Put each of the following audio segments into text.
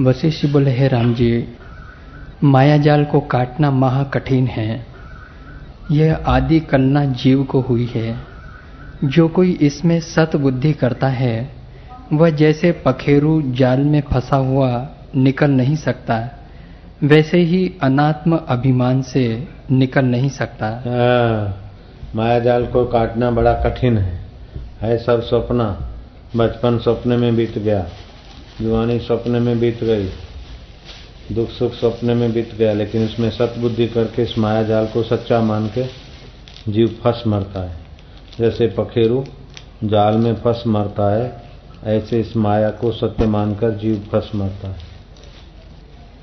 वशिष्ठ बोले हे राम जी माया जाल को काटना महा कठिन है। यह आदि कलना जीव को हुई है। जो कोई इसमें सत बुद्धि करता है वह जैसे पखेरु जाल में फंसा हुआ निकल नहीं सकता वैसे ही अनात्म अभिमान से निकल नहीं सकता। हाँ, माया जाल को काटना बड़ा कठिन है। है सब सपना बचपन सपने में बीत गया। जुआनी सपने में बीत गई, दुख सुख सपने में बीत गया, लेकिन उसमें सतबुद्धि करके, इस माया जाल को सच्चा मान के जीव फंस मरता है। जैसे पखेरु जाल में फंस मरता है, ऐसे इस माया को सत्य मानकर जीव फंस मरता है।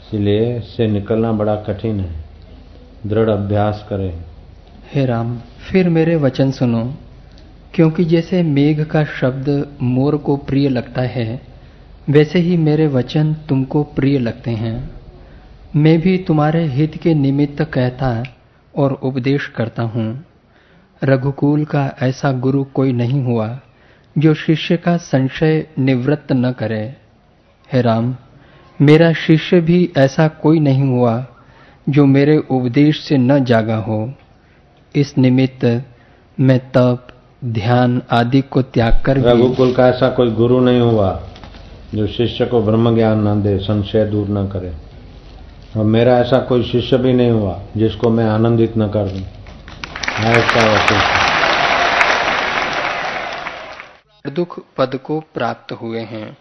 इसलिए इससे निकलना बड़ा कठिन है। दृढ़ अभ्यास करें। हे राम, फिर मेरे वचन सुनो। क्योंकि जैसे मेघ का शब्द मोर को प्रिय लगता है वैसे ही मेरे वचन तुमको प्रिय लगते हैं। मैं भी तुम्हारे हित के निमित्त कहता और उपदेश करता हूँ। रघुकुल का ऐसा गुरु कोई नहीं हुआ, जो शिष्य का संशय निवृत्त न करे। हे राम, मेरा शिष्य भी ऐसा कोई नहीं हुआ, जो मेरे उपदेश से न जागा हो। इस निमित्त मैं तप, ध्यान आदि को त्याग कर रघुकुल का ऐसा कोई गुरु नहीं हुआ। जो शिष्य को ब्रह्म ज्ञान न दे संशय दूर न करे। और मेरा ऐसा कोई शिष्य भी नहीं हुआ जिसको मैं आनंदित न कर दूँ। ऐसा दुख पद को प्राप्त हुए हैं।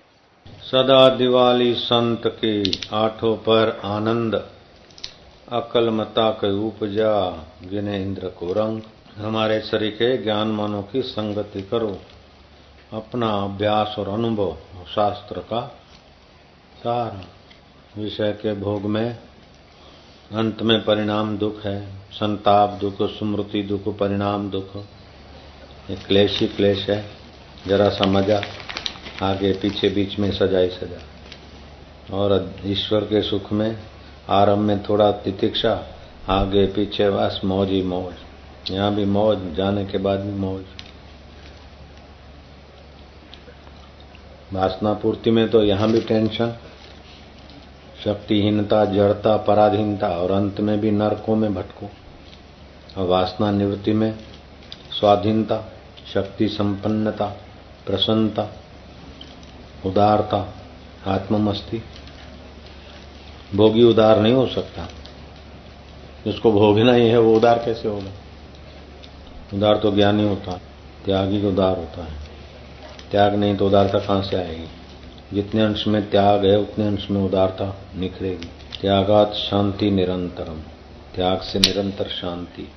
सदा दिवाली संत की आठों पर आनंद। अकल मता के उपजा गिने इंद्र को रंग। हमारे शरीर के ज्ञान मानों की संगति करो। अपना अभ्यास और अनुभव शास्त्र का सार विषय के भोग में अंत में परिणाम दुख है। संताप दुख, स्मृति दुख, परिणाम दुख। क्लेश ही क्लेश है। जरा सा मज़ा, आगे पीछे बीच में सजाई सजा। और ईश्वर के सुख में आरंभ में थोड़ा तितिक्षा, आगे पीछे बस मौज ही मौज। यहाँ भी मौज, जाने के बाद भी मौज। वासना पूर्ति में तो यहाँ भी टेंशन। शक्तिहीनता, जड़ता, पराधीनता और अंत में भी नरकों में भटको। और वासना निवृत्ति में स्वाधीनता, शक्ति संपन्नता, प्रसन्नता, उदारता, आत्ममस्ती। भोगी उदार नहीं हो सकता। जिसको भोगना ही है, वो उदार कैसे होगा? उदार तो ज्ञानी होता त्यागी उदार होता है। त्याग नहीं तो उदारता कहाँ से आएगी? जितने अंश में त्याग है, उतने अंश में उदारता निखरेगी। त्यागात शांति निरंतरम। त्याग से निरंतर शांति।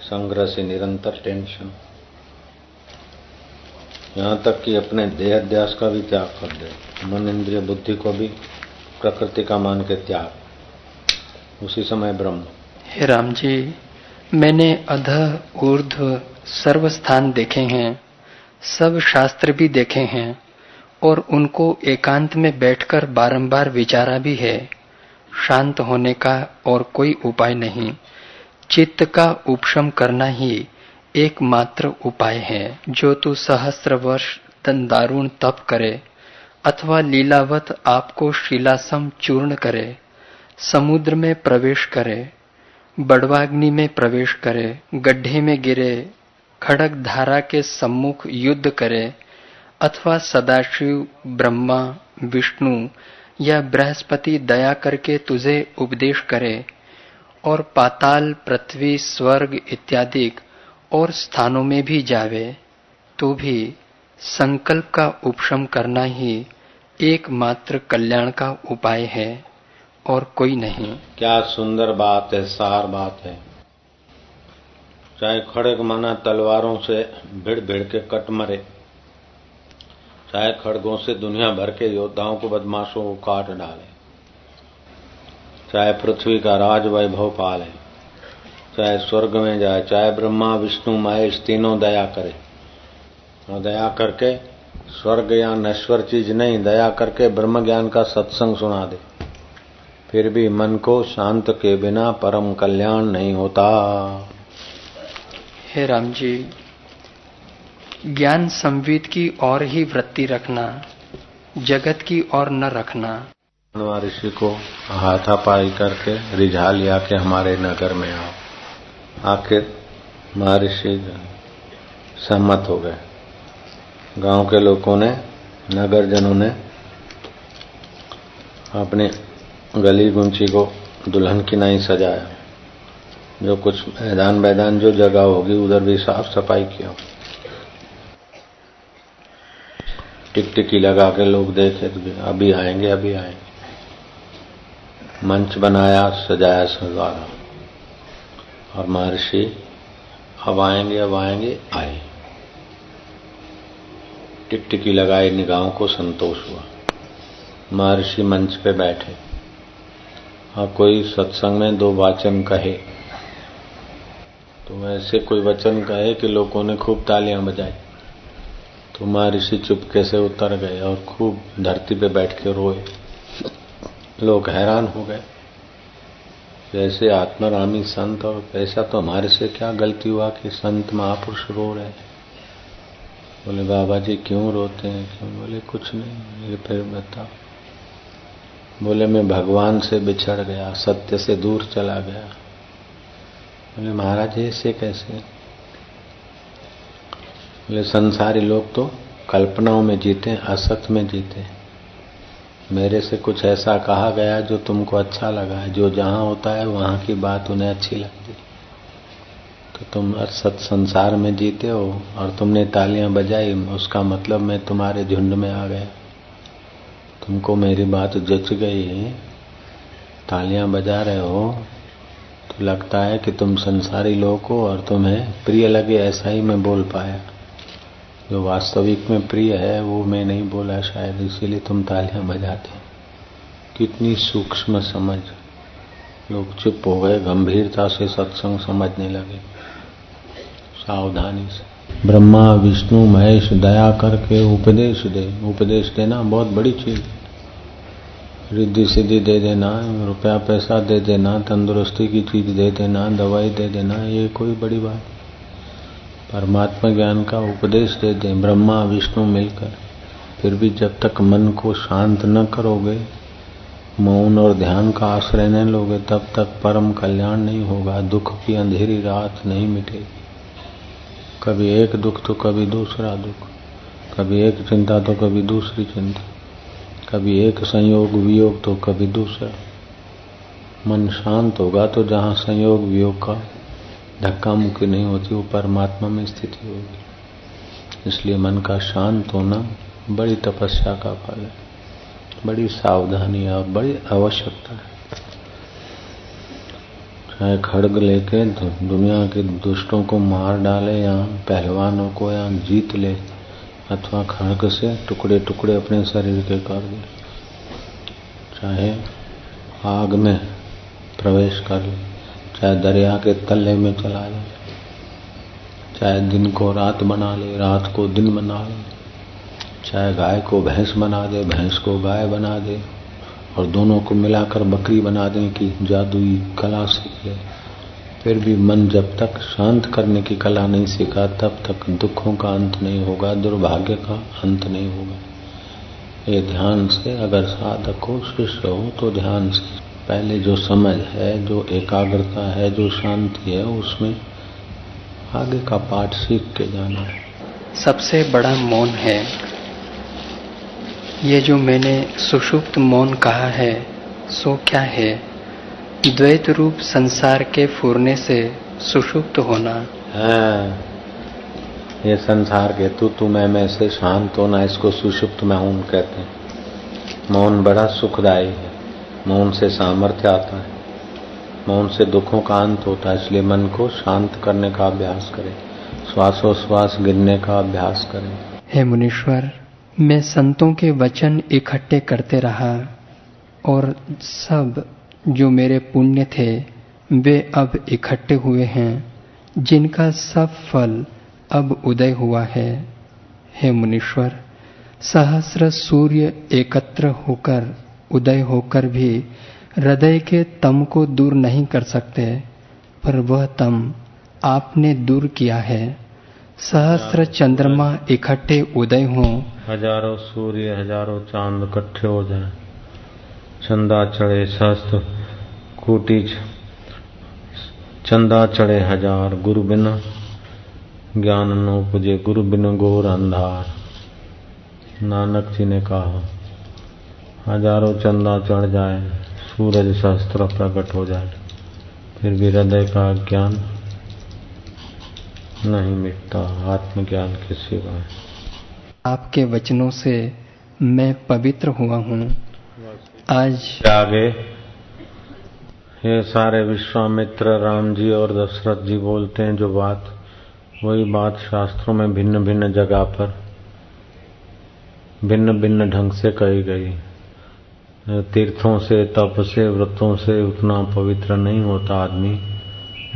संग्रह से निरंतर टेंशन। यहाँ तक कि अपने देह अध्यास का भी त्याग कर दे। मन इंद्रिय बुद्धि को भी प्रकृति का मान के त्याग। उसी समय ब्रह्म। हे राम जी, मैंने अध, ऊर्ध्व सर्व स्थान देखे हैं। सब शास्त्र भी देखे हैं और उनको एकांत में बैठकर बारंबार विचारा भी है। शांत होने का और कोई उपाय नहीं। चित्त का उपशम करना ही एकमात्र उपाय है, जो तू सहस्त्र वर्ष तन दारुण तप करे अथवा लीलावत आपको शिलासम चूर्ण करे, समुद्र में प्रवेश करे, बड़वाग्नि में प्रवेश करे, गड्ढे में गिरे खड़क धारा के सम्मुख युद्ध करे, अथवा सदाशिव, ब्रह्मा, विष्णु या बृहस्पति दया करके तुझे उपदेश करे, और पाताल, पृथ्वी, स्वर्ग इत्यादि और स्थानों में भी जावे तो भी संकल्प का उपशम करना ही एकमात्र कल्याण का उपाय है, और कोई नहीं। क्या सुंदर बात है, सार बात है। चाहे खड़ग माना तलवारों से भिड़ भिड़ के कट मरे, चाहे खड़गों से दुनिया भर के योद्धाओं को बदमाशों को काट डाले, चाहे पृथ्वी का राज वैभव पाले, चाहे स्वर्ग में जाए, चाहे ब्रह्मा, विष्णु, महेश तीनों दया करे। और दया करके स्वर्ग या नश्वर चीज़ नहीं, दया करके ब्रह्म ज्ञान का सत्संग सुना दे। फिर भी मन को शांत के बिना परम कल्याण नहीं होता। हे राम जी, ज्ञान संविद की और ही वृत्ति रखना, जगत की और न रखना। ऋषि को हाथापाई करके रिझा लिया के हमारे नगर में आओ। आखिर महर्षि सहमत हो गए। गाँव के लोगों ने नगर जनों ने अपने गली गुंची को दुल्हन की नहीं सजाया। जो कुछ मैदान मैदान जो जगह होगी, उधर भी साफ़ सफ़ाई किया टिकटिकी लगा के लोग देखे तो अभी आएँगे अभी आएँगे। मंच बनाया, सजाया सजाया और महर्षि, अब आएँगे अब आएँगे, आए। टिक टिकटिकी लगाई, निगाहों को संतोष हुआ। महर्षि मंच पे बैठे। और कोई सत्संग में दो वाचन कहे। तो ऐसे कोई वचन कहे कि लोगों ने खूब तालियाँ बजाई। तो महर्षि चुपके से उतर गए और खूब धरती पे बैठ के रोए। लोग हैरान हो गए। जैसे आत्मरामी संत और ऐसा तो हमारे से क्या गलती हुआ कि संत महापुरुष रो रहे हैं? बोले, बाबा जी क्यों रोते हैं? क्यों? बोले, कुछ नहीं बोले फिर बताओ बोले, मैं भगवान से बिछड़ गया, सत्य से दूर चला गया। बोले, महाराज ऐसे कैसे बोले, संसारी लोग तो कल्पनाओं में जीते असत में जीते मेरे से कुछ ऐसा कहा गया जो तुमको अच्छा लगा है। जो जहाँ होता है, वहाँ की बात उन्हें अच्छी लगती तो तुम असत संसार में जीते हो और तुमने तालियाँ बजाई, उसका मतलब मैं तुम्हारे झुंड में आ गया। तुमको मेरी बात जच गई। तालियाँ बजा रहे हो लगता है कि तुम संसारी लोग हो और तुम्हें प्रिय लगे, ऐसा ही मैं बोल पाया। जो वास्तविक में प्रिय है, वो मैं नहीं बोला शायद, इसीलिए तुम तालियाँ बजाते कितनी सूक्ष्म समझ। लोग चुप हो गए, गंभीरता से सत्संग समझने लगे। सावधानी से। ब्रह्मा, विष्णु, महेश, दया करके उपदेश दे। उपदेश देना बहुत बड़ी चीज़। रिद्धि सिद्धि दे देना, रुपया पैसा दे देना, तंदुरुस्ती की चीज़ दे देना, दवाई दे देना, ये कोई बड़ी बात परमात्मा ज्ञान का उपदेश दे दें, ब्रह्मा, विष्णु मिलकर। फिर भी जब तक मन को शांत न करोगे, मौन और ध्यान का आश्रय नहीं लोगे, तब तक परम कल्याण नहीं होगा, दुख की अंधेरी रात नहीं मिटेगी। कभी एक दुख तो कभी दूसरा दुख, कभी एक चिंता तो कभी दूसरी चिंता। कभी एक संयोग वियोग तो कभी दूसरा। मन शांत होगा तो जहाँ संयोग वियोग का धक्का मुक्की नहीं होती, वो परमात्मा में स्थिति होगी। इसलिए मन का शांत होना बड़ी तपस्या का फल है। बड़ी सावधानी और बड़ी आवश्यकता है। चाहे खड़ग लेके दुनिया के दुष्टों को मार डाले या पहलवानों को या जीत ले अथवा खड़ग से टुकड़े टुकड़े अपने शरीर के कर दे। चाहे आग में प्रवेश कर ले, चाहे दरिया के तले में चला जाए चाहे दिन को रात बना ले, रात को दिन बना ले, चाहे गाय को भैंस बना दे, भैंस को गाय बना दे, और दोनों को मिलाकर बकरी बना दें कि जादुई कला सीख ले। फिर भी मन जब तक शांत करने की कला नहीं सीखा, तब तक दुखों का अंत नहीं होगा, दुर्भाग्य का अंत नहीं होगा। ये ध्यान से अगर साधक हो शिष्य हो तो ध्यान से। पहले जो समझ है, जो एकाग्रता है, जो शांति है, उसमें आगे का पाठ सीख के जाना है। सबसे बड़ा मौन है, ये जो मैंने सुषुप्त मौन कहा है, सो क्या है? द्वैत रूप संसार के फूरने से सुषुप्त होना। हाँ ये संसार के तू तू मैं मैं से शांत होना इसको सुषुप्त मौन कहते हैं। मौन बड़ा सुखदायी है। मौन से सामर्थ्य आता है। मौन से दुखों का अंत होता है इसलिए मन को शांत करने का अभ्यास करें। श्वासोश्वास गिरने का अभ्यास करें। हे मुनीश्वर मैं संतों के वचन इकट्ठे करते रहा और सब जो मेरे पुण्य थे वे अब इकट्ठे हुए हैं जिनका सब फल अब उदय हुआ है। हे मुनीश्वर सहस्र सूर्य एकत्र होकर उदय होकर भी हृदय के तम को दूर नहीं कर सकते पर वह तम आपने दूर किया है। सहस्र चंद्रमा इकट्ठे उदय हों। हज़ारों सूर्य हज़ारों चाँद इकट्ठे हो जाए। चंदा चढ़े सहस्त्र कोटि चंदा चढ़े हज़ार गुरु बिन ज्ञान न उपजे गुरु बिन घोर अंधार। नानक जी ने कहा हज़ारों चंदा चढ़ जाए सूरज शस्त्र प्रकट हो जाए फिर भी हृदय का ज्ञान नहीं मिटता आत्मज्ञान के सिवा आपके वचनों से मैं पवित्र हुआ हूँ। आज आगे ये सारे विश्वामित्र राम जी और दशरथ जी बोलते हैं जो बात, वही बात शास्त्रों में भिन्न भिन्न जगह पर भिन्न भिन्न ढंग से कही गई। तीर्थों से, तप से, व्रतों से उतना पवित्र नहीं होता आदमी,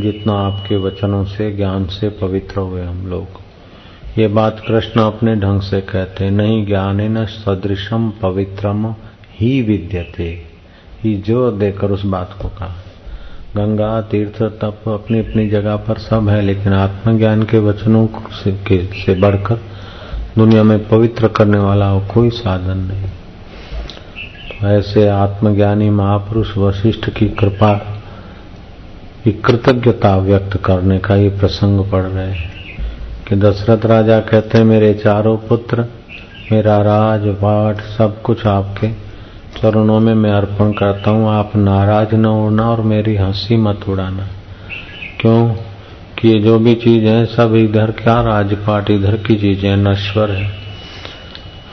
जितना आपके वचनों से, ज्ञान से पवित्र हुए हम लोग। ये बात कृष्ण अपने ढंग से कहते नहीं ज्ञान न सदृशम पवित्रम ही विद्यते। ही जो देकर उस बात को कहा। गंगा तीर्थ तप अपनी अपनी जगह पर सब है लेकिन आत्मज्ञान के वचनों से, से बढ़कर दुनिया में पवित्र करने वाला कोई साधन नहीं। ऐसे आत्मज्ञानी महापुरुष वशिष्ठ की कृपा की कृतज्ञता व्यक्त करने का ये प्रसंग पड़ रहे हैं कि दशरथ राजा कहते हैं मेरे चारों पुत्र मेरा राज पाठ सब कुछ आपके चरणों में मैं अर्पण करता हूँ, आप नाराज़ न होना और मेरी हँसी मत उड़ाना। क्यों? कि ये जो भी चीज़ है, सब इधर क्या राजपाट, इधर की चीज़ें, नश्वर है।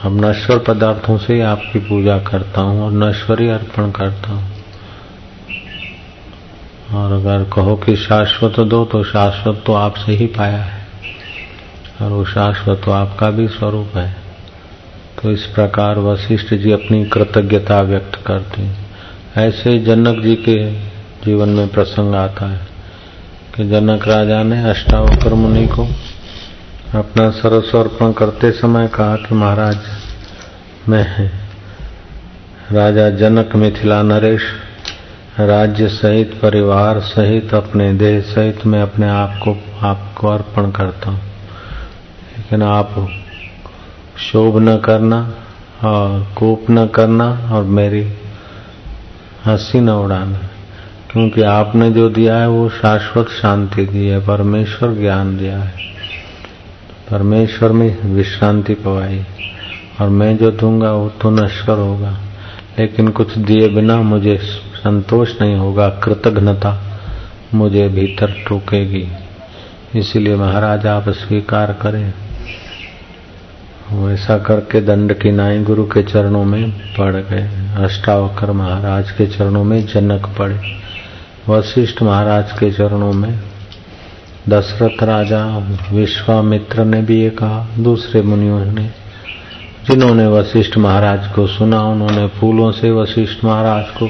अब नश्वर पदार्थों से ही आपकी पूजा करता हूँ और नश्वर ही अर्पण करता हूँ। और अगर कहो कि शाश्वत दो तो शाश्वत तो आपसे ही पाया है। और वो शाश्वत तो आपका भी स्वरूप है। तो इस प्रकार वशिष्ठ जी अपनी कृतज्ञता व्यक्त करते हैं। ऐसे जनक जी के जीवन में प्रसंग आता है कि जनक राजा ने अष्टावक्र मुनि को अपना सर्वस्व अर्पण करते समय कहा कि महाराज, मैं राजा जनक मिथिला नरेश, राज्य सहित, परिवार सहित, अपने देह सहित मैं अपने आप को आपको अर्पण करता हूँ। लेकिन आप शोभ न करना और कोप न करना और मेरी हँसी न उड़ाना। क्योंकि आपने जो दिया है, वो शाश्वत शांति दी है, परमेश्वर ज्ञान दिया है। परमेश्वर में विश्रांति पवाई। और मैं जो दूँगा, वो तो नश्वर होगा। लेकिन कुछ दिए बिना मुझे संतोष नहीं होगा, कृतघ्नता मुझे भीतर टूकेगी। इसलिए महाराज, आप स्वीकार करें। वैसा करके दंड की नाई गुरु के चरणों में पड़ गए। अष्टावकर महाराज के चरणों में जनक पड़े। वशिष्ठ महाराज के चरणों में दशरथ राजा, विश्वामित्र ने भी ये कहा, दूसरे मुनियों ने। जिन्होंने वशिष्ठ महाराज को सुना, उन्होंने फूलों से वशिष्ठ महाराज को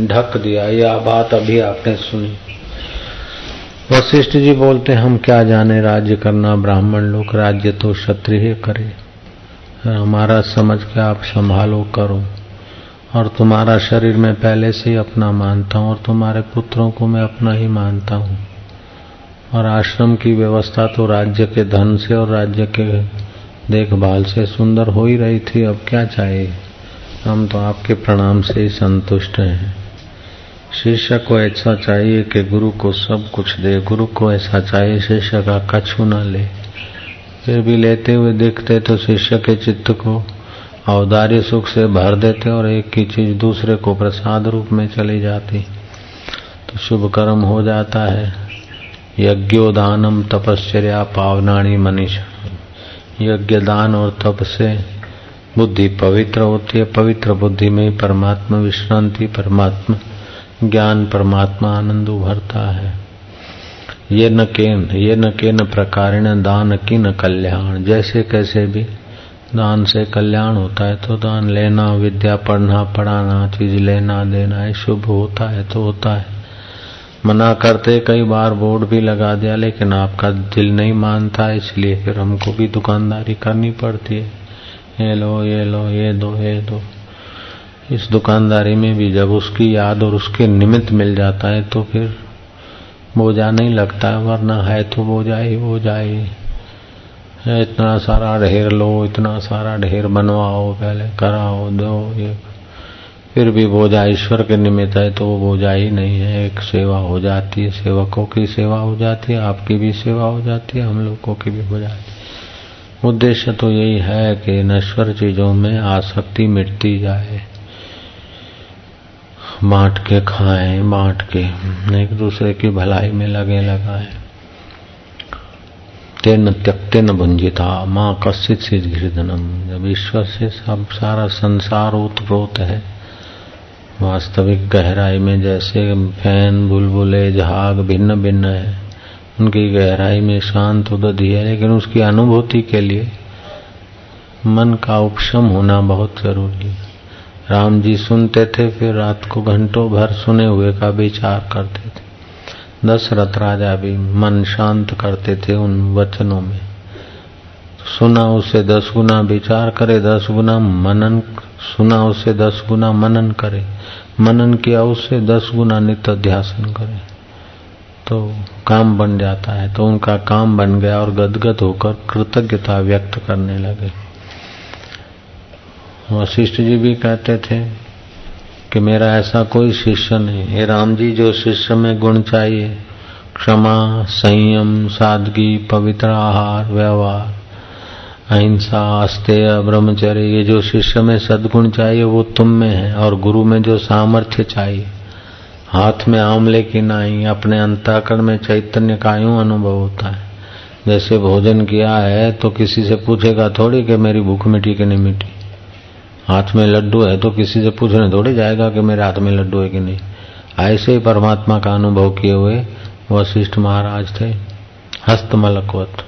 ढक दिया। यह बात अभी आपने सुनी। वशिष्ठ जी बोलते, हम क्या जाने राज्य करना? ब्राह्मण लोग राज्य तो क्षत्रिय करे। हमारा समझ के आप संभालो, करो। और तुम्हारा शरीर में पहले से ही अपना मानता हूँ और तुम्हारे पुत्रों को मैं अपना ही मानता हूँ। और आश्रम की व्यवस्था तो राज्य के धन से और राज्य के देखभाल से सुंदर हो ही रही थी। अब क्या चाहिए? हम तो आपके प्रणाम से ही संतुष्ट हैं। शिष्य को ऐसा चाहिए कि गुरु को सब कुछ दे। गुरु को ऐसा चाहिए शिष्य का कछु न ले। फिर भी लेते हुए देखते तो शिष्य के चित्त को औदार्य सुख से भर देते और एक की चीज़ दूसरे को प्रसाद रूप में चली जाती। तो शुभ कर्म हो जाता है। यज्ञोदानम तपश्चर्या पावनाणी मनीष। यज्ञ दान और तप से बुद्धि पवित्र होती है। पवित्र बुद्धि में परमात्मा विश्रांति, परमात्मा ज्ञान परमात्मा आनंद उभरता है। ये न केन, ये न केन प्रकारेण दान की न कल्याण। जैसे कैसे भी दान से कल्याण होता है तो दान लेना, विद्या पढ़ना, पढ़ाना, चीज़ लेना, देना है शुभ होता है तो होता है। मना करते कई बार बोर्ड भी लगा दिया, लेकिन आपका दिल नहीं मानता, इसलिए फिर हमको भी दुकानदारी करनी पड़ती है। ये लो ये लो, ये दो ये दो। इस दुकानदारी में भी जब उसकी याद और उसके निमित्त मिल जाता है तो फिर बोझा नहीं लगता, वरना है तो बोझा ही बोझा ही। इतना सारा ढेर लो, इतना सारा ढेर बनवाओ, पहले कराओ, दो, ये। फिर भी बोझा ईश्वर के निमित्त है तो वो बोझा ही नहीं है। एक सेवा हो जाती है, सेवकों की सेवा हो जाती है, आपकी भी सेवा हो जाती है, हम लोगों की भी हो जाती है। उद्देश्य तो यही है कि नश्वर चीज़ों में आसक्ति मिटती जाए। बांट के खाएँ बांट के एक दूसरे की भलाई में लगे लगाए। ते न तेन न भुंजिता, माँ कश्चित से घृदनम। जब ईश्वर से सब सारा संसार उत्प्रोत है, वास्तविक गहराई में जैसे फ़ैन, बुलबुले जहाग भिन्न भिन्न है, उनकी गहराई में शांत उदधि है, लेकिन उसकी अनुभूति के लिए मन का उपशम होना बहुत ज़रूरी है। राम जी सुनते थे, फिर रात को घंटों भर सुने हुए का विचार करते थे। दशरथ राजा भी मन शांत करते थे उन वचनों में। सुना उसे दस गुना विचार करे, दस गुना मनन, सुना उसे दस गुना मनन करे, मनन किया उसे दस गुना नित्य ध्यासन करे। तो काम बन जाता है तो उनका काम बन गया और गदगद होकर कृतज्ञता व्यक्त करने लगे। वशिष्ठ जी भी कहते थे कि मेरा ऐसा कोई शिष्य नहीं। हे राम जी, जो शिष्य में गुण चाहिए, क्षमा, संयम, सादगी, पवित्र आहार, व्यवहार, अहिंसा, अस्तेय, ब्रह्मचर्य, ये जो शिष्य में सदगुण चाहिए, वो तुम में है और गुरु में जो सामर्थ्य चाहिए। हाथ में आमले की नाई, अपने अंताकरण में चैतन्य का यूँ अनुभव होता है। जैसे भोजन किया है तो किसी से पूछेगा थोड़ी कि मेरी भूख मिटी कि नहीं मिटी। हाथ में लड्डू है तो किसी से पूछने थोड़ी जाएगा कि मेरे हाथ में लड्डू है कि नहीं। ऐसे ही परमात्मा का अनुभव किए हुए वशिष्ठ महाराज थे हस्त मलकवत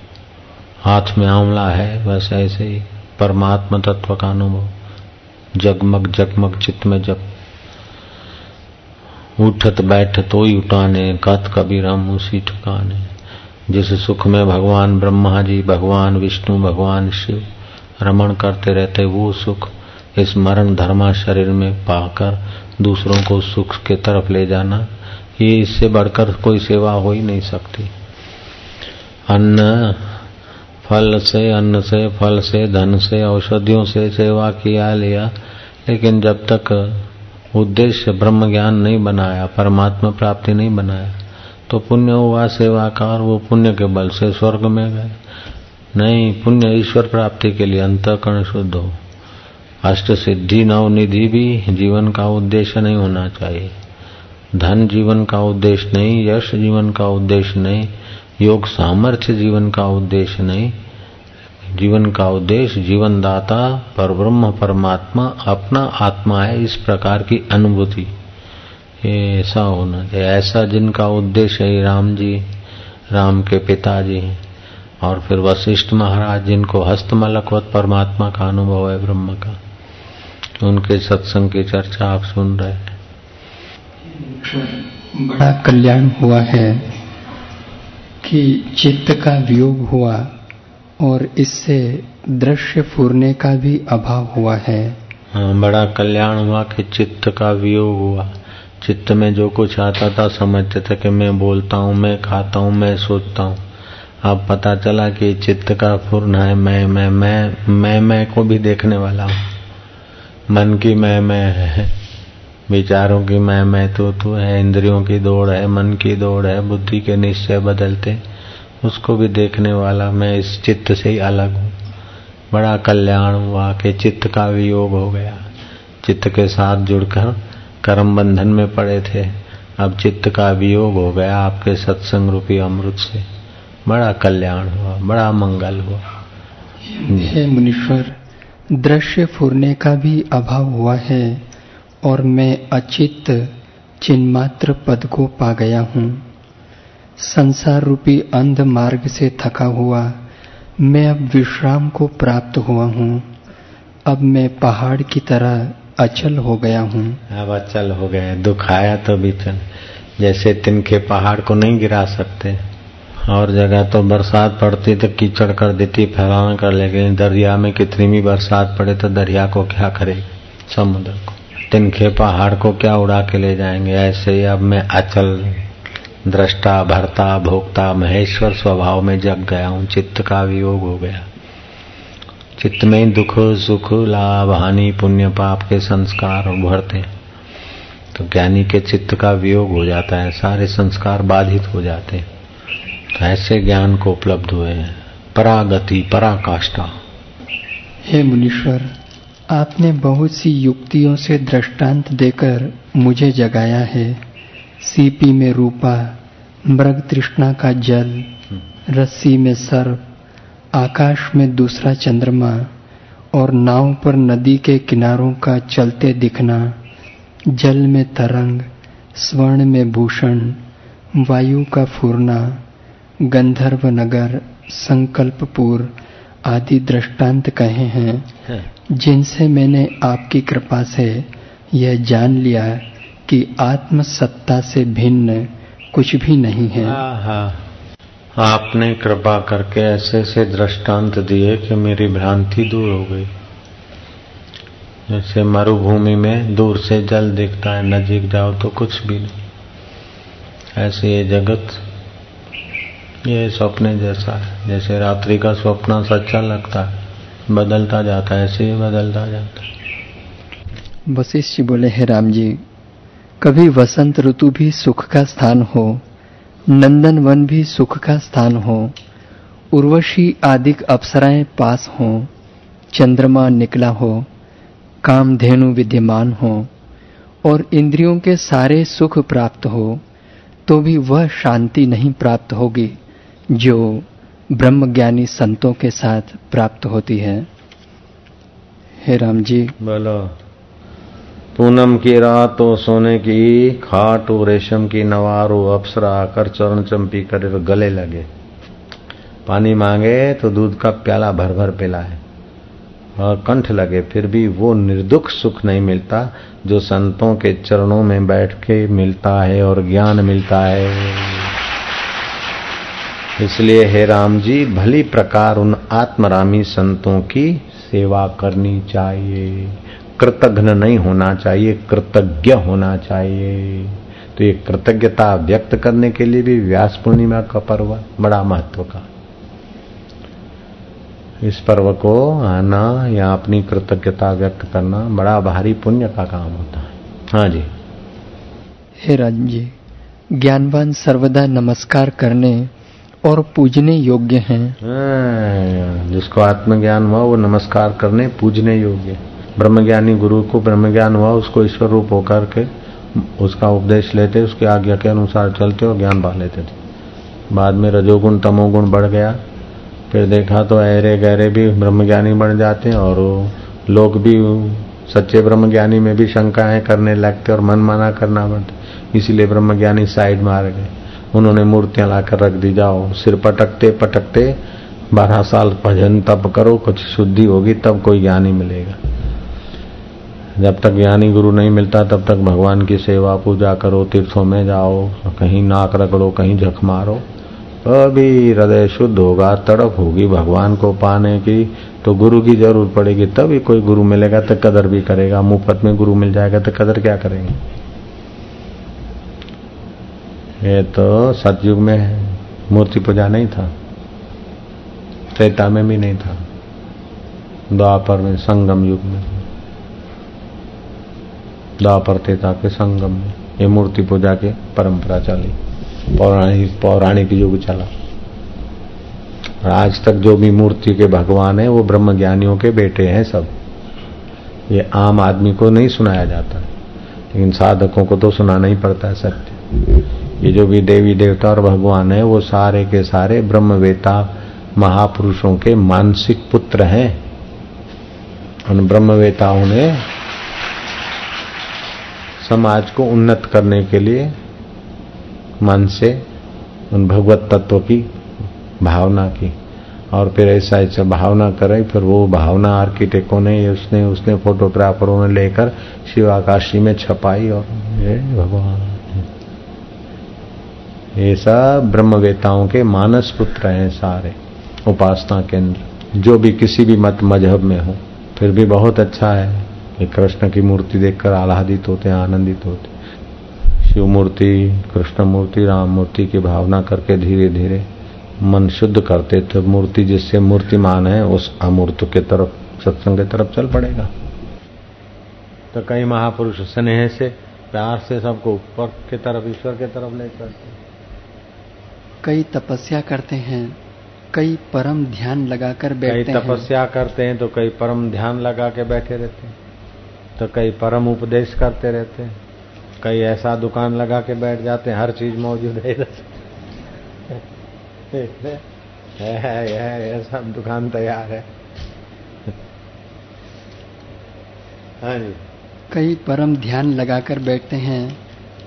हाथ में आंवला है, बस ऐसे ही परमात्मा तत्व का अनुभव। जगमग जगमग, चित्त में जब उठत बैठ तो ही उठाने कथ कबीर हम उसी ठिकाने। जिस सुख में भगवान ब्रह्मा जी, भगवान विष्णु, भगवान शिव रमण करते रहते, वो सुख इस मरण धर्मा शरीर में पाकर दूसरों को सुख के तरफ़ ले जाना, ये इससे बढ़कर कोई सेवा हो ही नहीं सकती। अन्न, फल से, अन्न से, फल से, धन से, औषधियों से सेवा किया, लिया। लेकिन जब तक उद्देश्य ब्रह्म ज्ञान नहीं बनाया, परमात्मा प्राप्ति नहीं बनाया तो पुण्य हुआ सेवा का और वो पुण्य के बल से स्वर्ग में गए। नहीं, पुण्य ईश्वर प्राप्ति के लिए अंतकरण शुद्ध हो। अष्ट सिद्धि नवनिधि भी जीवन का उद्देश्य नहीं होना चाहिए। धन जीवन का उद्देश्य नहीं, यश जीवन का उद्देश्य नहीं, योग सामर्थ्य जीवन का उद्देश्य नहीं। जीवन का उद्देश्य जीवन दाता पर ब्रह्म परमात्मा, अपना आत्मा है, इस प्रकार की अनुभूति। ऐसा होना चाहिए। ऐसा जिनका उद्देश्य है, राम जी, राम के पिताजी हैं, और फिर वशिष्ठ महाराज जिनको हस्तमलकवत परमात्मा का अनुभव है, ब्रह्म का। उनके सत्संग की चर्चा आप सुन रहे हैं। बड़ा कल्याण हुआ है कि चित्त का वियोग हुआ और इससे दृश्य फूरने का भी अभाव हुआ है। हाँ बड़ा कल्याण हुआ कि चित्त का वियोग हुआ। चित्त में जो कुछ आता था समझते थे कि मैं बोलता हूँ मैं खाता हूँ मैं सोचता हूँ। अब पता चला कि चित्त का फूरना है मैं मैं मैं मैं मैं को भी देखने वाला हूँ। मन की मैं मैं है, विचारों की मैं मैं तो तू है, इंद्रियों की दौड़ है, मन की दौड़ है, बुद्धि के निश्चय बदलते, उसको भी देखने वाला मैं इस चित्त से ही अलग हूँ। बड़ा कल्याण हुआ कि चित्त का वियोग हो गया। चित्त के साथ जुड़कर कर्म बंधन में पड़े थे। अब चित्त का वियोग हो गया आपके सत्संग रूपी अमृत से। बड़ा कल्याण हुआ, बड़ा मंगल हुआ। मुनीश्वर दृश्य फूरने का भी अभाव हुआ है और मैं अचित चिन्मात्र पद को पा गया हूँ। संसार रूपी अंध मार्ग से थका हुआ मैं अब विश्राम को प्राप्त हुआ हूँ। अब मैं पहाड़ की तरह अचल हो गया हूँ। अब अचल हो गए दुख आया तो भी जैसे तिनके पहाड़ को नहीं गिरा सकते। और जगह तो बरसात पड़ती तो कीचड़ कर देती, फैलाना कर लेकिन दरिया में कितनी भी बरसात पड़े तो दरिया को क्या करे? समुद्र को। तिनखे पहाड़ को क्या उड़ा के ले जाएँगे? ऐसे ही अब मैं अचल, दृष्टा, भरता, भोक्ता, महेश्वर स्वभाव में जग गया हूँ। चित्त का वियोग हो गया। चित्त में दुख, सुख, लाभ, हानि, पुण्य, पाप के संस्कार उभरते तो ज्ञानी के चित्त का वियोग हो जाता है। सारे संस्कार बाधित हो जाते हैं। तो ऐसे ज्ञान को उपलब्ध हुए। परागति पराकाष्ठा। हे मुनीश्वर आपने बहुत सी युक्तियों से दृष्टांत देकर मुझे जगाया है। सीपी में रूपा मृग तृष्णा का जल रस्सी में सर्प आकाश में दूसरा चंद्रमा और नाव पर नदी के किनारों का चलते दिखना जल में तरंग स्वर्ण में भूषण वायु का फूरना गंधर्व नगर संकल्पपुर आदि दृष्टांत कहे हैं। जिनसे मैंने आपकी कृपा से यह जान लिया कि आत्म सत्ता से भिन्न कुछ भी नहीं है। आपने कृपा करके ऐसे ऐसे दृष्टांत दिए कि मेरी भ्रांति दूर हो गई। जैसे मरुभूमि में दूर से जल दिखता है नजीक जाओ तो कुछ भी नहीं। ऐसे ये जगत ये स्वप्न जैसा है। जैसे रात्रि का स्वप्न सच्चा लगता है, बदलता जाता है, ऐसे ही बदलता जाता वशिष्ठ जी बोले, हे राम जी, कभी वसंत ऋतु भी सुख का स्थान हो, नंदन वन भी सुख का स्थान हो, उर्वशी आदिक अप्सराएँ पास हो, चंद्रमा निकला हो, कामधेनु विद्यमान हो, और इंद्रियों के सारे सुख प्राप्त हो तो भी वह शांति नहीं प्राप्त होगी। जो ब्रह्मज्ञानी संतों के साथ प्राप्त होती है। हे राम जी। बोलो। पूनम की रात तो सोने की, खाट रेशम की नवारो अप्सरा आकर चरण चंपी करे तो गले लगे। पानी मांगे तो दूध का प्याला भर भर पिला है और कंठ लगे, फिर भी वो निर्दुख सुख नहीं मिलता जो संतों के चरणों में बैठ के मिलता है और ज्ञान मिलता है। इसलिए हे राम जी, भली प्रकार उन आत्मरामी संतों की सेवा करनी चाहिए। कृतघ्न नहीं होना चाहिए, कृतज्ञ होना चाहिए। तो ये कृतज्ञता व्यक्त करने के लिए भी व्यास पूर्णिमा का पर्व बड़ा महत्व का। इस पर्व को आना या अपनी कृतज्ञता व्यक्त करना बड़ा भारी पुण्य का काम होता है। हाँ जी। हे राजन जी, ज्ञानवान सर्वदा नमस्कार करने और पूजने योग्य हैं। हाँ, जिसको आत्मज्ञान हुआ वो नमस्कार करने पूजने योग्य। ब्रह्मज्ञानी गुरु को ब्रह्मज्ञान हुआ उसको ईश्वर रूप होकर के उसका उपदेश लेते उसकी आज्ञा के अनुसार चलते और ज्ञान पा लेते थे। बाद में रजोगुण तमोगुण बढ़ गया। फिर देखा तो अहरे गहरे भी ब्रह्मज्ञानी बन जाते हैं और लोग भी सच्चे ब्रह्मज्ञानी में भी शंकाएँ करने लगते और मन माना करना पड़ता। इसीलिए ब्रह्मज्ञानी साइड मार गए। उन्होंने मूर्तियाँ लाकर रख दी, जाओ, सिर पटकते पटकते, बारह साल भजन तब करो, कुछ शुद्धि होगी, तब कोई ज्ञानी मिलेगा। जब तक ज्ञानी गुरु नहीं मिलता, तब तक भगवान की सेवा, पूजा करो, तीर्थों में जाओ, कहीं नाक रगड़ो, कहीं झक मारो। अभी हृदय शुद्ध होगा, तड़प होगी भगवान को पाने की तो गुरु की ज़रूरत पड़ेगी, तभी कोई गुरु मिलेगा तो कदर भी करेगा। मुफ़्त में गुरु मिल जाएगा तो कदर क्या करेंगे? ये तो सतयुग में मूर्ति पूजा नहीं था। त्रेता में भी नहीं था। द्वापर में, संगम युग में। द्वापर त्रेता के संगम में ये मूर्ति पूजा की परंपरा चली। पौराणिक पौराणिक युग चला। आज तक जो भी मूर्ति के भगवान है, वो ब्रह्म ज्ञानियों के बेटे हैं सब। ये आम आदमी को नहीं सुनाया जाता। लेकिन साधकों को तो सुनाना ही पड़ता है सत्य। ये जो भी देवी देवता और भगवान है, वो सारे के सारे ब्रह्मवेता महापुरुषों के मानसिक पुत्र हैं। उन ब्रह्मवेताओं ने समाज को उन्नत करने के लिए मन से उन भगवत तत्व की भावना की। और फिर ऐसा ऐसा भावना करे फिर वो भावना आर्किटेक्टों ने, उसने उसने फोटोग्राफरों ने लेकर शिवाकाशी में छपाई और ये भगवान। ये सब ब्रह्मवेताओं के मानस पुत्र हैं सारे, उपासना केंद्र। जो भी किसी भी मत मज़हब में हो, फिर भी बहुत अच्छा है। कि कृष्ण की मूर्ति देखकर आह्लादित होते हैं, आनंदित होते शिव मूर्ति, कृष्ण मूर्ति, राम मूर्ति की भावना करके धीरे धीरे मन शुद्ध करते तो मूर्ति जिससे मूर्तिमान है, उस अमूर्त के तरफ़, सत्संग की तरफ़ चल पड़ेगा। तो कई महापुरुष स्नेह से, प्यार से सबको ऊपर की तरफ़, ईश्वर की तरफ़ ले चलते कई तपस्या करते हैं कई परम ध्यान लगाकर बैठते हैं। कई तपस्या करते हैं तो कई परम ध्यान लगा के बैठे रहते हैं तो कई परम उपदेश करते रहते हैं कई ऐसा दुकान लगा के बैठ जाते हैं हर चीज़ मौजूद है है, है, है सब दुकान तैयार है। हाँ जी। कई परम ध्यान लगाकर बैठते हैं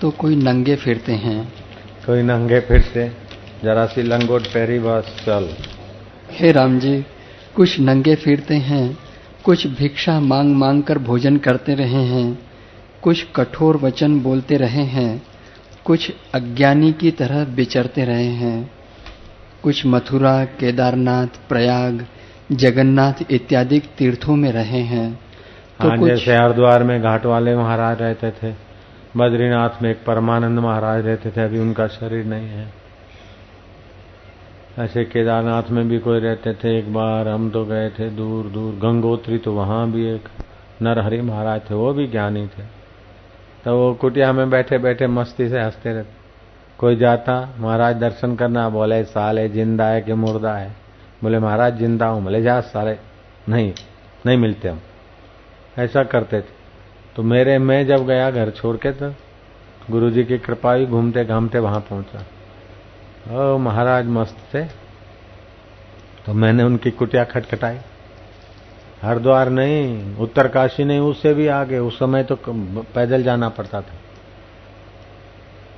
तो कोई नंगे फिरते हैं। कोई नंगे फिरते जरा सी लंगोट पहरी बस चल। हे राम जी कुछ नंगे फिरते हैं कुछ भिक्षा मांग मांग कर भोजन करते रहे हैं कुछ कठोर वचन बोलते रहे हैं कुछ अज्ञानी की तरह विचरते रहे हैं कुछ मथुरा केदारनाथ प्रयाग जगन्नाथ इत्यादि तीर्थों में रहे हैं तो हाँ जैसे हरिद्वार में घाट वाले महाराज रहते थे बद्रीनाथ में एक परमानंद महाराज रहते थे अभी उनका शरीर नहीं है। ऐसे केदारनाथ में भी कोई रहते थे, एक बार हम तो गए थे दूर दूर, गंगोत्री तो वहाँ भी एक नरहरि महाराज थे, वो भी ज्ञानी थे। तो वो कुटिया में बैठे बैठे मस्ती से हँसते रहते। कोई जाता, महाराज दर्शन करना, बोले, साले ज़िंदा है कि मुर्दा है? बोले, महाराज ज़िंदा हूँ। बोले, जा सारे नहीं नहीं मिलते हम। ऐसा करते थे। तो मेरे, मैं जब गया घर छोड़ के तो गुरु जी की कृपा ही घूमते घामते वहाँ पहुँचा। ओ, महाराज मस्त थे। तो मैंने उनकी कुटिया खटखटाई। हरिद्वार नहीं, उत्तरकाशी नहीं, उससे भी आगे, उस समय तो पैदल जाना पड़ता था।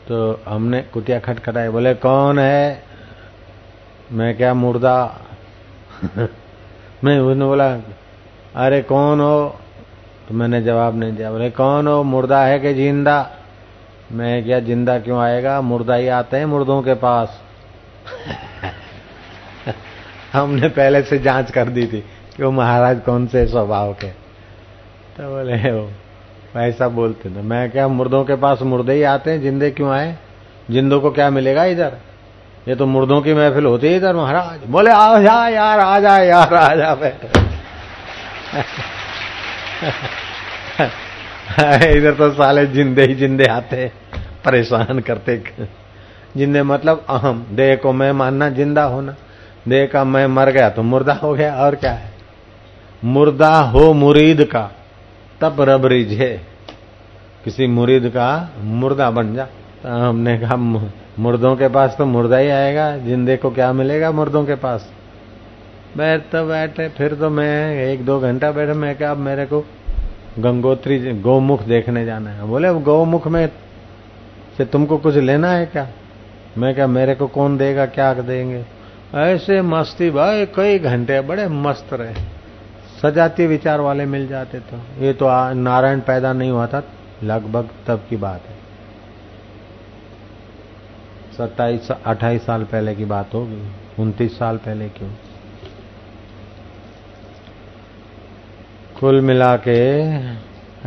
तो हमने कुटिया खटखटाई, बोले, कौन है? मैं क्या, मुर्दा? मैं उसने बोला, अरे, कौन हो? तो मैंने जवाब नहीं दिया। बोले, कौन हो, मुर्दा है कि ज़िंदा? मैं क्या ज़िंदा क्यों आएगा? मुर्दा ही आते हैं मुर्दों के पास। हमने पहले से जाँच कर दी थी कि वो महाराज कौन से स्वभाव के। तो बोले वो ऐसा बोलते थे। मैं क्या मुर्दों के पास मुर्दे ही आते हैं? जिंदे क्यों आए? जिंदों को क्या मिलेगा इधर? ये तो मुर्दों की महफिल होती है इधर, महाराज। बोले, आ जा यार, आ जा यार, आ जा इधर तो साले जिंदे ही जिंदे आते परेशान करते जिंदे मतलब अहम। देह को मैं मानना ज़िंदा होना। देह का मैं मर गया तो मुर्दा हो गया, और क्या है? मुर्दा हो मुरीद का, तब रब रिझे। किसी मुरीद का मुर्दा बन जा। तो हमने कहा मुर्दों के पास तो मुर्दा ही आएगा, जिंदे को क्या मिलेगा मुर्दों के पास? बैठ तो बैठे, फिर तो मैं एक दो घंटा बैठे, मैं क्या मेरे को गंगोत्री गौमुख देखने जाना है। बोले, अब गौमुख में से तुमको कुछ लेना है क्या? मैं क्या मेरे को कौन देगा? क्या देंगे? ऐसे मस्ती भाई, कई घंटे, बड़े मस्त रहे। सजाती विचार वाले मिल जाते तो। ये तो नारायण पैदा नहीं हुआ था, लगभग तब की बात है। सत्ताईस, अट्ठाईस साल पहले की बात होगी, उनतीस साल पहले क्यों? कुल मिला के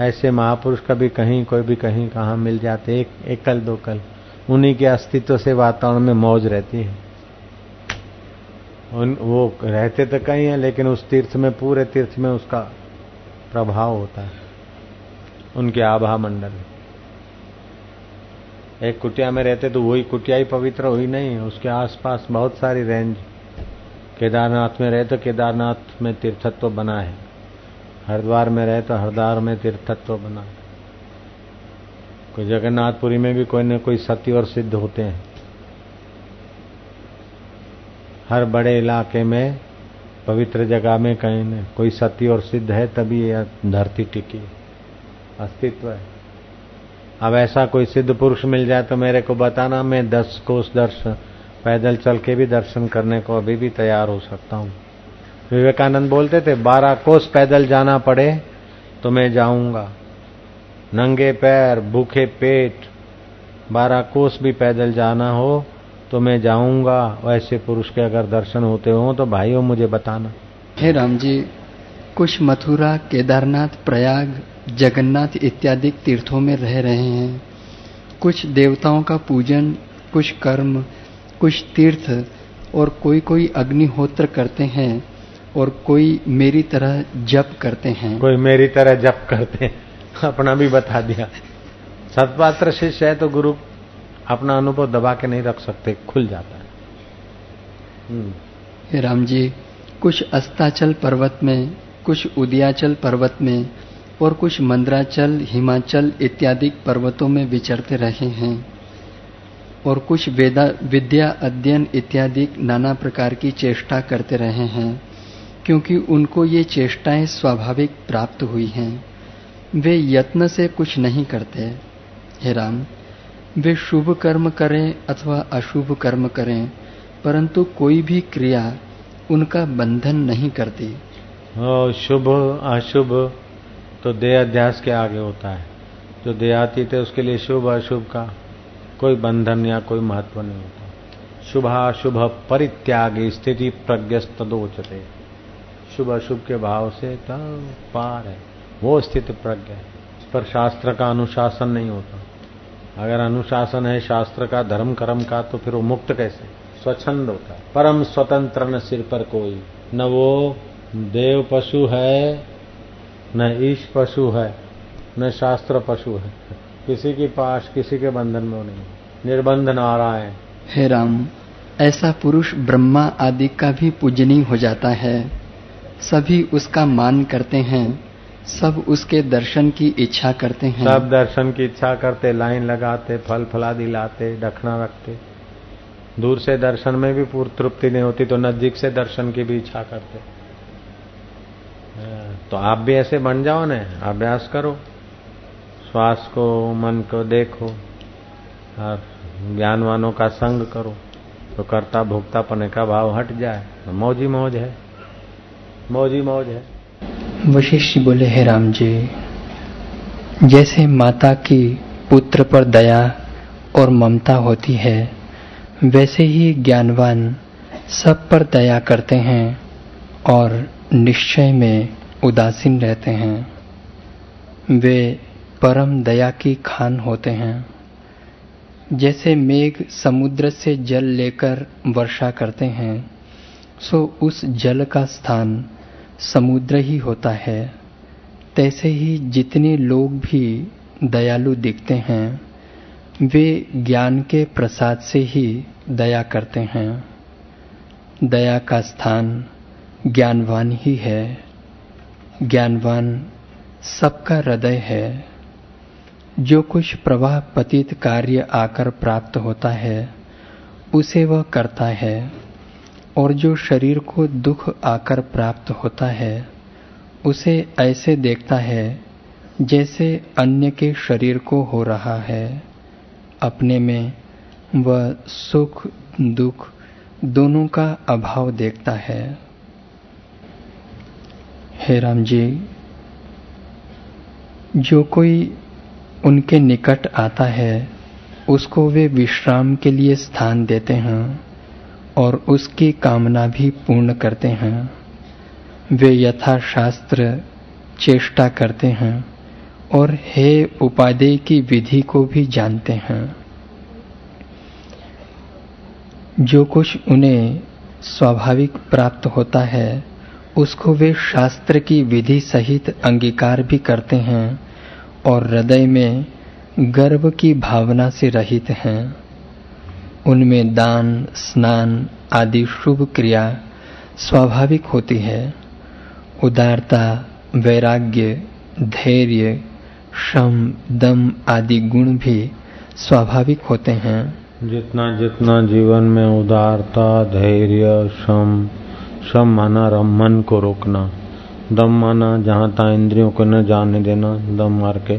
ऐसे महापुरुष कभी कहीं, कोई भी कहीं कहा मिल जाते, एक एक कल, दो कल। उन्हीं के अस्तित्व से वातावरण में मौज रहती है। उन, वो रहते तो कहीं है, लेकिन उस तीर्थ में, पूरे तीर्थ में उसका प्रभाव होता है। उनके आभा मंडल। एक कुटिया में रहते तो वही कुटिया ही पवित्र हुई नहीं, उसके आसपास बहुत सारी रेंज केदारनाथ में रहे तो केदारनाथ में तीर्थत्व बना है। हरिद्वार में रहे तो हरिद्वार में तीर्थत्व बना। कोई जगन्नाथपुरी में भी कोई न कोई सत्य और सिद्ध होते हैं। हर बड़े इलाके में, पवित्र जगह में कहीं न कोई सत्य और सिद्ध है, तभी यह धरती टिकी। अस्तित्व है। अब ऐसा कोई सिद्ध पुरुष मिल जाए तो मेरे को बताना, मैं दस कोस दर्शन पैदल चल के भी दर्शन करने को अभी भी तैयार हो सकता हूँ। विवेकानंद बोलते थे, बारह कोस पैदल जाना पड़े तो मैं जाऊँगा। नंगे पैर, भूखे पेट, बारह कोस भी पैदल जाना हो तो मैं जाऊँगा। वैसे पुरुष के अगर दर्शन होते हो तो भाइयों, मुझे बताना। हे राम जी कुछ मथुरा, केदारनाथ, प्रयाग, जगन्नाथ इत्यादि तीर्थों में रह रहे हैं। कुछ देवताओं का पूजन, कुछ कर्म, कुछ तीर्थ और कोई कोई अग्निहोत्र करते हैं। और कोई मेरी तरह जप करते हैं। कोई मेरी तरह जप करते हैं। अपना भी बता दिया। सतपात्र शिष्य है तो गुरु अपना अनुभव दबा के नहीं रख सकते खुल जाता है। हम्म। राम जी कुछ अस्ताचल पर्वत में कुछ उदियाचल पर्वत में और कुछ मंद्राचल हिमाचल इत्यादि पर्वतों में विचरते रहे हैं और कुछ वेदा विद्या अध्ययन इत्यादि नाना प्रकार की चेष्टा करते रहे हैं। क्योंकि उनको ये चेष्टाएँ स्वाभाविक प्राप्त हुई हैं। वे यत्न से कुछ नहीं करते। हे राम, वे शुभ कर्म करें अथवा अशुभ कर्म करें, परंतु कोई भी क्रिया उनका बंधन नहीं करती। शुभ, अशुभ तो देह अध्यास के आगे होता है। जो देहातीत है, उसके लिए शुभ, अशुभ का कोई बंधन या कोई महत्व नहीं होता। शुभ अशुभ परित्याग स्थिति प्रज्ञस्तोचते शुभ अशुभ के भाव से तब पार है। वो स्थिति प्रज्ञ है। इस पर शास्त्र का अनुशासन नहीं होता। अगर अनुशासन है शास्त्र का, धर्म कर्म का तो फिर वो मुक्त कैसे? स्वच्छंद होता है। परम स्वतंत्र न सिर पर कोई। न वो देव पशु है, न ईश पशु है, न शास्त्र पशु है। किसी की पास किसी के बंधन में नहीं निर्बंध नारायण। हे राम, ऐसा पुरुष ब्रह्मा आदि का भी पूजनीय हो जाता है। सभी उसका मान करते हैं, सब उसके दर्शन की इच्छा करते हैं। सब दर्शन की इच्छा करते, लाइन लगाते, फल फलादि लाते, ढकना रखते। दूर से दर्शन में भी पूर्ण तृप्ति नहीं होती तो नज़दीक से दर्शन की भी इच्छा करते। तो आप भी ऐसे बन जाओ ना, अभ्यास करो। श्वास को, मन को देखो, और ज्ञानवानों का संग करो। तो कर्ता भोक्ता पने का भाव हट जाए तो मौजी मौज है। मौजी मौज है। वशिष्ठ बोले, हे राम जी, जैसे माता की पुत्र पर दया और ममता होती है, वैसे ही ज्ञानवान सब पर दया करते हैं और निश्चय में उदासीन रहते हैं। वे परम दया की खान होते हैं। जैसे मेघ समुद्र से जल लेकर वर्षा करते हैं, सो उस जल का स्थान समुद्र ही होता है। तैसे ही जितने लोग भी दयालु दिखते हैं, वे ज्ञान के प्रसाद से ही दया करते हैं। दया का स्थान ज्ञानवान ही है। ज्ञानवान सबका हृदय है। जो कुछ प्रवाह पतित कार्य आकर प्राप्त होता है, उसे वह करता है। और जो शरीर को दुख आकर प्राप्त होता है, उसे ऐसे देखता है जैसे अन्य के शरीर को हो रहा है। अपने में वह सुख, दुख दोनों का अभाव देखता है। हे राम जी, जो कोई उनके निकट आता है, उसको वे विश्राम के लिए स्थान देते हैं। और उसकी कामना भी पूर्ण करते हैं। वे यथाशास्त्र चेष्टा करते हैं और हे उपादेय की विधि को भी जानते हैं। जो कुछ उन्हें स्वाभाविक प्राप्त होता है, उसको वे शास्त्र की विधि सहित अंगीकार भी करते हैं और हृदय में गर्व की भावना से रहित हैं। उनमें दान, स्नान आदि शुभ क्रिया स्वाभाविक होती है। उदारता, वैराग्य, धैर्य, श्रम, दम आदि गुण भी स्वाभाविक होते हैं। जितना जितना जीवन में उदारता, धैर्य, श्रम श्रम माना रम, मन को रोकना, दम माना जहाँ तहाँ इंद्रियों को न जाने देना, दम मार के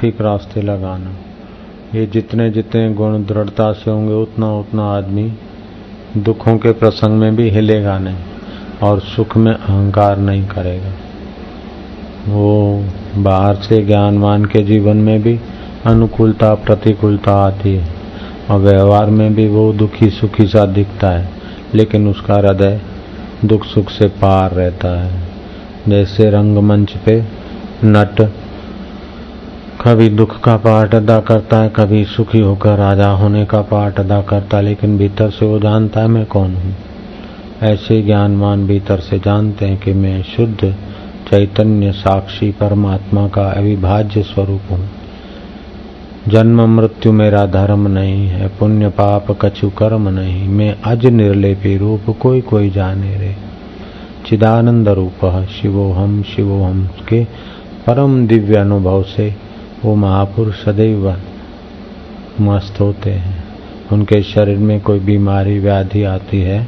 ठीक रास्ते लगाना। ये जितने जितने गुण दृढ़ता से होंगे, उतना उतना आदमी दुखों के प्रसंग में भी हिलेगा नहीं और सुख में अहंकार नहीं करेगा। वो बाहर से ज्ञानवान के जीवन में भी अनुकूलता, प्रतिकूलता आती है और व्यवहार में भी वो दुखी सुखी सा दिखता है, लेकिन उसका हृदय दुख सुख से पार रहता है। जैसे रंगमंच पे नट कभी दुख का पाठ अदा करता है, कभी सुखी होकर राजा होने का पाठ अदा करता है, लेकिन भीतर से वो जानता है, मैं कौन हूँ। ऐसे ज्ञानवान भीतर से जानते हैं कि मैं शुद्ध, चैतन्य, साक्षी, परमात्मा का अविभाज्य स्वरूप हूँ। जन्म मृत्यु मेरा धर्म नहीं है, पुण्य पाप कछु कर्म नहीं, मैं अज निर्लेपी रूप कोई कोई जाने रे। चिदानंद रूप शिवोहम शिवोहम के परम दिव्य अनुभव से वो महापुरुष सदैव मस्त होते हैं। उनके शरीर में कोई बीमारी, व्याधि आती है,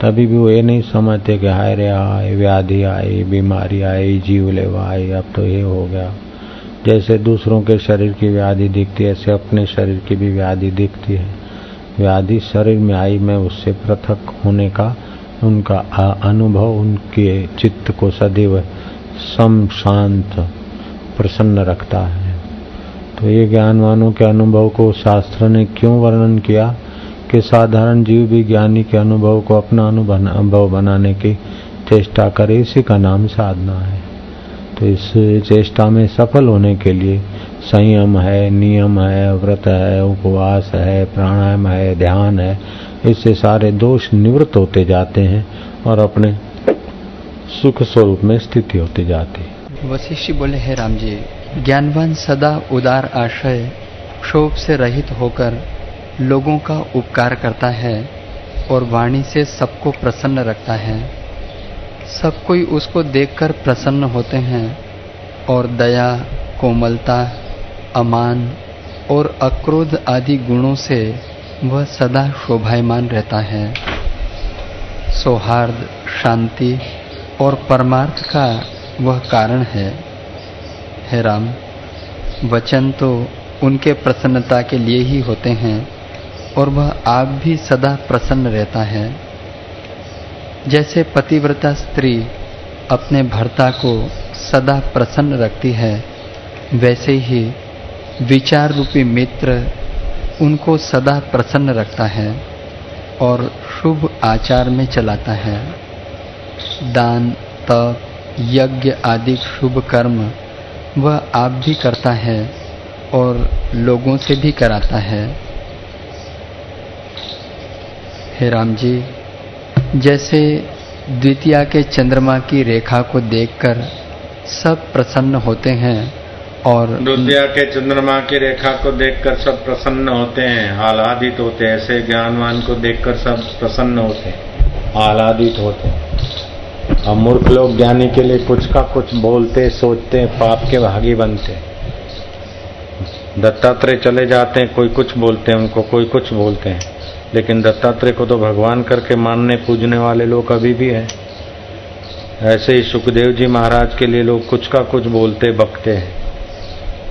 तभी भी वो ये नहीं समझते कि हाय रे आए व्याधि आई, बीमारी आई, जीव लेवा आई, अब तो ये हो गया। जैसे दूसरों के शरीर की व्याधि दिखती है, ऐसे अपने शरीर की भी व्याधि दिखती है। व्याधि शरीर में आई, मैं उससे पृथक होने का, उनका अनुभव, उनके चित्त को सदैव सम शांत, प्रसन्न रखता है। तो ये ज्ञानवानों के अनुभव को शास्त्र ने क्यों वर्णन किया कि साधारण जीव भी ज्ञानी के अनुभव को अपना अनुभव बनाने की चेष्टा करे, इसी का नाम साधना है। तो इस चेष्टा में सफल होने के लिए संयम है, नियम है, व्रत है, उपवास है, प्राणायाम है, ध्यान है, इससे सारे दोष निवृत्त होते जाते हैं और अपने सुख स्वरूप में स्थिति होती जाती है। वशिष्ठ बोले, है राम जी ज्ञानवान सदा उदार आशय क्षोभ से रहित होकर लोगों का उपकार करता है और वाणी से सबको प्रसन्न रखता है। सब कोई उसको देखकर प्रसन्न होते हैं और दया, कोमलता, अमान और अक्रोध आदि गुणों से वह सदा शोभायमान रहता है। सौहार्द, शांति और परमार्थ का वह कारण है। हे राम। वचन तो उनके प्रसन्नता के लिए ही होते हैं और वह आप भी सदा प्रसन्न रहता है। जैसे पतिव्रता स्त्री अपने भर्ता को सदा प्रसन्न रखती है, वैसे ही विचार रूपी मित्र उनको सदा प्रसन्न रखता है और शुभ आचार में चलाता है। दान, तप, यज्ञ आदि शुभ कर्म वह आप भी करता है और लोगों से भी कराता है। हे राम जी, जैसे द्वितीया के चंद्रमा की रेखा को देखकर सब प्रसन्न होते हैं और द्वितीया के चंद्रमा की रेखा को देखकर सब प्रसन्न होते हैं, आह्लादित होते हैं, ऐसे ज्ञानवान को देखकर सब प्रसन्न होते हैं, आह्लादित होते हैं। अब मूर्ख लोग ज्ञानी के लिए कुछ का कुछ बोलते, सोचते, पाप के भागी बनते। दत्तात्रेय चले जाते हैं, कोई कुछ बोलते हैं, उनको कोई कुछ बोलते हैं। लेकिन दत्तात्रेय को तो भगवान करके मानने, पूजने वाले लोग अभी भी हैं। ऐसे ही सुखदेव जी महाराज के लिए लोग कुछ का कुछ बोलते, बकते हैं।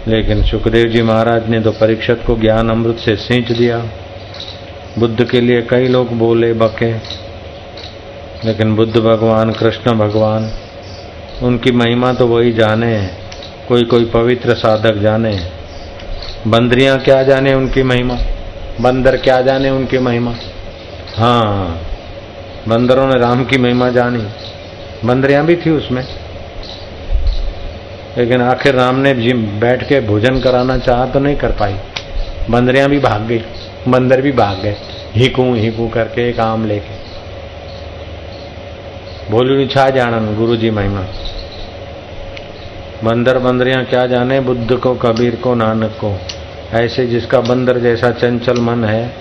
लेकिन सुखदेव जी महाराज ने तो परीक्षत को ज्ञान अमृत से सींच दिया। बुद्ध के लिए कई लोग बोले, बके। लेकिन बुद्ध भगवान, कृष्ण भगवान, उनकी महिमा तो वही जाने हैं कोई कोई पवित्र साधक जाने। हैं बंदरियाँ क्या जाने उनकी महिमा? बंदर क्या जाने उनकी महिमा? हाँ बंदरों ने राम की महिमा जानी। बंदरियाँ भी थी उसमें। लेकिन आखिर राम ने जी बैठ के भोजन कराना चाहा तो नहीं कर पाई। बंदरियाँ भी भाग गई, बंदर भी भाग गए हिकू हिकू करके एक आम लेके। बोलू छा जानन गुरु जी महिमा। बंदर बंदरियाँ क्या जाने, बुद्ध को, कबीर को, नानक को। ऐसे जिसका बंदर जैसा चंचल मन है,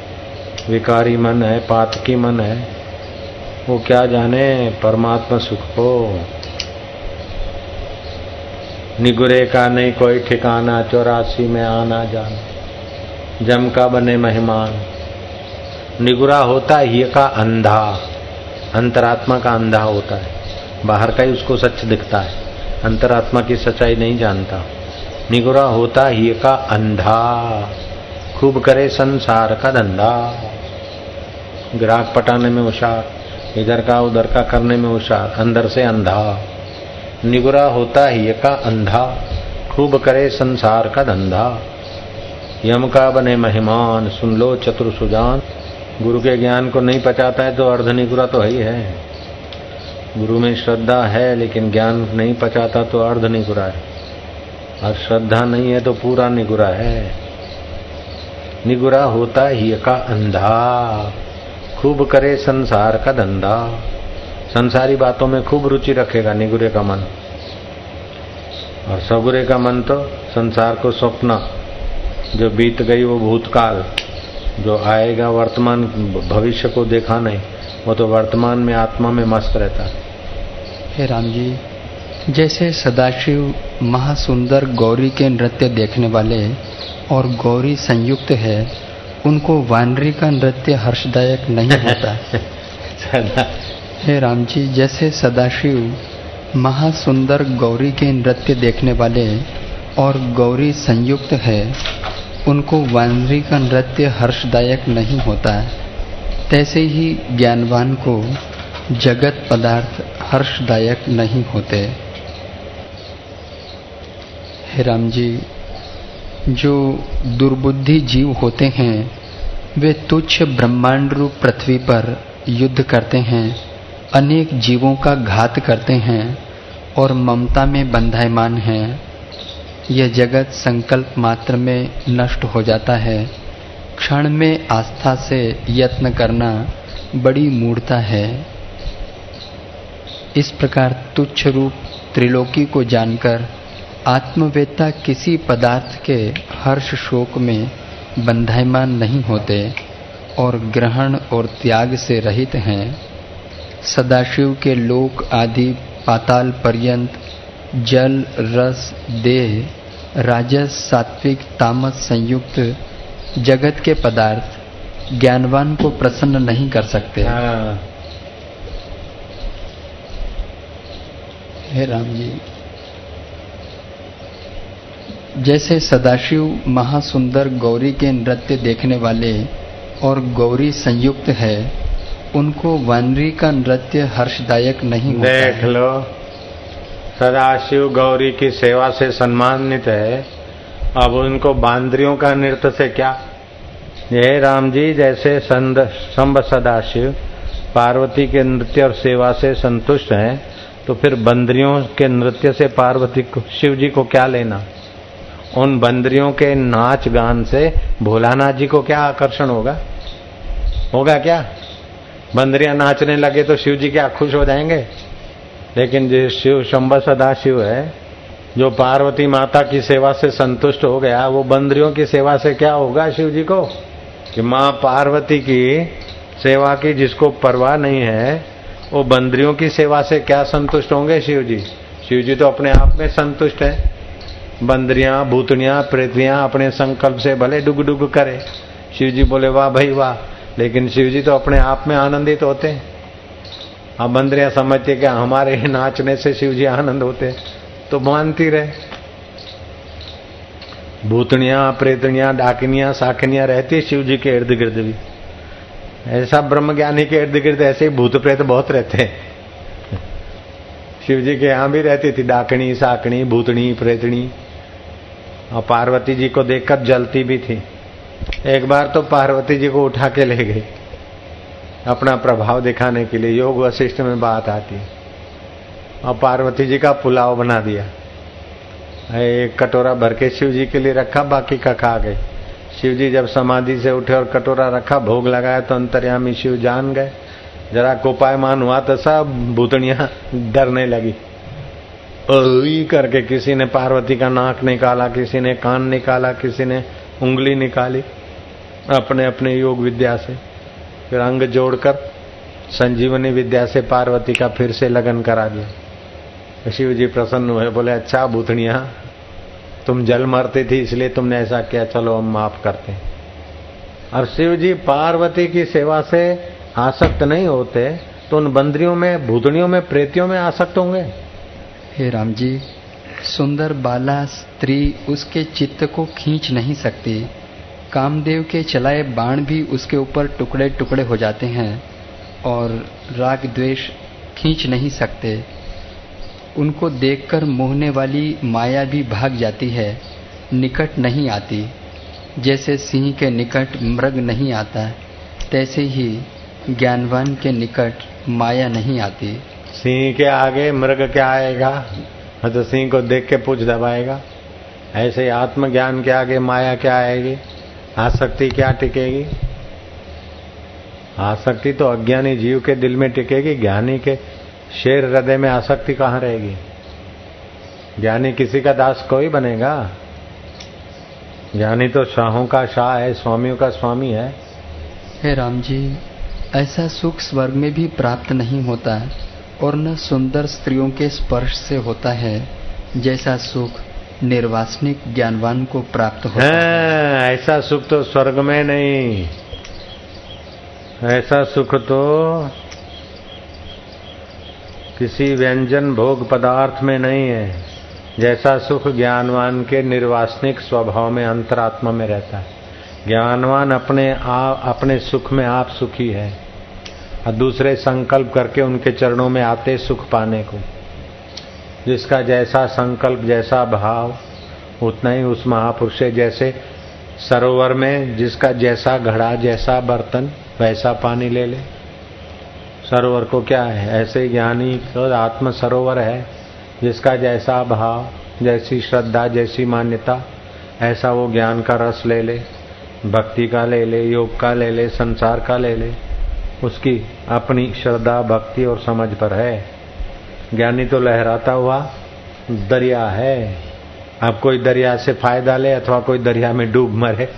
विकारी मन है, पातकी मन है, वो क्या जाने, परमात्मा सुख को। निगुरे का नहीं कोई ठिकाना, चौरासी में आना जाना। जम का बने मेहमान। निगुरा होता ही का अंधा। अंतरात्मा का अंधा होता है। बाहर का ही उसको सच दिखता है। अंतरात्मा की सच्चाई नहीं जानता। निगुरा होता ही का अंधा। खूब करे संसार का धंधा। ग्राहक पटाने में होशार इधर का उधर का करने में होशार अंदर से अंधा। निगुरा होता ही का अंधा। खूब करे संसार का धंधा। यम का बने मेहमान, सुन लो चतुर सुजान। गुरु के ज्ञान को नहीं पचाता है तो अर्ध निगुरा तो ही है गुरु में श्रद्धा है, लेकिन ज्ञान नहीं पचाता तो अर्ध निगुरा है। और श्रद्धा नहीं है तो पूरा निगुरा है। निगुरा होता ही का अंधा। खूब करे संसार का धंधा। संसारी बातों में खूब रुचि रखेगा निगुरे का मन। और सगुरे का मन तो संसार को स्वप्न। जो बीत गई वो भूतकाल। जो आएगा वर्तमान भविष्य को देखा नहीं वो तो वर्तमान में आत्मा में मस्त रहता है। हे राम जी जैसे सदाशिव महासुंदर गौरी के नृत्य देखने वाले और गौरी संयुक्त है उनको वानरी का नृत्य हर्षदायक नहीं होता। हे राम जी जैसे सदाशिव महासुंदर गौरी के नृत्य देखने वाले और गौरी संयुक्त है उनको वानरी का नृत्य हर्षदायक नहीं होता। तैसे ही ज्ञानवान को जगत पदार्थ हर्षदायक नहीं होते। हे राम जी, जो दुर्बुद्धि जीव होते हैं, वे तुच्छ ब्रह्मांड रूप पृथ्वी पर युद्ध करते हैं, अनेक जीवों का घात करते हैं और ममता में बंधायमान हैं। यह जगत संकल्प मात्र में नष्ट हो जाता है। क्षण में आस्था से यत्न करना बड़ी मूर्ता है। इस प्रकार तुच्छ रूप त्रिलोकी को जानकर आत्मवेत्ता किसी पदार्थ के हर्ष शोक में बंधायमान नहीं होते और ग्रहण और त्याग से रहित हैं। सदाशिव के लोक आदि पाताल पर्यंत जल, रस, देह राजस सात्विक तामस संयुक्त जगत के पदार्थ ज्ञानवान को प्रसन्न नहीं कर सकते। हाँ। हे राम जी। जैसे सदाशिव महासुंदर गौरी के नृत्य देखने वाले और गौरी संयुक्त है उनको वानरी का नृत्य हर्षदायक नहीं होता देख लो। सदाशिव गौरी की सेवा से सम्मानित है। अब उनको बांद्रियों का नृत्य से क्या? ये राम जी, जैसे संब सदाशिव पार्वती के नृत्य और सेवा से संतुष्ट हैं तो फिर बंदरियों के नृत्य से पार्वती को, शिव जी को क्या लेना? उन बंदरियों के नाच गान से भोलानाथ जी को क्या आकर्षण होगा? होगा क्या? बंदरिया नाचने लगे तो शिव जी क्या खुश हो जाएँगे? लेकिन जो शिव, शंभ सदा शिव है, जो पार्वती माता की सेवा से संतुष्ट हो गया, वो बंदरियों की सेवा से क्या होगा शिव जी को? कि माँ पार्वती की सेवा की जिसको परवाह नहीं है, वो बंदरियों की सेवा से क्या संतुष्ट होंगे शिव जी? शिव जी तो अपने आप में संतुष्ट है। बंदरिया, भूतनिया प्रेतियाँ अपने संकल्प से भले डुग डुग करे। शिव जी बोले, वाह भाई, वाह। लेकिन शिव जी तो अपने आप में आनंदित होते हैं। अब बंदरिया समझते कि हमारे नाचने से शिव जी आनंद होते तो मानती रहे। भूतनिया, प्रेतनिया, डाकिनिया, साखनिया रहती है शिव जी के इर्द गिर्द भी। ऐसा ब्रह्म ज्ञानी के इर्द गिर्द ऐसे ही भूत प्रेत बहुत रहते हैं। शिव जी के यहाँ भी रहती थी, डाकनी साकनी भूतनी, प्रेतनी। और पार्वती जी को देखकर जलती भी थी। एक बार तो पार्वती जी को उठा के ले गई। अपना प्रभाव दिखाने के लिए योग वशिष्ठ में बात आती है। और पार्वती जी का पुलाव बना दिया। एक कटोरा भर के शिव जी के लिए रखा, बाकी का खा गए। शिव जी जब समाधि से उठे और कटोरा रखा, भोग लगाया तो अंतर्यामी शिव जान गए। जरा कोपायमान हुआ तो सब भूतनिया डरने लगी। करके किसी ने पार्वती का नाक निकाला, किसी ने कान निकाला, किसी ने उंगली निकाली अपने अपने योग विद्या से। फिर अंग जोड़कर संजीवनी विद्या से पार्वती का फिर से लगन करा दिया। शिव जी प्रसन्न हुए, बोले अच्छा भूतनिया, तुम जल मरती थी, इसलिए तुमने ऐसा किया, चलो हम माफ़ करते और शिव जी पार्वती की सेवा से आसक्त नहीं होते तो उन बंदरियों में, भूतनियों में, प्रेतियों में आसक्त होंगे। हे राम जी, सुंदर बाला स्त्री उसके चित्त को खींच नहीं सकती। कामदेव के चलाए बाण भी उसके ऊपर टुकड़े टुकड़े हो जाते हैं और राग द्वेष खींच नहीं सकते। उनको देखकर मोहने वाली माया भी भाग जाती है, निकट नहीं आती। जैसे सिंह के निकट मृग नहीं आता, तैसे ही ज्ञानवान के निकट माया नहीं आती। सिंह के आगे मृग क्या आएगा? तो सिंह को देख के पूछ दबाएगा। ऐसे आत्मज्ञान के आगे माया क्या आएगी? आसक्ति क्या टिकेगी? आसक्ति तो अज्ञानी जीव के दिल में टिकेगी, ज्ञानी के शेर हृदय में आसक्ति कहाँ रहेगी? ज्ञानी किसी का दास कोई बनेगा? ज्ञानी तो शाहों का शाह है, स्वामियों का स्वामी है। हे राम जी, ऐसा सुख स्वर्ग में भी प्राप्त नहीं होता और न सुंदर स्त्रियों के स्पर्श से होता है, जैसा सुख निर्वासनिक ज्ञानवान को प्राप्त होता है। ऐसा सुख तो स्वर्ग में नहीं। ऐसा सुख तो किसी व्यंजन भोग पदार्थ में नहीं है। जैसा सुख ज्ञानवान के निर्वासनिक स्वभाव में अंतरात्मा में रहता है। ज्ञानवान अपने आप, अपने सुख में आप सुखी है। और दूसरे संकल्प करके उनके चरणों में आते सुख पाने को। जिसका जैसा संकल्प, जैसा भाव, उतना ही उस महापुरुष से जैसे सरोवर में जिसका जैसा घड़ा, जैसा बर्तन, वैसा पानी ले ले। सरोवर को क्या है? ऐसे ज्ञानी तो आत्म सरोवर है। जिसका जैसा भाव, जैसी श्रद्धा, जैसी मान्यता, ऐसा वो ज्ञान का रस ले ले, भक्ति का ले ले, योग का ले ले, संसार का ले ले, उसकी अपनी श्रद्धा, भक्ति और समझ पर है। ज्ञानी तो लहराता हुआ, दरिया है। अब कोई दरिया से फ़ायदा ले अथवा कोई दरिया में डूब मरे,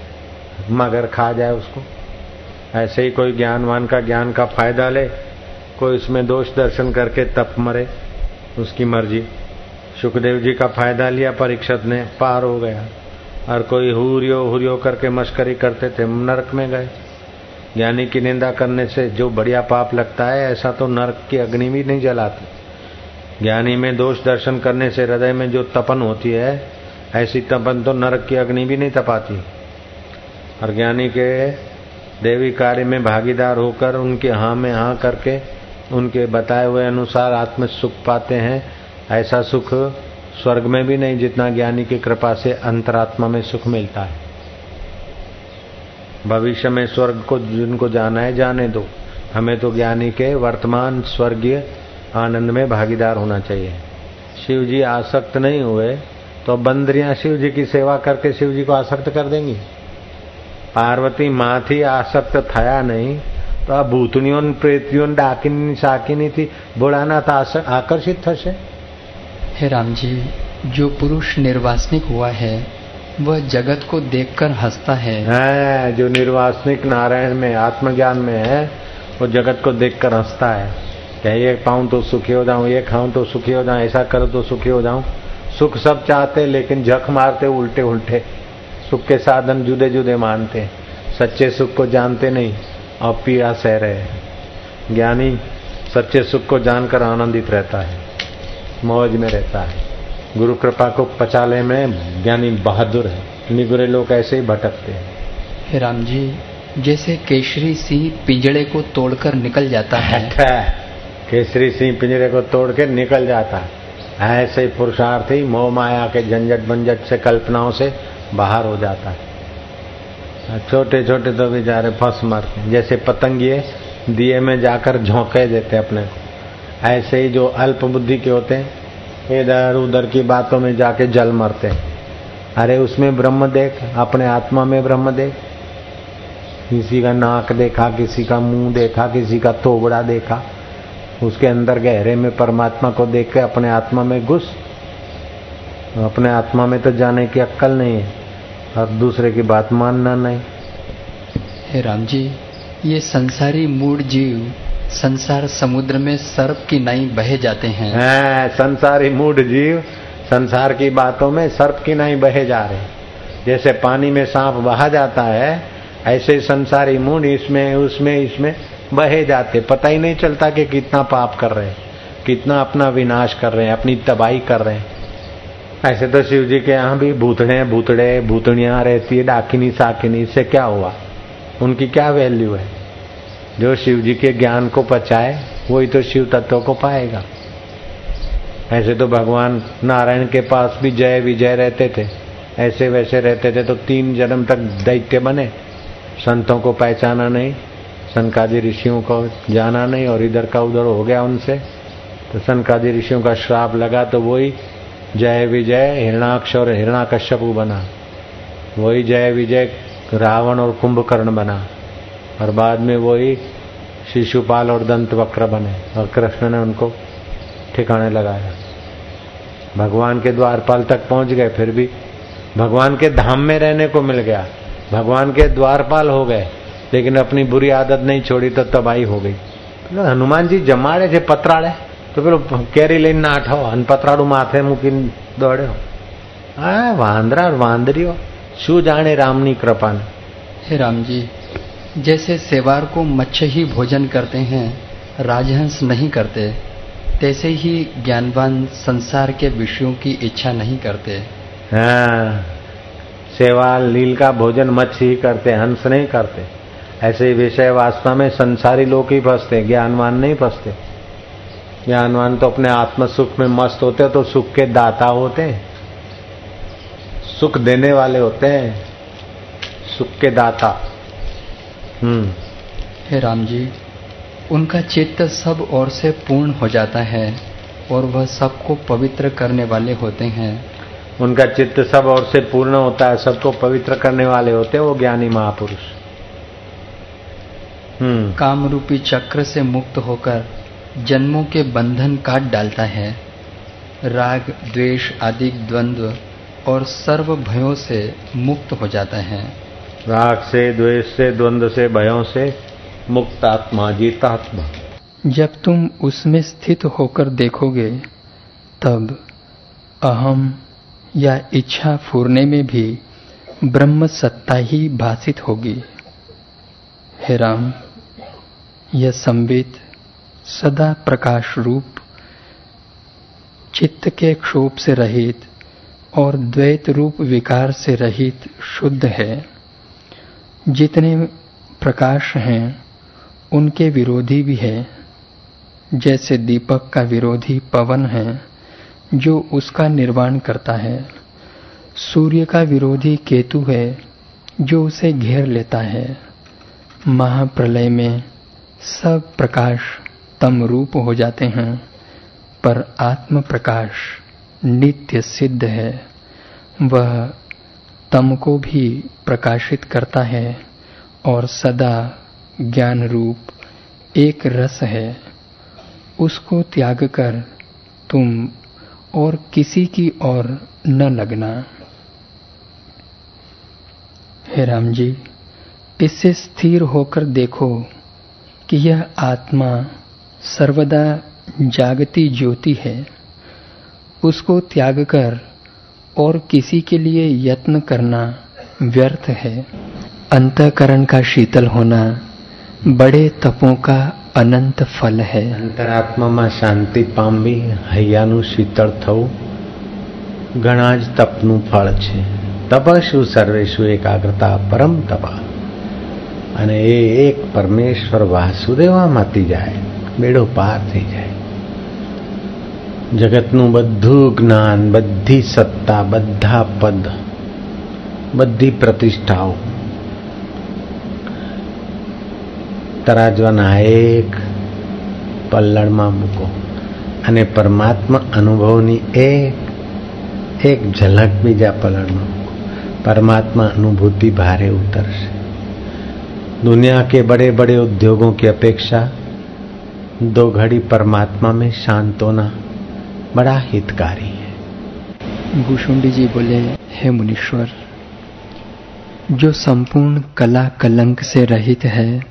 मगर खा जाए उसको। ऐसे ही कोई ज्ञानवान का ज्ञान का फ़ायदा ले, कोई उसमें दोष दर्शन करके तप मरे, उसकी मर्ज़ी। सुखदेव जी का फ़ायदा लिया, परीक्षत ने, पार हो गया। और कोई हुरियो हुरियो करके मस्करी करते थे, नरक में गए। ज्ञानी की निंदा करने से जो बढ़िया पाप लगता है, ऐसा तो नरक की अग्नि भी नहीं जलाती। ज्ञानी में दोष दर्शन करने से हृदय में जो तपन होती है, ऐसी तपन तो नरक की अग्नि भी नहीं तपाती। और ज्ञानी के देवी कार्य में भागीदार होकर उनके हाँ में हाँ करके उनके बताए हुए अनुसार आत्म सुख पाते हैं, ऐसा सुख स्वर्ग में भी नहीं जितना ज्ञानी की कृपा से अंतरात्मा में सुख मिलता है। भविष्य में स्वर्ग को जिनको जाना है जाने दो हमें तो ज्ञानी के वर्तमान स्वर्गीय आनंद में भागीदार होना चाहिए शिव जी आसक्त नहीं हुए तो बंदरियां शिव जी की सेवा करके शिव जी को आसक्त कर देंगी पार्वती माँ थी आसक्त थया नहीं તો આ ભૂતણીઓ પ્રેતીઓ ડાકીની સાકીનીથી ભોળાનાથ આકર્ષિત થશે हे राम जी जो पुरुष निर्वासनिक हुआ है वह जगत को देखकर हंसता है। जो निर्वासनिक नारायण में, आत्मज्ञान में है, वो जगत को देखकर हंसता है। क्या ये पाऊँ तो सुखी हो जाऊँ, ये खाऊं तो सुखी हो जाऊँ, ऐसा करो तो सुखी हो जाऊँ। सुख सब चाहते, लेकिन झक मारते उल्टे उल्टे सुख के साधन जुदे जुदे मानते। सच्चे सुख को जानते नहीं, और पीड़ा सह रहे ज्ञानी सच्चे सुख को जानकर आनंदित रहता है, मौज में रहता है। गुरु कृपा को पचाले में ज्ञानी बहादुर है। निगुरे लोग ऐसे ही भटकते हैं। राम जी जैसे केसरी सिंह पिंजड़े को तोड़कर निकल जाता है। अच्छा, केसरी सिंह पिंजड़े को तोड़ के निकल जाता है। ऐसे ही पुरुषार्थी मोह माया के झंझट बंझट से कल्पनाओं से बाहर हो जाता है। छोटे छोटे तो बेचारे फंस मारते जैसे पतंगिए दिए में जाकर झोंके देते अपने को। ऐसे ही जो अल्प बुद्धि के होते हैं इधर उधर की बातों में जाके जल मरते हैं। अरे उसमें ब्रह्म देख, अपने आत्मा में ब्रह्म देख। किसी का नाक देखा, किसी का मुँह देखा, किसी का तोबड़ा देखा। उसके अंदर गहरे में परमात्मा को देख के अपने आत्मा में घुस। अपने आत्मा में तो जाने की अक्कल नहीं है, और दूसरे की बात मानना नहीं। राम जी, ये संसारी मूड जीव संसार समुद्र में सर्प की नाई बहे जाते हैं। है, संसारी मूड जीव संसार की बातों में सर्प की नाई बहे जा रहे जैसे पानी में सांप बहा जाता है ऐसे संसारी मूड इसमें उसमें इसमें बहे जाते पता ही नहीं चलता कि कितना पाप कर रहे हैं कितना अपना विनाश कर रहे हैं अपनी तबाही कर रहे हैं। ऐसे तो शिव जी के यहाँ भी भूतड़े भूतड़े भूतड़िया रहती है डाकिनी साकिनी इससे क्या हुआ? उनकी क्या वैल्यू है? जो शिव जी के ज्ञान को पचाए, वही तो शिव तत्व को पाएगा। ऐसे तो भगवान नारायण के पास भी जय विजय रहते थे। ऐसे वैसे रहते थे तो तीन जन्म तक दैत्य बने। संतों को पहचाना नहीं सनकादि ऋषियों को जाना नहीं, और इधर का उधर हो गया उनसे। तो सनकादि ऋषियों का श्राप लगा तो वही जय विजय, हिरणाक्ष और हिरणाकश्यपु बना। वही जय विजय, रावण और कुंभकर्ण बना। और बाद में वही शिशुपाल और दंत वक्र बने और कृष्ण ने उनको ठिकाने लगाया। भगवान के द्वारपाल तक पहुँच गए, फिर भी भगवान के धाम में रहने को मिल गया। भगवान के द्वारपाल हो गए, लेकिन अपनी बुरी आदत नहीं छोड़ी तो तबाही हो गई। हनुमान जी, जमाड़े थे पत्राड़े? तो फिर कैरी लेन ना आठो अन पत्राड़ू माथे मुकी दौड़े हो। वांदरा और वांदरियो, शू जाने रामनी कृपा ने? हे राम जी जैसे सेवार को मच्छ ही भोजन करते हैं, राजहंस नहीं करते, तैसे ही ज्ञानवान संसार के विषयों की इच्छा नहीं करते। हाँ सेवा लील का भोजन मच्छ ही करते, हंस नहीं करते। ऐसे विषय वास्तव में संसारी लोग ही फंसते, ज्ञानवान नहीं फंसते। ज्ञानवान तो अपने आत्म सुख में मस्त होते तो सुख के दाता होते सुख देने वाले होते हैं, सुख के दाता। हे राम जी उनका चित्त सब ओर से पूर्ण हो जाता है और वह सबको पवित्र करने वाले होते हैं। उनका चित्त सब ओर से पूर्ण होता है सबको पवित्र करने वाले होते हैं वो ज्ञानी महापुरुष। हम्म। काम रूपी चक्र से मुक्त होकर जन्मों के बंधन काट डालता है। राग द्वेष आदि द्वंद्व और सर्व भयों से मुक्त हो जाता है। राग से, द्वेष से, द्वंद्व से, भयों से मुक्त आत्मा जीतात्मा। जब तुम उसमें स्थित होकर देखोगे, तब अहम या इच्छा फूरने में भी ब्रह्म सत्ता ही भाषित होगी। हे राम, यह संबित सदा प्रकाश रूप, चित्त के क्षोभ से रहित और द्वैत रूप विकार से रहित शुद्ध है। जितने प्रकाश हैं, उनके विरोधी भी है। जैसे दीपक का विरोधी पवन है, जो उसका निर्माण करता है। सूर्य का विरोधी केतु है, जो उसे घेर लेता है। महाप्रलय में सब प्रकाश तम रूप हो जाते हैं, पर आत्म प्रकाश नित्य सिद्ध है। वह तम को भी प्रकाशित करता है और सदा ज्ञान रूप एक रस है। उसको त्याग कर तुम और किसी की ओर न लगना। हे राम जी, इससे स्थिर होकर देखो कि यह आत्मा सर्वदा जागती ज्योति है। उसको त्याग कर और किसी के लिए यत्न करना व्यर्थ है अंतकरण का शीतल होना बड़े तपों का અનંત ફલ હે અંતરાત્મામાં શાંતિ પામવી હૈયાનું શીતળ થવું ઘણા જ તપનું ફળ છે તપસ્ુ સર્વેશુ એકાગ્રતા પરમ તપા અને એ એક પરમેશ્વર વાસુદેવામાંથી જાય બેડો પાર થઈ જાય જગતનું બધું જ્ઞાન બધી સત્તા બધા પદ બધી પ્રતિષ્ઠાઓ તરાજવાના એક પલ્લડમાં મૂકો અને પરમાત્મા અનુભવની એક એક ઝલક બીજા પલળમાં મૂકો परमात्मा अनुभूति भारे उतरसे दुनिया के बड़े बड़े उद्योगों की अपेक्षा दो घड़ी परमात्मा में शांत होना बड़ा हितकारी है। भूषुंडी जी बोले, हे मुनीश्वर, जो संपूर्ण कला कलंक से रहित है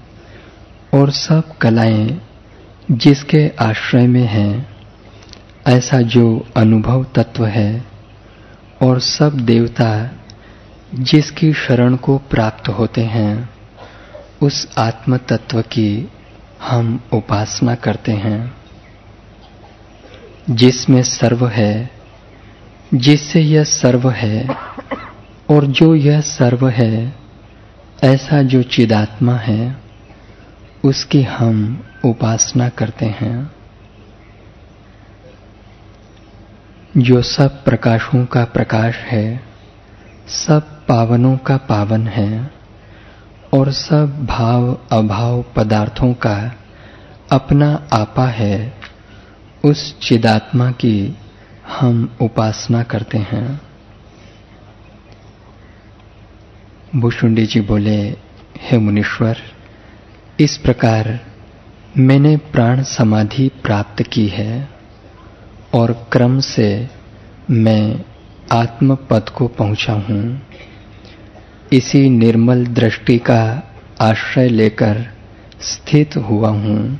और सब कलाएँ जिसके आश्रय में हैं, ऐसा जो अनुभव तत्व है और सब देवता जिसकी शरण को प्राप्त होते हैं, उस आत्म तत्व की हम उपासना करते हैं। जिसमें सर्व है, जिससे यह सर्व है, और जो यह सर्व है, ऐसा जो चिदात्मा है, उसकी हम उपासना करते हैं। जो सब प्रकाशों का प्रकाश है, सब पावनों का पावन है, और सब भाव अभाव पदार्थों का अपना आपा है उस चिदात्मा की हम उपासना करते हैं। भूषुंडी जी बोले, हे मुनीश्वर, इस प्रकार मैंने प्राण समाधि प्राप्त की है और क्रम से मैं आत्म पद को पहुँचा हूँ। इसी निर्मल दृष्टि का आश्रय लेकर स्थित हुआ हूँ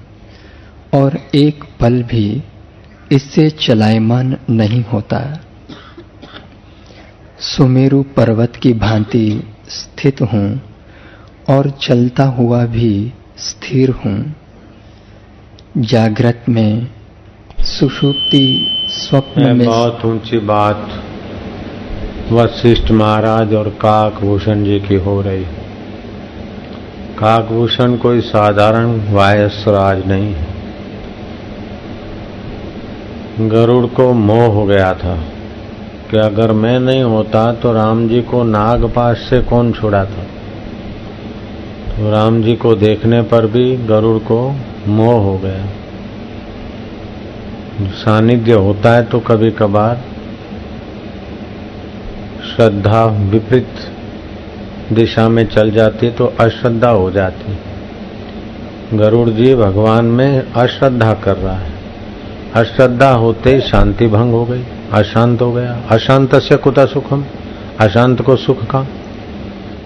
और एक पल भी इससे चलायमान नहीं होता। सुमेरु पर्वत की भांति स्थित हूँ और चलता हुआ भी स्थिर हूँ। जागृत में सुषुप्ति स्वप्न में बहुत ऊँची बात वशिष्ठ महाराज और काकभूषण जी की हो रही। काकभूषण कोई साधारण वायसराज नहीं। है गरुड़ को मोह हो गया था कि अगर मैं नहीं होता तो राम जी को नागपाश से कौन छोड़ा था? तो राम जी को देखने पर भी गरुड़ को मोह हो गया। सानिध्य होता है तो कभी कभार श्रद्धा विपरीत दिशा में चल जाती तो अश्रद्धा हो जाती। गरुड़ जी भगवान में अश्रद्धा कर रहा है। अश्रद्धा होते शांति भंग हो गई। अशांत हो गया। अशांत से कुता सुखम। अशांत को सुख का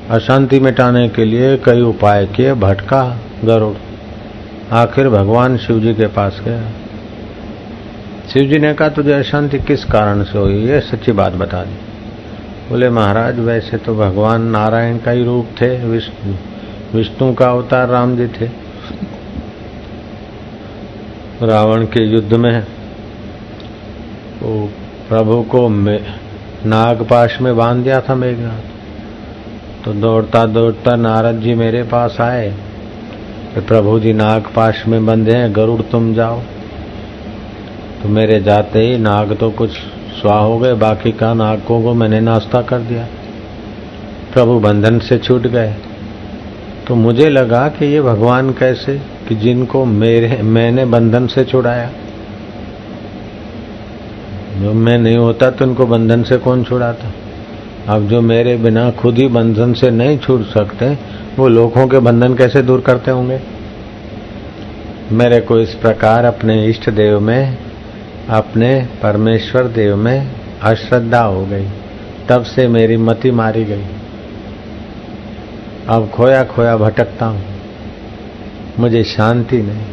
अशांति मिटाने के लिए कई उपाय किए। भटका गरुड़। आखिर भगवान शिव जी के पास गया। शिव जी ने कहा, तुझे अशांति किस कारण से हुई? ये सच्ची बात बता दी। बोले, महाराज, वैसे तो भगवान नारायण का ही रूप थे। विष्णु विष्णु का अवतार राम जी थे। रावण के युद्ध में, वो प्रभु को नागपाश में बाँध दिया था मेघनाथ। तो दौड़ता दौड़ता नारद जी मेरे पास आए, कि प्रभु जी नागपाश में बंधे हैं, गरुड़ तुम जाओ। तो मेरे जाते ही नाग तो कुछ स्वा हो गए, बाकी का नागों को मैंने नाश्ता कर दिया। प्रभु बंधन से छूट गए। तो मुझे लगा कि ये भगवान कैसे कि जिनको मेरे, मैंने बंधन से छुड़ाया। जो मैं नहीं होता तो उनको बंधन से कौन छुड़ाता? अब जो मेरे बिना खुद ही बंधन से नहीं छूट सकते, वो लोगों के बंधन कैसे दूर करते होंगे? मेरे को इस प्रकार अपने इष्ट देव में, अपने परमेश्वर देव में अश्रद्धा हो गई। तब से मेरी मति मारी गई। अब खोया खोया भटकता हूँ। मुझे शांति नहीं।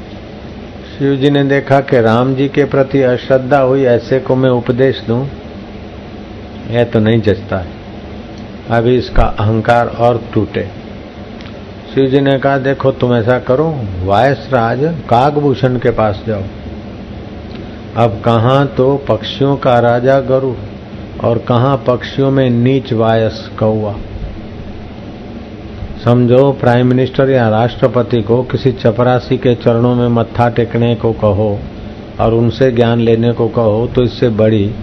शिव जी ने देखा कि राम जी के प्रति अश्रद्धा हुई, ऐसे को मैं उपदेश दूँ। यह तो नहीं जचता है। अभी इसका अहंकार और टूटे। शिव जी ने कहा, देखो, तुम ऐसा करो, वायस राज, कागभूषण के पास जाओ। अब कहा तो पक्षियों का राजा गरुड़, और कहा पक्षियों में नीच वायस कौआ समझो प्राइम मिनिस्टर या राष्ट्रपति को किसी चपरासी के चरणों में मत्था टेकने को कहो और उनसे ज्ञान लेने को कहो तो इससे बड़ी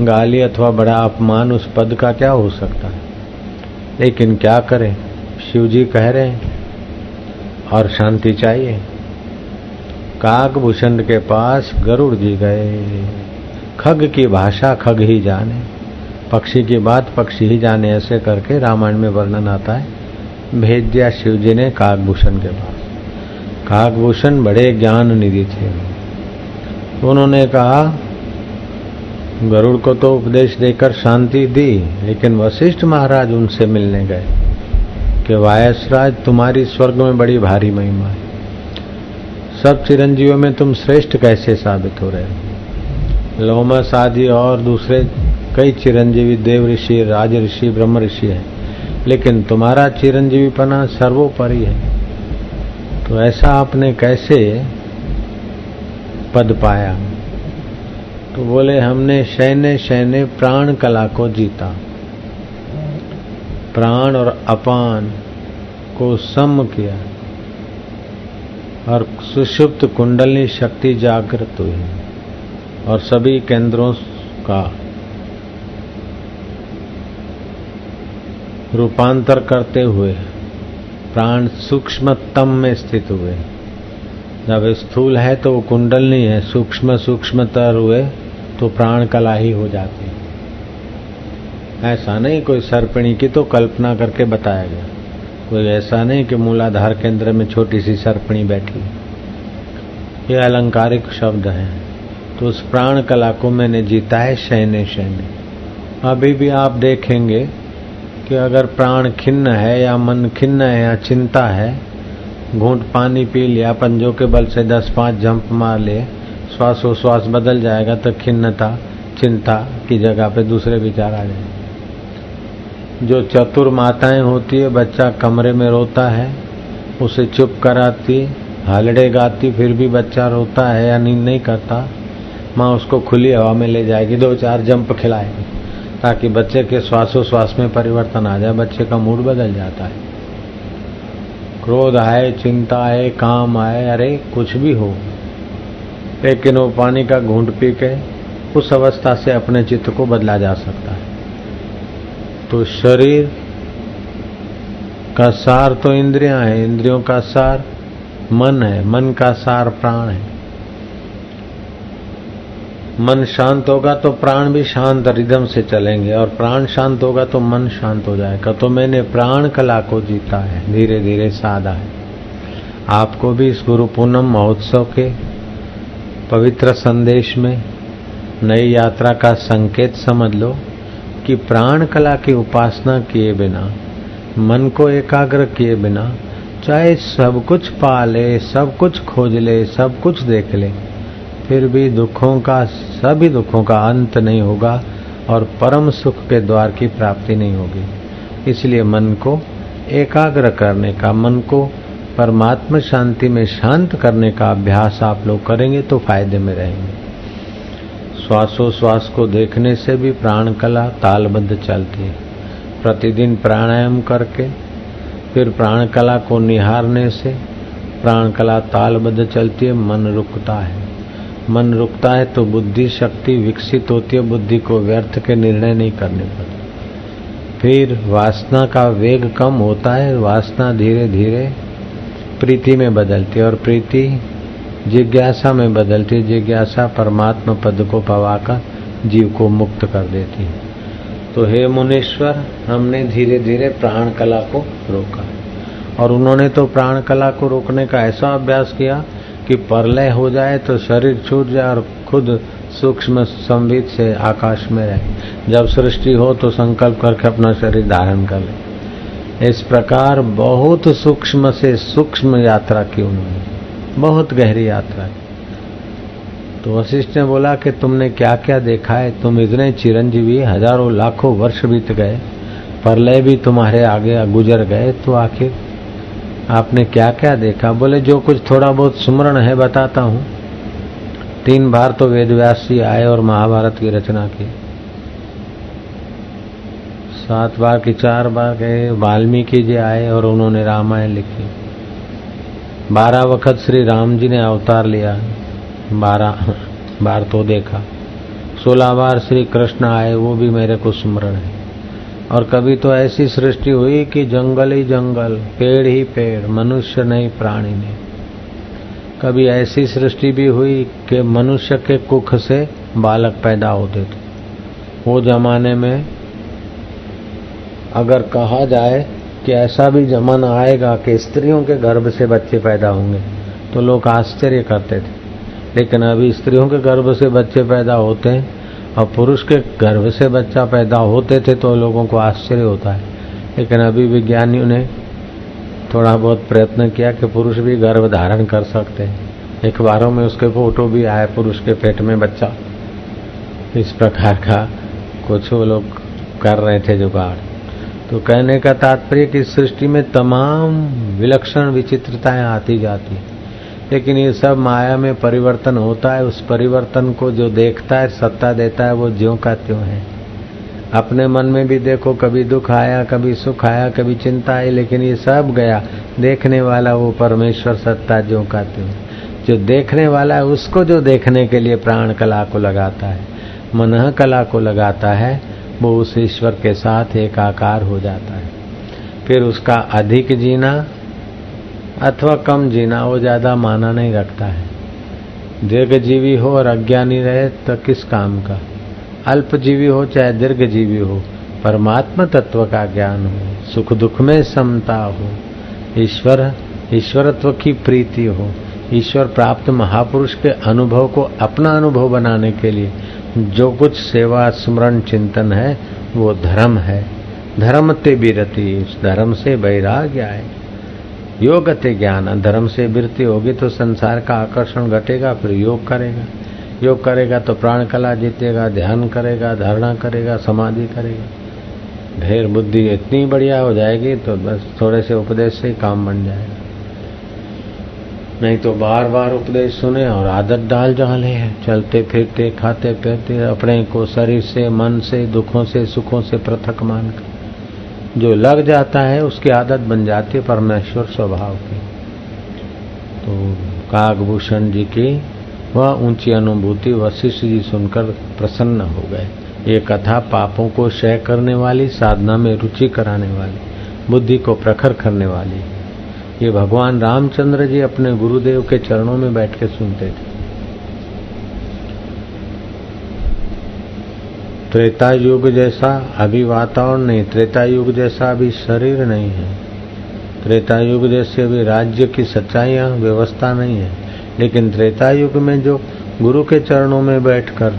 गाली अथवा बड़ा अपमान उस पद का क्या हो सकता है? लेकिन क्या करें? शिव जी कह रहे हैं, और शांति चाहिए। काकभूषण के पास गरुड़ जी गए। खग की भाषा खग ही जाने, पक्षी की बात पक्षी ही जाने, ऐसे करके रामायण में वर्णन आता है। भेज दिया शिव जी ने काकभूषण के पास। काकभूषण बड़े ज्ञान निधि थे। उन्होंने कहा, गरुड़ को तो उपदेश देकर शांति दी, लेकिन वशिष्ठ महाराज उनसे मिलने गए कि वायसराज तुम्हारी स्वर्ग में बड़ी भारी महिमा है। सब चिरंजीवियों में तुम श्रेष्ठ कैसे साबित हो रहे हो? लोमस आदि और दूसरे कई चिरंजीवी देव ऋषि, राज ऋषि, ब्रह्म ऋषि हैं। लेकिन तुम्हारा चिरंजीवीपना सर्वोपरि है। तो ऐसा आपने कैसे पद पाया? तो बोले, हमने शैन्य शैन्य प्राण कला को जीता। प्राण और अपान को सम किया। और सुषुप्त कुंडलनी शक्ति जागृत हुई। और सभी केंद्रों का रूपांतर करते हुए, प्राण सूक्ष्मतम में स्थित हुए। जब स्थूल है तो वो कुंडल नहीं है, सूक्ष्म सूक्ष्मतर हुए तो प्राण कला ही हो। जाती ऐसा नहीं कोई सर्पिणी की तो कल्पना करके बताया गया। कोई ऐसा नहीं कि मूलाधार केंद्र में छोटी सी सर्पिणी बैठी ये अलंकारिक शब्द है। तो उस प्राण कला को मैंने जीता है शैने शैने अभी भी आप देखेंगे कि अगर प्राण खिन्न है या मन खिन्न है या चिंता है, घूंट पानी पी लिया, पंजों के बल से दस पाँच जंप मार लिए, श्वासोश्वास बदल जाएगा तो खिन्नता, चिंता की जगह पे दूसरे विचार आ जाएँगे। जो चतुर माताएँ होती है, बच्चा कमरे में रोता है, उसे चुप कराती, हलड़े गाती, फिर भी बच्चा रोता है या नींद नहीं करता, माँ उसको खुली हवा में ले जाएगी, दो चार जंप खिलाएगी। ताकि बच्चे के श्वासोश्वास में परिवर्तन आ जाए, बच्चे का मूड बदल जाता है। क्रोध आए, चिंता आए, काम आए, अरे कुछ भी हो, लेकिन वो पानी का घूंट पी के उस अवस्था से अपने चित्त को बदला जा सकता है। तो शरीर का सार तो इंद्रियाँ है, इंद्रियों का सार मन है, मन का सार प्राण है। मन शांत होगा तो प्राण भी शांत रिदम से चलेंगे और प्राण शांत होगा तो मन शांत हो जाएगा। तो मैंने प्राण कला को जीता है धीरे धीरे साधा है। आपको भी इस गुरु पूनम महोत्सव के पवित्र संदेश में नई यात्रा का संकेत समझ लो कि प्राण कला की उपासना किए बिना, मन को एकाग्र किए बिना, चाहे सब कुछ पा ले सब कुछ खोज ले, सब कुछ देख ले फिर भी दुखों का, सभी दुखों का अंत नहीं होगा और परम सुख के द्वार की प्राप्ति नहीं होगी। इसलिए मन को एकाग्र करने का, मन को परमात्मा शांति में शांत करने का अभ्यास आप लोग करेंगे तो फ़ायदे में रहेंगे। श्वासोश्वास को देखने से भी प्राण कला तालबद्ध चलती है। प्रतिदिन प्राणायाम करके, फिर प्राण कला को निहारने से प्राण कला तालबद्ध चलती है, मन रुकता है। मन रुकता है तो बुद्धि शक्ति विकसित होती है, बुद्धि को व्यर्थ के निर्णय नहीं करने पड़ते। फिर वासना का वेग कम होता है, वासना धीरे धीरे प्रीति में बदलती है और प्रीति जिज्ञासा में बदलती है। जिज्ञासा परमात्मा पद को पवाकर जीव को मुक्त कर देती है। तो हे मुनीश्वर, हमने धीरे धीरे प्राण कला को रोका। और उन्होंने तो प्राण कला को रोकने का ऐसा अभ्यास किया कि परलय हो जाए तो शरीर छूट जाए और खुद सूक्ष्म संवित से आकाश में रहे। जब सृष्टि हो तो संकल्प करके अपना शरीर धारण कर ले। इस प्रकार बहुत सूक्ष्म से सूक्ष्म यात्रा की उन्होंने। बहुत गहरी यात्रा की। तो वशिष्ठ ने बोला कि तुमने क्या क्या देखा है? तुम इतने चिरंजीवी, हज़ारों, लाखों वर्ष बीत गए। परलय भी तुम्हारे आगे गुजर गए। तो आखिर आपने क्या क्या देखा? बोले, जो कुछ थोड़ा बहुत सुमरण है, बताता हूँ. तीन बार तो वेद व्यास जी आए और महाभारत की रचना की। सात बार की चार बार गए, वाल्मीकि जी आए और उन्होंने रामायण लिखी। बारह वक्त श्री राम जी ने अवतार लिया, बारह, बार तो देखा। सोलह बार श्री कृष्ण आए, वो भी मेरे को स्मरण है। और कभी तो ऐसी सृष्टि हुई कि जंगल ही जंगल, पेड़ ही पेड़, मनुष्य नहीं, प्राणी नहीं। कभी ऐसी सृष्टि भी हुई कि मनुष्य के कुख से बालक पैदा होते थे। वो जमाने में अगर कहा जाए कि ऐसा भी जमाना आएगा कि स्त्रियों के गर्भ से बच्चे पैदा होंगे तो लोग आश्चर्य करते थे। लेकिन अभी स्त्रियों के गर्भ से बच्चे पैदा होते हैं और पुरुष के गर्भ से बच्चा पैदा होते थे तो लोगों को आश्चर्य होता है। लेकिन अभी विज्ञानियों ने थोड़ा बहुत प्रयत्न किया कि पुरुष भी गर्भ धारण कर सकते हैं। अखबारों में उसके फ़ोटो भी आए पुरुष के पेट में बच्चा। इस प्रकार का कुछ वो लोग कर रहे थे जुगाड़। तो कहने का तात्पर्य कि सृष्टि में तमाम विलक्षण विचित्रताएँ आती जाती लेकिन ये सब माया में परिवर्तन होता है, उस परिवर्तन को जो देखता है, सत्ता देता है, वो ज्यो का त्यों है। अपने मन में भी देखो, कभी दुख आया, कभी सुख आया, कभी चिंता आई, लेकिन ये सब गया, देखने वाला वो परमेश्वर सत्ता ज्यो का त्यों जो देखने वाला है, उसको जो देखने के लिए प्राण कला को लगाता है, मन कला को लगाता है, वो उस ईश्वर के साथ एक आकार हो जाता है। फिर उसका अधिक जीना अथवा कम जीना, वो ज़्यादा माना नहीं रखता है। दीर्घजीवी हो और अज्ञानी रहे तो किस काम का? अल्पजीवी हो चाहे दीर्घजीवी हो, परमात्मा तत्व का ज्ञान हो, सुख दुख में समता हो, ईश्वर, ईश्वरत्व की प्रीति हो, ईश्वर प्राप्त महापुरुष के अनुभव को अपना अनुभव बनाने के लिए जो कुछ सेवा, स्मरण, चिंतन है, वो धर्म है। धर्म ते बिरति, उस धर्म से वैराग्य आए। योग ते ज्ञान धर्म से वृत्ति होगी तो संसार का आकर्षण घटेगा, फिर योग करेगा। योग करेगा तो प्राण कला जीतेगा, ध्यान करेगा, धारणा करेगा, समाधि करेगा। ढेर बुद्धि इतनी बढ़िया हो जाएगी तो बस थोड़े से उपदेश से ही काम बन जाएगा। नहीं तो बार बार उपदेश सुने और आदत डाल डाले है। चलते, फिरते, खाते, पीते, अपने को शरीर से, मन से, दुखों से, सुखों से पृथक मानकर। जो लग जाता है उसकी आदत बन जाती है परमेश्वर स्वभाव की। तो कागभूषण जी की वह ऊँची अनुभूति वशिष्ठ जी सुनकर प्रसन्न हो गए। ये कथा पापों को क्षय करने वाली, साधना में रुचि कराने वाली, बुद्धि को प्रखर करने वाली। ये भगवान रामचंद्र जी अपने गुरुदेव के चरणों में बैठ के सुनते थे। त्रेता युग जैसा अभी वातावरण नहीं त्रेता युग जैसा अभी शरीर नहीं है। त्रेता युग जैसे अभी राज्य की सच्चाइयाँ व्यवस्था नहीं है। लेकिन त्रेता युग में जो गुरु के चरणों में बैठकर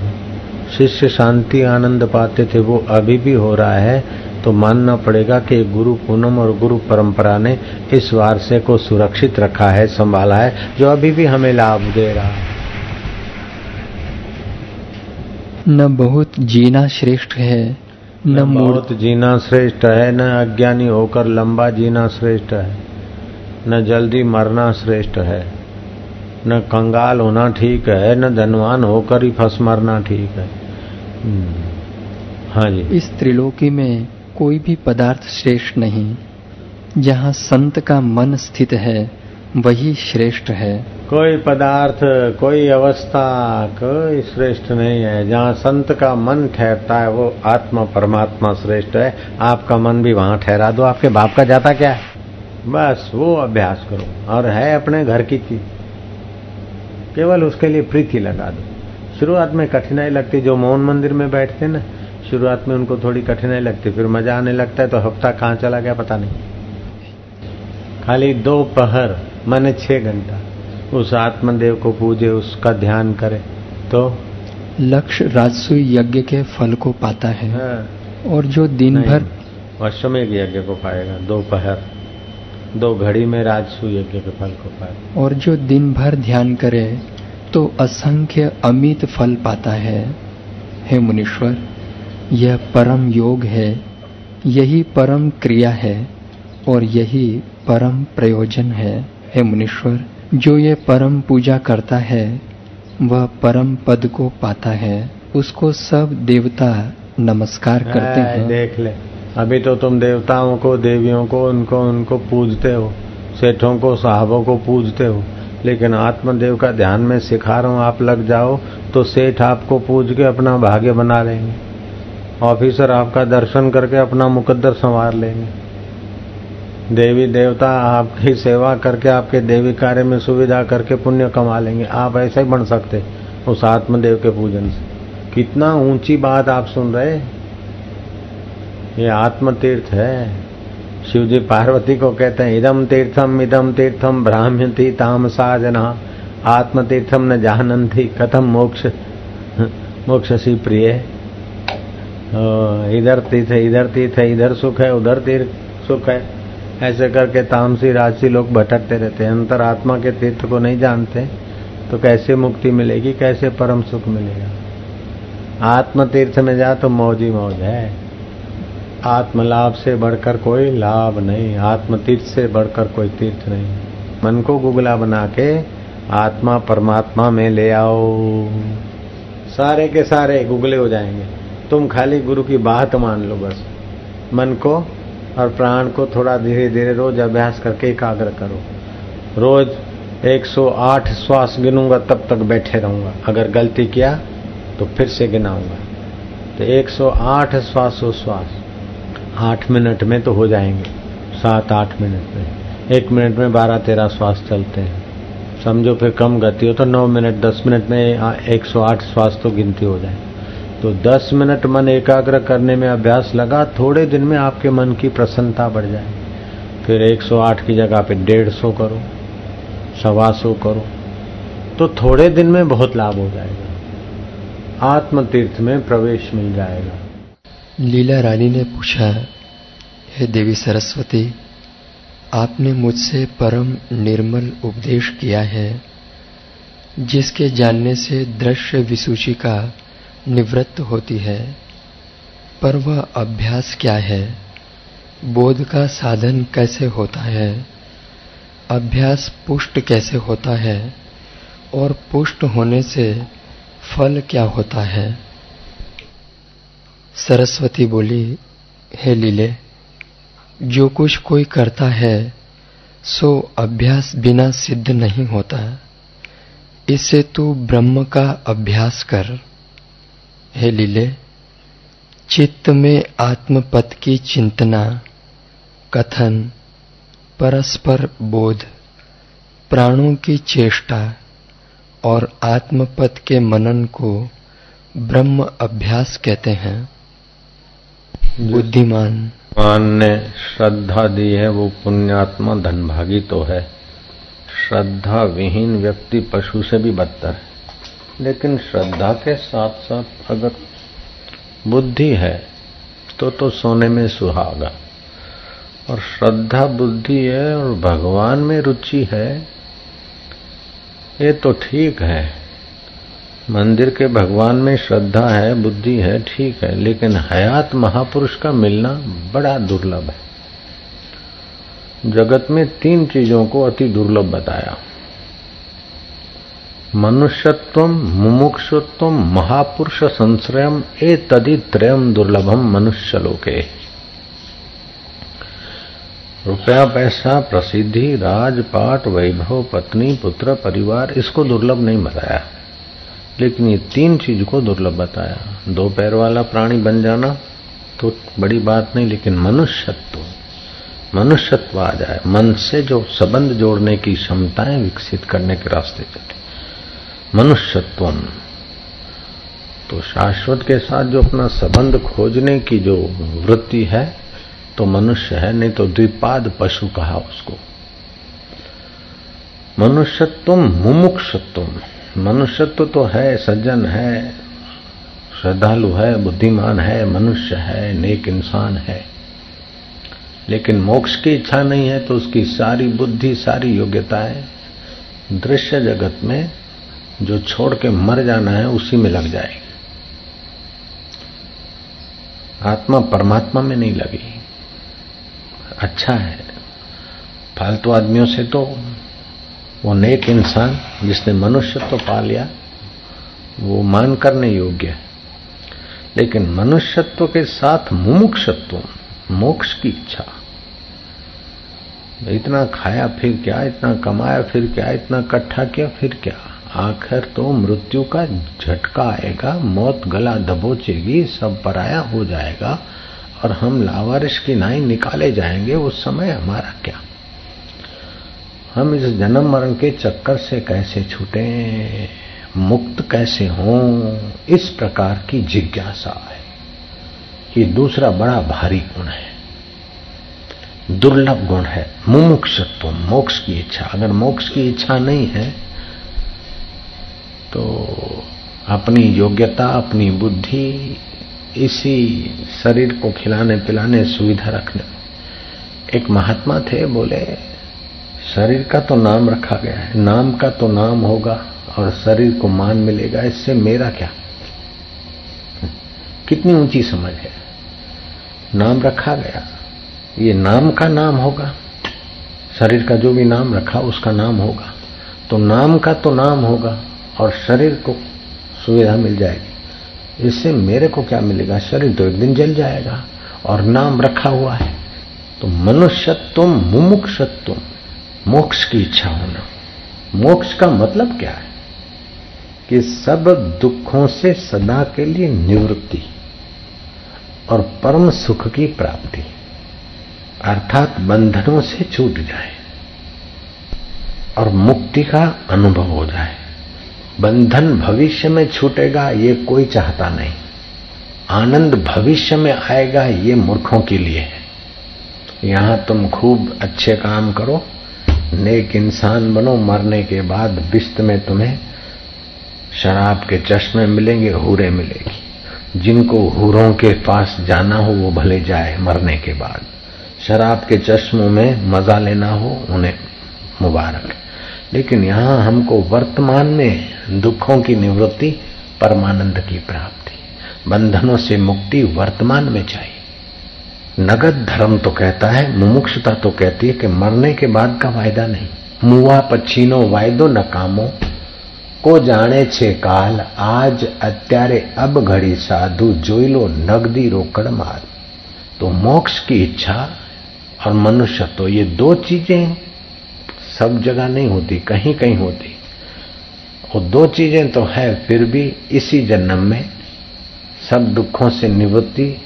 शिष्य शांति, आनंद पाते थे, वो अभी भी हो रहा है। तो मानना पड़ेगा कि गुरु पूनम और गुरु परंपरा ने इस वारसे को सुरक्षित रखा है, संभाला है, जो अभी भी हमें लाभ दे रहा है। न बहुत जीना श्रेष्ठ है न बहुत जीना श्रेष्ठ है न अज्ञानी होकर लंबा जीना श्रेष्ठ है न जल्दी मरना श्रेष्ठ है न कंगाल होना ठीक है न धनवान होकर ही फंस मरना ठीक है। हम्म। हाँ जी। इस त्रिलोकी में कोई भी पदार्थ श्रेष्ठ नहीं जहाँ संत का मन स्थित है वही श्रेष्ठ है। कोई पदार्थ, कोई अवस्था, कोई श्रेष्ठ नहीं है। जहाँ संत का मन ठहरता है, वो आत्मा परमात्मा श्रेष्ठ है। आपका मन भी वहाँ ठहरा दो। आपके बाप का जाता क्या है? बस वो अभ्यास करो। और है अपने घर की चीज़। केवल उसके लिए प्रीति लगा दो। शुरुआत में कठिनाई लगती जो मोहन मंदिर में बैठते ना, शुरुआत में उनको थोड़ी कठिनाई लगती, फिर मज़ा आने लगता है तो हफ़्ता कहाँ चला गया पता नहीं। खाली दो पहर। माने छह घंटा। उस आत्मदेव को पूजे उसका ध्यान करे तो? लक्ष्य राजसु यज्ञ के फल को पाता है। हाँ। और जो दिन भर अश्वमेघ यज्ञ को पाएगा दोपहर। दो घड़ी में राजसु यज्ञ के फल को पाएगा और जो दिन भर ध्यान करे तो असंख्य अमित फल पाता है। हे मुनीश्वर यह परम योग है यही परम क्रिया है और यही परम प्रयोजन है। हे मुनीश्वर जो ये परम पूजा करता है वह परम पद को पाता है। उसको सब देवता नमस्कार करते हैं। देख ले अभी तो तुम देवताओं को देवियों को उनको उनको पूजते हो। सेठों को साहबों को पूजते हो। लेकिन आत्मदेव का ध्यान में सिखा रहा हूँ आप लग जाओ तो सेठ आपको पूज के अपना भाग्य बना लेंगे। ऑफिसर आपका दर्शन करके अपना मुकद्दर संवार लेंगे। देवी देवता आपकी सेवा करके, आपके देवी कार्य में सुविधा करके पुण्य कमा लेंगे। आप ऐसे ही बन सकते उस आत्मदेव के पूजन से। कितना ऊँची बात आप सुन रहे ये आत्म तीर्थ है। शिव जी पार्वती को कहते हैं इदम तीर्थम इदम तीर्थम ब्राह्म्यति तामसा जना आत्म तीर्थम न जानंती कथम मोक्ष मोक्ष सी प्रिय इधर तीर्थ है, इधर तीर्थ है, इधर सुख है, उधर तीर्थ सुख है। ऐसे करके तामसी राजसी लोग भटकते रहते हैं। अंतर आत्मा के तीर्थ को नहीं जानते तो कैसे मुक्ति मिलेगी, कैसे परम सुख मिलेगा? आत्म तीर्थ में जा तो मौज मौज है। आत्म लाभ से बढ़कर कोई लाभ नहीं आत्म तीर्थ से बढ़कर कोई तीर्थ नहीं। मन को गुगला बना के आत्मा परमात्मा में ले आओ। सारे के सारे गुगले हो जाएँगे। तुम खाली गुरु की बात मान लो बस। मन को और प्राण को थोड़ा धीरे धीरे रोज अभ्यास करके एकाग्र करो। रोज 108 श्वास गिनूँगा, तब तक बैठे रहूँगा। अगर गलती किया तो फिर से गिनाऊँगा। तो 108 श्वास आठ मिनट में तो हो जाएँगे। सात आठ मिनट में। एक मिनट में बारह तेरह श्वास चलते हैं। समझो फिर कम गति हो तो नौ मिनट, दस मिनट में एक सौ आठ श्वास तो गिनती हो जाए। तो दस मिनट मन एकाग्र करने में अभ्यास लगा, थोड़े दिन में आपके मन की प्रसन्नता बढ़ जाए। फिर 108 की जगह पे डेढ़ सौ करो, सवा सौ करो तो थोड़े दिन में बहुत लाभ हो जाएगा। आत्म तीर्थ में प्रवेश मिल जाएगा। लीला रानी ने पूछा, हे देवी सरस्वती, आपने मुझसे परम निर्मल उपदेश किया है, जिसके जानने से दृश्य विसूची का निवृत्त होती है। पर वह अभ्यास क्या है? बोध का साधन कैसे होता है? अभ्यास पुष्ट कैसे होता है? और पुष्ट होने से फल क्या होता है? सरस्वती बोली, हे लीले, जो कुछ कोई करता है, सो अभ्यास बिना सिद्ध नहीं होता। इससे तू ब्रह्म का अभ्यास कर। हे लीले, चित्त में आत्मपद की चिंतना, कथन, परस्पर बोध, प्राणों की चेष्टा और आत्मपद के मनन को ब्रह्म अभ्यास कहते हैं। बुद्धिमान। मान ने श्रद्धा दी है, वो पुण्यात्मा धनभागी तो है। श्रद्धा विहीन व्यक्ति पशु से भी बदतर है। लेकिन श्रद्धा के साथ साथ अगर बुद्धि है तो तो सोने में सुहागा और श्रद्धा बुद्धि है और भगवान में रुचि है, ये तो ठीक है। मंदिर के भगवान में श्रद्धा है, बुद्धि है, ठीक है, लेकिन हयात महापुरुष का मिलना बड़ा दुर्लभ है। जगत में तीन चीज़ों को अति दुर्लभ बताया। मनुष्यत्व, मुमुक्षुत्व महापुरुष संश्रयम ए तदि त्रयम दुर्लभम मनुष्य लोके रुपया, पैसा, प्रसिद्धि, राजपाट, वैभव, पत्नी, पुत्र, परिवार, इसको दुर्लभ नहीं बताया। लेकिन ये तीन चीज़ को दुर्लभ बताया। दो पैर वाला प्राणी बन जाना तो बड़ी बात नहीं, लेकिन मनुष्यत्व मनुष्यत्व आ जाए। मन से जो संबंध जोड़ने की क्षमताएँ विकसित करने के रास्ते चले। मनुष्यत्व तो शाश्वत के साथ जो अपना संबंध खोजने की जो वृत्ति है तो मनुष्य है, नहीं तो द्विपाद पशु कहा उसको। मनुष्यत्व मुमुक्षत्व मनुष्यत्व तो है, सज्जन है, श्रद्धालु है, बुद्धिमान है, मनुष्य है, नेक इंसान है। लेकिन मोक्ष की इच्छा नहीं है तो उसकी सारी बुद्धि, सारी योग्यताएँ दृश्य जगत में जो छोड़ के मर जाना है, उसी में लग जाएगी। आत्मा परमात्मा में नहीं लगी। अच्छा है। फालतू आदमियों से तो वो नेक इंसान जिसने मनुष्य तो पा लिया, वो मान करने योग्य है। लेकिन मनुष्यत्व के साथ मुमुक्षत्व, मोक्ष की इच्छा। इतना खाया फिर क्या, इतना कमाया फिर क्या, इतना इकट्ठा किया फिर क्या? आखिर तो मृत्यु का झटका आएगा, मौत गला दबोचेगी, सब पराया हो जाएगा और हम लावारिश की नाई निकाले जाएँगे, उस समय हमारा क्या? हम इस जन्म मरण के चक्कर से कैसे छूटे, मुक्त कैसे हों, इस प्रकार की जिज्ञासा है ये दूसरा बड़ा भारी गुण है। दुर्लभ गुण है, मुमुक्षत्व, मोक्ष की इच्छा। अगर मोक्ष की इच्छा नहीं है तो अपनी योग्यता, अपनी बुद्धि इसी शरीर को खिलाने पिलाने सुविधा रखने। एक महात्मा थे, बोले, शरीर का तो नाम रखा गया है। नाम का तो नाम होगा और शरीर को मान मिलेगा। इससे मेरा क्या? कितनी ऊँची समझ है। नाम रखा गया। ये नाम का नाम होगा। शरीर का जो भी नाम रखा, उसका नाम होगा। तो नाम का तो नाम होगा। और शरीर को सुविधा मिल जाएगी। इससे मेरे को क्या मिलेगा? शरीर तो एक दिन जल जाएगा और नाम रखा हुआ है। तो मनुष्यत्व मुमुक्षत्व मोक्ष की इच्छा होना। मोक्ष का मतलब क्या है? कि सब दुखों से सदा के लिए निवृत्ति और परम सुख की प्राप्ति, अर्थात बंधनों से छूट जाए और मुक्ति का अनुभव हो जाए। बंधन भविष्य में छूटेगा, ये कोई चाहता नहीं। आनंद भविष्य में आएगा, ये मूर्खों के लिए है। यहाँ तुम खूब अच्छे काम करो, नेक इंसान बनो, मरने के बाद बिस्त में तुम्हें शराब के चश्मे मिलेंगे, हूरे मिलेगी। जिनको हूरों के पास जाना हो, वो भले जाए मरने के बाद। शराब के चश्मों में मज़ा लेना हो, उन्हें मुबारक। लेकिन यहाँ हमको वर्तमान में दुखों की निवृत्ति, परमानंद की प्राप्ति। बंधनों से मुक्ति वर्तमान में चाहिए। नगद धर्म तो कहता है, मुमुक्षता तो कहती है कि मरने के बाद का वायदा नहीं। मुआ पछीनो वायदो नकामो को जाने छे काल, आज अत्यारे अब घड़ी साधु जोइलो नगदी रोकड़ मार तो मोक्ष की इच्छा और मनुष्य तो ये दो चीज़ें सब जगह नहीं होती, कहीं कहीं होती। और दो चीज़ें तो है, फिर भी इसी जन्म में सब दुखों से निवृत्ति,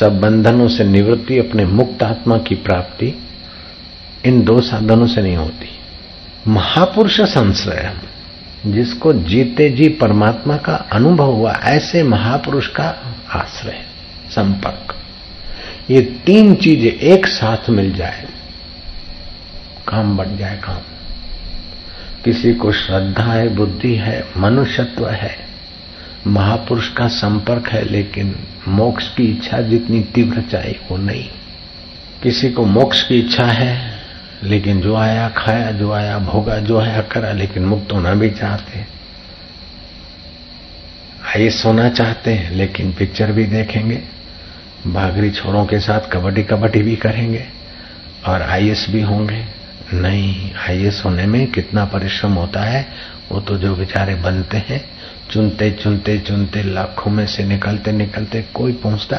सब बंधनों से निवृत्ति, अपने मुक्त आत्मा की प्राप्ति, इन दो साधनों से नहीं होती। महापुरुष संश्रय जिसको जीते जी परमात्मा का अनुभव हुआ, ऐसे महापुरुष का आश्रय, संपर्क। ये तीन चीज़ें एक साथ मिल जाए। काम बढ़ जाए काम। किसी को श्रद्धा है, बुद्धि है, मनुष्यत्व है, महापुरुष का संपर्क है, लेकिन मोक्ष की इच्छा जितनी तीव्र चाहिए वो नहीं। किसी को मोक्ष की इच्छा है, लेकिन जो आया खाया, जो आया भोगा, जो आया करा, लेकिन मुक्त होना भी चाहते आइए सोना चाहते हैं, लेकिन पिक्चर भी देखेंगे भागरी छोरों के साथ कबड्डी कबड्डी भी करेंगे, और आईएएस भी होंगे। नहीं आईएएस होने में कितना परिश्रम होता है। वो तो जो बेचारे बनते हैं, चुनते चुनते चुनते लाखों में से निकलते निकलते कोई पहुँचता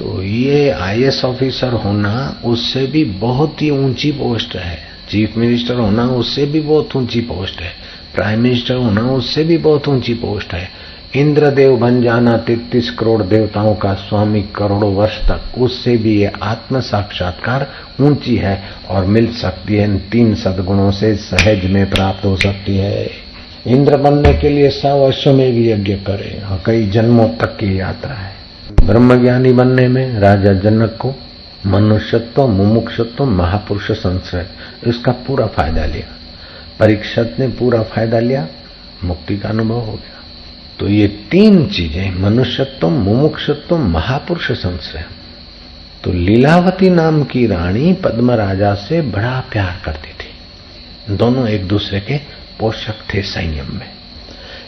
तो ये आईएएस ऑफिसर होना उससे भी बहुत ही ऊँची पोस्ट है। चीफ मिनिस्टर होना उससे भी बहुत ऊँची पोस्ट है। प्राइम मिनिस्टर होना उससे भी बहुत ऊँची पोस्ट है। इंद्रदेव बन जाना तैतीस करोड़ देवताओं का स्वामी करोड़ों वर्ष तक। उससे भी ये आत्म साक्षात्कार ऊँची है और मिल सकती है इन तीन सदगुणों से सहज में प्राप्त हो सकती है। इंद्र बनने के लिए सौ वर्षों में भी यज्ञ करे और कई जन्मों तक की यात्रा है। ब्रह्मज्ञानी बनने में राजा जनक को मनुष्यत्व, मुमुक्षत्व, महापुरुष संश्रय, इसका पूरा फ़ायदा लिया। परीक्षत ने पूरा फ़ायदा लिया, मुक्ति का अनुभव हो गया। तो ये तीन चीज़ें, मनुष्यत्व, मुमुक्षत्व महापुरुष संश्रय तो लीलावती नाम की रानी पद्म राजा से बड़ा प्यार करती थी। दोनों एक दूसरे के पोषक थे संयम में।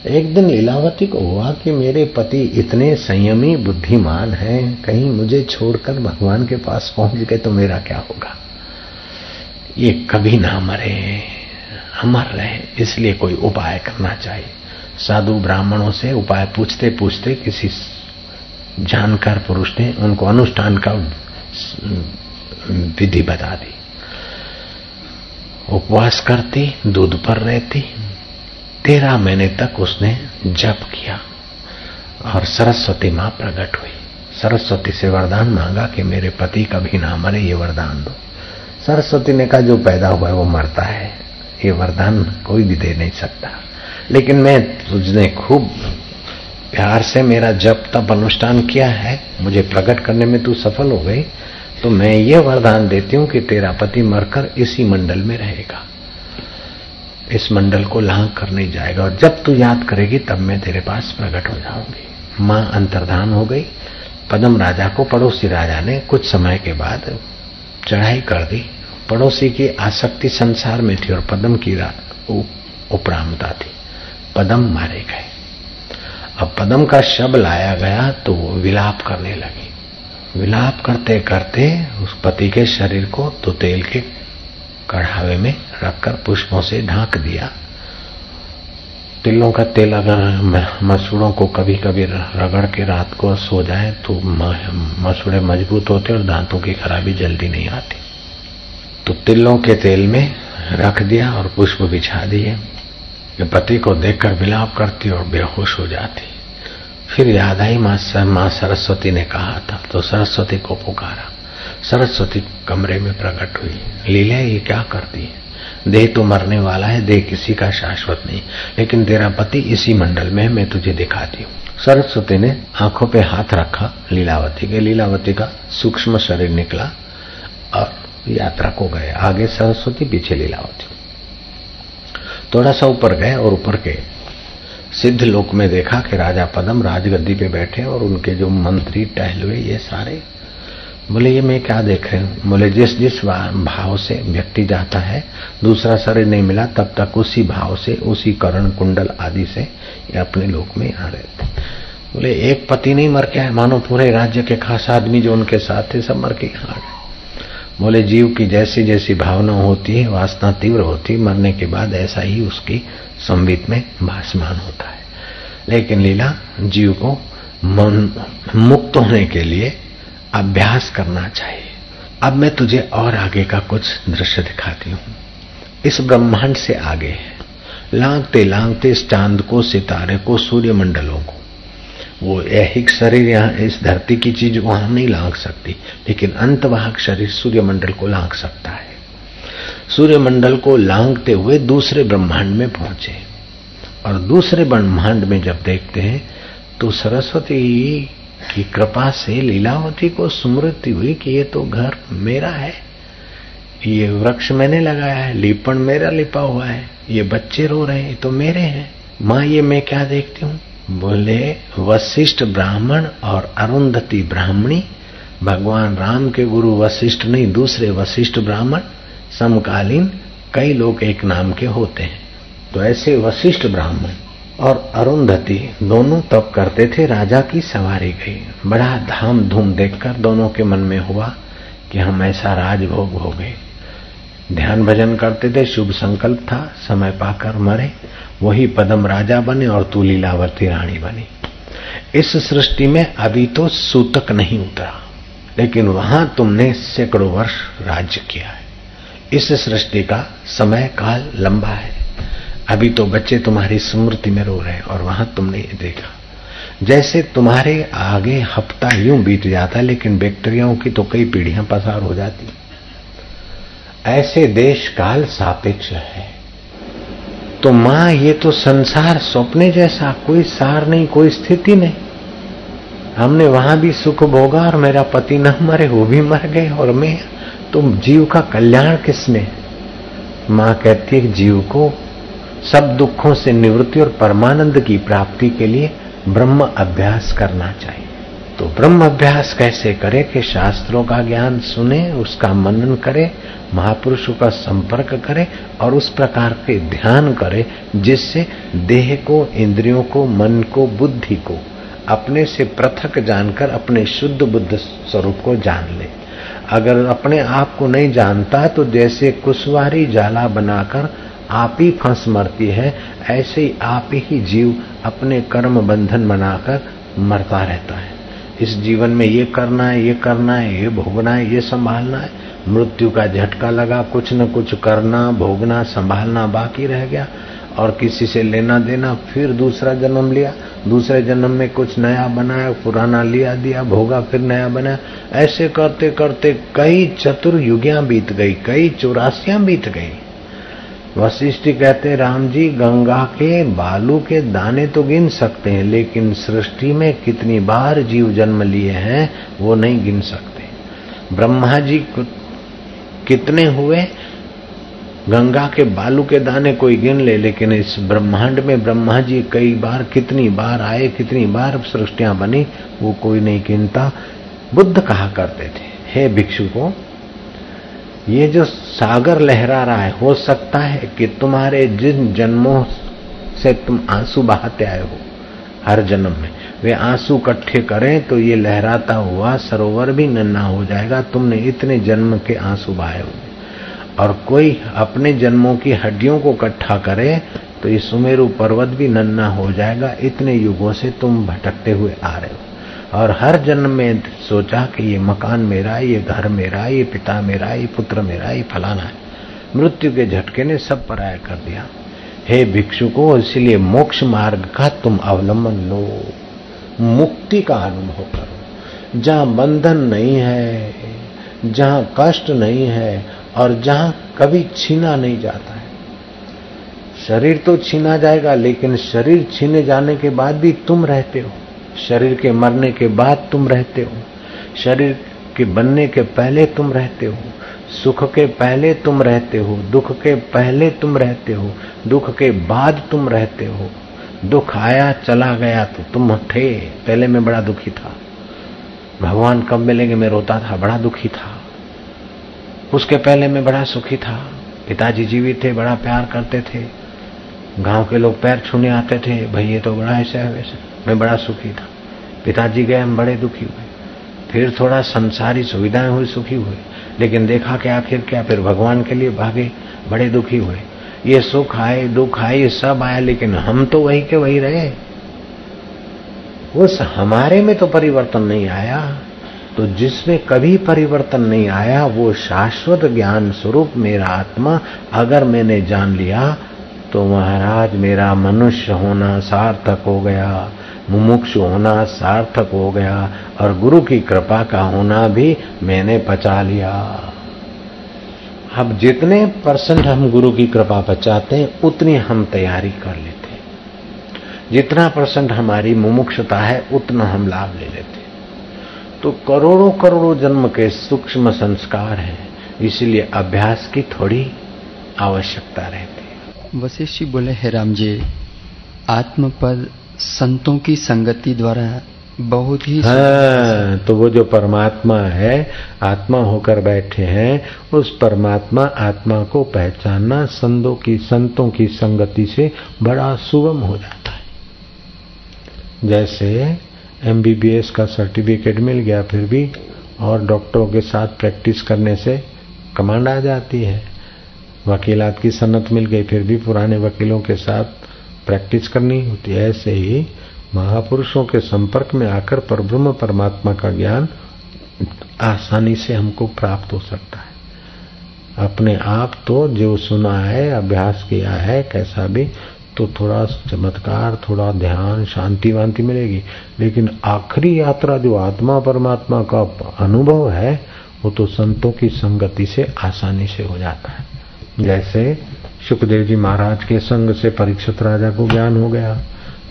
एक दिन लीलावती को हुआ कि मेरे पति इतने संयमी, बुद्धिमान हैं, कहीं मुझे छोड़कर भगवान के पास पहुँच गए तो मेरा क्या होगा? ये कभी ना मरे, अमर रहे, इसलिए कोई उपाय करना चाहिए। साधु ब्राह्मणों से उपाय पूछते पूछते किसी जानकार पुरुष ने उनको अनुष्ठान का विधि बता दी। उपवास करती, दूध पर रहती। तेरह महीने तक उसने जप किया और सरस्वती माँ प्रकट हुई। सरस्वती से वरदान मांगा कि मेरे पति कभी ना मरे, ये वरदान दो। सरस्वती ने कहा, जो पैदा हुआ है वो मरता है। ये वरदान कोई भी दे नहीं सकता। लेकिन मैं तुझने खूब प्यार से मेरा जप तप अनुष्ठान किया है, मुझे प्रकट करने में तू सफल हो गई तो मैं ये वरदान देती हूँ कि तेरा पति मरकर इसी मंडल में रहेगा। इस मंडल को लांग कर नहीं जाएगा, और जब तू याद करेगी, तब मैं तेरे पास प्रकट हो जाऊँगी। माँ अंतर्धान हो गई, पदम राजा को पड़ोसी राजा ने कुछ समय के बाद चढ़ाई कर दी। पड़ोसी की आसक्ति संसार में थी और पदम की उपरामता थी। पदम मारे गए। अब पदम का शब लाया गया तो वो विलाप करने लगी। विलाप करते करते उस पति के शरीर को तो तेल के कढ़ावे में रखकर पुष्पों से ढांक दिया। तिलों का तेल अगर मसूड़ों को कभी कभी रगड़ के रात को सो जाए तो मसूड़े मज़बूत होते और दांतों की खराबी जल्दी नहीं आती। तो तिलों के तेल में रख दिया और पुष्प बिछा दिए। पति को देखकर विलाप करती और बेहोश हो जाती। फिर याद आई माँ माँ सरस्वती ने कहा था तो सरस्वती को पुकारा। सरस्वती कमरे में प्रकट हुई। लीला, ये क्या करती है? देह तो मरने वाला है, देह किसी का शाश्वत नहीं, लेकिन तेरा पति इसी मंडल में है, मैं तुझे दिखाती हूँ। सरस्वती ने आँखों पे हाथ रखा लीलावती के। लीलावती का सूक्ष्म शरीर निकला और यात्रा को गए। आगे सरस्वती, पीछे लीलावती। थोड़ा सा ऊपर गए और ऊपर के सिद्ध लोक में देखा कि राजा पदम राजगद्दी पे बैठे और उनके जो मंत्री, टहलुए, ये सारे। बोले, ये मैं क्या देख रहे हूँ? बोले, जिस जिस भाव से व्यक्ति जाता है, दूसरा शरीर नहीं मिला, तब तक उसी भाव से, उसी करण, कुंडल आदि से ये अपने लोक में आ रहे थे। बोले, एक पति नहीं मर के मानो पूरे राज्य के खास आदमी जो उनके साथ थे, सब मर के आ गए। बोले, जीव की जैसी जैसी भावना होती है, वासना तीव्र होती है, मरने के बाद ऐसा ही उसकी संबित में भाषमान होता है। लेकिन लीला, जीव को मन मुक्त होने के लिए अभ्यास करना चाहिए। अब मैं तुझे और आगे का कुछ दृश्य दिखाती हूँ। इस ब्रह्मांड से आगे है। लांगते लांगते इस चाँद को, सितारे को सूर्य मंडलों को। वो ऐहिक शरीर यहाँ, इस धरती की चीज़ वहाँ नहीं लांग सकती, लेकिन अंतवाहक शरीर सूर्यमंडल को लांग सकता है। सूर्यमंडल को लांगते हुए दूसरे ब्रह्मांड में पहुँचे। और दूसरे ब्रह्मांड में जब देखते हैं तो सरस्वती की कृपा से लीलावती को स्मृति हुई कि ये तो घर मेरा है। ये वृक्ष मैंने लगाया है, लिपण मेरा लिपा हुआ है, ये बच्चे रो रहे हैं तो मेरे हैं। माँ, ये मैं क्या देखती हूँ? बोले, वशिष्ठ ब्राह्मण और अरुंधति ब्राह्मणी, भगवान राम के गुरु वशिष्ठ नहीं, दूसरे वशिष्ठ ब्राह्मण, समकालीन कई लोग एक नाम के होते हैं। तो ऐसे वशिष्ठ ब्राह्मण और अरुंधति दोनों तप करते थे, राजा की सवारी गई। बड़ा धाम धूम देखकर दोनों के मन में हुआ कि हम ऐसा राजभोग हो गए। ध्यान भजन करते थे, शुभ संकल्प था, समय पाकर मरे। वही पदम राजा बने और तू लीलावती रानी बनी। इस सृष्टि में अभी तो सूतक नहीं उतरा, लेकिन वहाँ तुमने सैकड़ों वर्ष राज्य किया है। इस सृष्टि का समय काल लंबा है। अभी तो बच्चे तुम्हारी स्मृति में रो रहे हैं और वहाँ तुमने देखा। जैसे तुम्हारे आगे हफ़्ता यूँ बीत जाता है लेकिन बैक्टीरियाओं की तो कई पीढ़ियाँ पसार हो जाती। ऐसे देश काल सापेक्ष है। तो माँ, ये तो संसार सपने जैसा, कोई सार नहीं, कोई स्थिति नहीं। हमने वहाँ भी सुख भोगा और मेरा पति न मरे, वो भी मर गए, और मैं, तुम जीव का कल्याण किसने माँ कहती है, जीव को सब दुखों से निवृत्ति और परमानंद की प्राप्ति के लिए ब्रह्म अभ्यास करना चाहिए। तो ब्रह्म अभ्यास कैसे करे कि शास्त्रों का ज्ञान सुने, उसका मनन करे, महापुरुषों का संपर्क करे और उस प्रकार के ध्यान करे जिससे देह को, इंद्रियों को, मन को, बुद्धि को अपने से पृथक जानकर अपने शुद्ध बुद्ध स्वरूप को जान ले। अगर अपने आप को नहीं जानता तो जैसे कुशवारी जाला बनाकर आप ही फंस मरती है, ऐसे ही आप ही जीव अपने कर्म बंधन बनाकर मरता रहता है। इस जीवन में ये करना है, ये करना है, ये भोगना है, ये संभालना है। मृत्यु का झटका लगा, कुछ न कुछ करना, भोगना, संभालना बाकी रह गया। और किसी से लेना देना, फिर दूसरा जन्म लिया। दूसरे जन्म में कुछ नया बनाया, पुराना लिया, दिया, भोगा, फिर नया बनाया। ऐसे करते करते कई चतुर्युगियाँ बीत गई, कई चौरासियाँ बीत गई। वशिष्ठ कहते, राम जी, गंगा के बालू के दाने तो गिन सकते हैं, लेकिन सृष्टि में कितनी बार जीव जन्म लिए हैं, वो नहीं गिन सकते। ब्रह्मा जी कितने हुए? गंगा के बालू के दाने कोई गिन ले, लेकिन इस ब्रह्मांड में ब्रह्मा जी कई बार, कितनी बार आए, कितनी बार सृष्टियाँ बनी, वो कोई नहीं गिनता। बुद्ध कहा करते थे, हे भिक्षु को ये जो सागर लहरा रहा है, हो सकता है कि तुम्हारे जिन जन्मों से तुम आँसू बहाते आए हो, हर जन्म में। वे आँसू इकट्ठे करें तो ये लहराता हुआ सरोवर भी नन्ना हो जाएगा, तुमने इतने जन्म के आँसू बहाए हुए और कोई अपने जन्मों की हड्डियों को इकट्ठा करे तो ये सुमेरु पर्वत भी नन्ना हो जाएगा, इतने युगों से तुम भटकते हुए आ रहे हो। और हर जन्म में सोचा कि ये मकान मेरा ये घर मेरा ये पिता मेरा ये पुत्र मेरा ये फलाना है। मृत्यु के झटके ने सब पराया कर दिया। हे भिक्षु को इसलिए मोक्ष मार्ग का तुम अवलंबन लो। मुक्ति का अनुभव करो। जहाँ बंधन नहीं है, जहाँ कष्ट नहीं है और जहाँ कभी छीना नहीं जाता है। शरीर तो छीना जाएगा, लेकिन शरीर छीने जाने के बाद भी तुम रहते हो। शरीर के मरने के बाद तुम रहते हो। शरीर के बनने के पहले तुम रहते हो। सुख के पहले तुम रहते हो। दुख के पहले तुम रहते हो। दुख के बाद तुम रहते हो। दुख आया, चला गया तो तुम थे। पहले मैं बड़ा दुखी था। भगवान कब मिलेंगे? मैं रोता था, बड़ा दुखी था। उसके पहले मैं बड़ा सुखी था। पिताजी जीवित थे, बड़ा प्यार करते थे। गाँव के लोग पैर छूने आते थे, भाई, ये तो बड़ा ऐसा है वैसे। मैं बड़ा सुखी था। पिताजी गए, हम बड़े दुखी हुए। फिर थोड़ा संसारी सुविधाएँ हुई, सुखी हुए। लेकिन देखा कि आखिर क्या, फिर भगवान के लिए भागे, बड़े दुखी हुए। ये सुख आए, दुख आए, ये सब आया लेकिन हम तो वही के वही रहे। उस हमारे में तो परिवर्तन नहीं आया। तो जिसमें कभी परिवर्तन नहीं आया, वो शाश्वत ज्ञान स्वरूप मेरा आत्मा, अगर मैंने जान लिया तो महाराज मेरा मनुष्य होना सार्थक हो गया। मुमुक्ष होना सार्थक हो गया और गुरु की कृपा का होना भी मैंने पचा लिया। अब जितने परसेंट हम गुरु की कृपा बचाते हैं, उतनी हम तैयारी कर लेते हैं। जितना परसेंट हमारी मुमुक्षता है, उतना हम लाभ ले लेते हैं। तो करोड़ों करोड़ों जन्म के सूक्ष्म संस्कार हैं, इसलिए अभ्यास की थोड़ी आवश्यकता रहती है। वशिष्ठ जी बोले, हे राम जी आत्मपद संतों की संगति द्वारा बहुत ही हाँ, तो वो जो परमात्मा है आत्मा होकर बैठे हैं उस परमात्मा आत्मा को पहचानना संतों की संतों की संगति से बड़ा सुगम हो जाता है। जैसे एमबीबीएस का सर्टिफिकेट मिल गया फिर भी और डॉक्टरों के साथ प्रैक्टिस करने से कमांड आ जाती है। वकीलात की सन्नत मिल गई फिर भी पुराने वकीलों के साथ प्रैक्टिस करनी होती है। ऐसे ही महापुरुषों के संपर्क में आकर परब्रह्म परमात्मा का ज्ञान आसानी से हमको प्राप्त हो सकता है। अपने आप तो जो सुना है, अभ्यास किया है, कैसा भी तो थोड़ा चमत्कार, थोड़ा ध्यान, शांति वांति मिलेगी। लेकिन आखिरी यात्रा जो आत्मा परमात्मा का अनुभव है, वो तो संतों की संगति से आसानी से हो जाता है। जैसे सुखदेव जी महाराज के संग से परीक्षित राजा को ज्ञान हो गया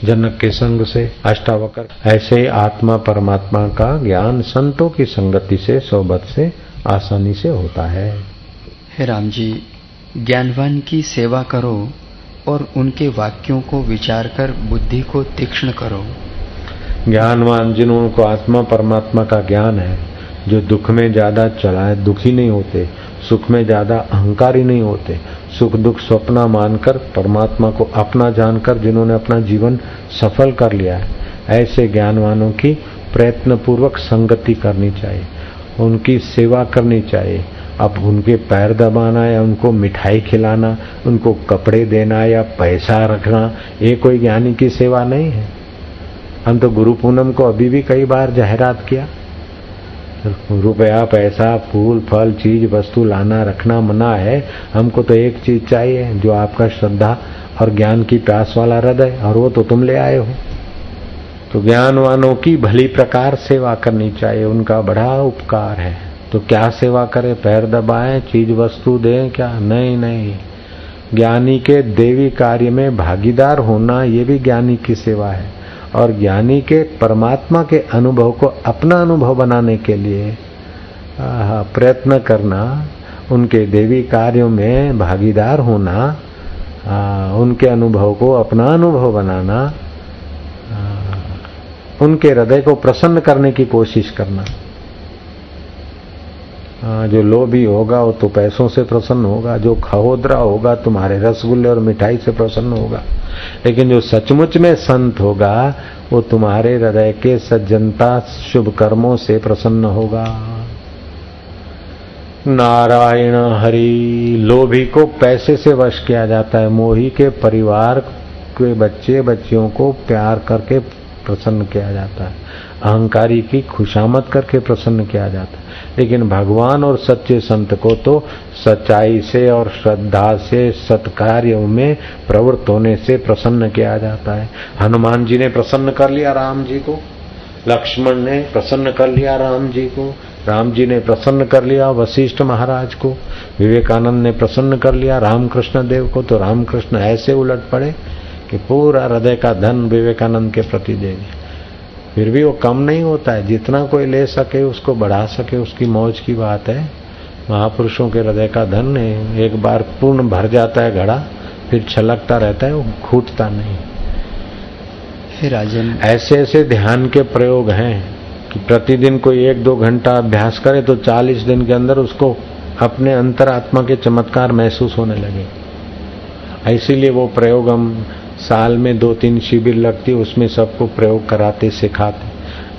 जनक के संग से अष्टावकर। ऐसे आत्मा परमात्मा का ज्ञान संतों की संगति से सोबत से आसानी से होता है। हे राम जी ज्ञानवान की सेवा करो और उनके वाक्यों को विचार कर बुद्धि को तीक्ष्ण करो। ज्ञानवान जिन्होंने आत्मा परमात्मा का ज्ञान है जो दुख में ज़्यादा चला है दुखी नहीं होते सुख में ज़्यादा अहंकारी नहीं होते सुख दुख स्वप्न मानकर परमात्मा को अपना जानकर जिन्होंने अपना जीवन सफल कर लिया है, ऐसे ज्ञानवानों की प्रयत्न पूर्वक संगति करनी चाहिए, उनकी सेवा करनी चाहिए। अब उनके पैर दबाना या उनको मिठाई खिलाना, उनको कपड़े देना या पैसा रखना, ये कोई ज्ञानी की सेवा नहीं है। हम तो गुरु पूनम को अभी भी कई बार जाहरात किया। रुपया, पैसा, फूल, फल, चीज़, वस्तु लाना, रखना, मना है। हमको तो एक चीज़ चाहिए, जो आपका श्रद्धा और ज्ञान की प्यास वाला हृदय और वो तो तुम ले आए हो। तो ज्ञानवानों की भली प्रकार सेवा करनी चाहिए, उनका बड़ा उपकार है। तो क्या सेवा करे? पैर दबाए, चीज़, वस्तु दें क्या? नहीं नहीं। ज्ञानी के देवी कार्य में भागीदार होना, ये भी ज्ञानी की सेवा है। और ज्ञानी के परमात्मा के अनुभव को अपना अनुभव बनाने के लिए प्रयत्न करना उनके देवी कार्यों में भागीदार होना आ, उनके अनुभव को अपना अनुभव बनाना आ, उनके हृदय को प्रसन्न करने की कोशिश करना। जो लोभी होगा, वो तो पैसों से प्रसन्न होगा, जो खहोदरा होगा, तुम्हारे रसगुल्ले और मिठाई से प्रसन्न होगा। लेकिन जो सचमुच में संत होगा, वो तुम्हारे हृदय के सज्जनता, शुभ कर्मों से प्रसन्न होगा। नारायण हरि, लोभी को पैसे से वश किया जाता है। मोही के परिवार के बच्चे, बच्चियों को प्यार करके प्रसन्न किया जाता है। अहंकारी की खुशामत करके प्रसन्न किया जाता है। लेकिन भगवान और सच्चे संत को तो सच्चाई से और श्रद्धा से, सत्कार्यों में प्रवृत्त होने से प्रसन्न किया जाता है। हनुमान जी ने प्रसन्न कर लिया राम जी को। लक्ष्मण ने प्रसन्न कर लिया राम जी को। राम जी ने प्रसन्न कर लिया वशिष्ठ महाराज को। विवेकानंद ने प्रसन्न कर लिया रामकृष्ण देव को। तो रामकृष्ण ऐसे उलट पड़े कि पूरा हृदय का धन विवेकानंद के प्रति दे दिया। फिर भी वो कम नहीं होता है। जितना कोई ले सके उसको बढ़ा सके उसकी मौज की बात है। महापुरुषों के हृदय का धन है। एक बार पूर्ण भर जाता है घड़ा फिर छलकता रहता है वो खूटता नहीं। राजन। ऐसे ऐसे ध्यान के प्रयोग हैं कि प्रतिदिन कोई एक दो घंटा अभ्यास करे तो 40 दिन के अंदर उसको अपने अंतरात्मा के चमत्कार महसूस होने लगे। इसीलिए वो प्रयोग हम साल में दो तीन शिविर लगती, उसमें सबको प्रयोग कराते, सिखाते।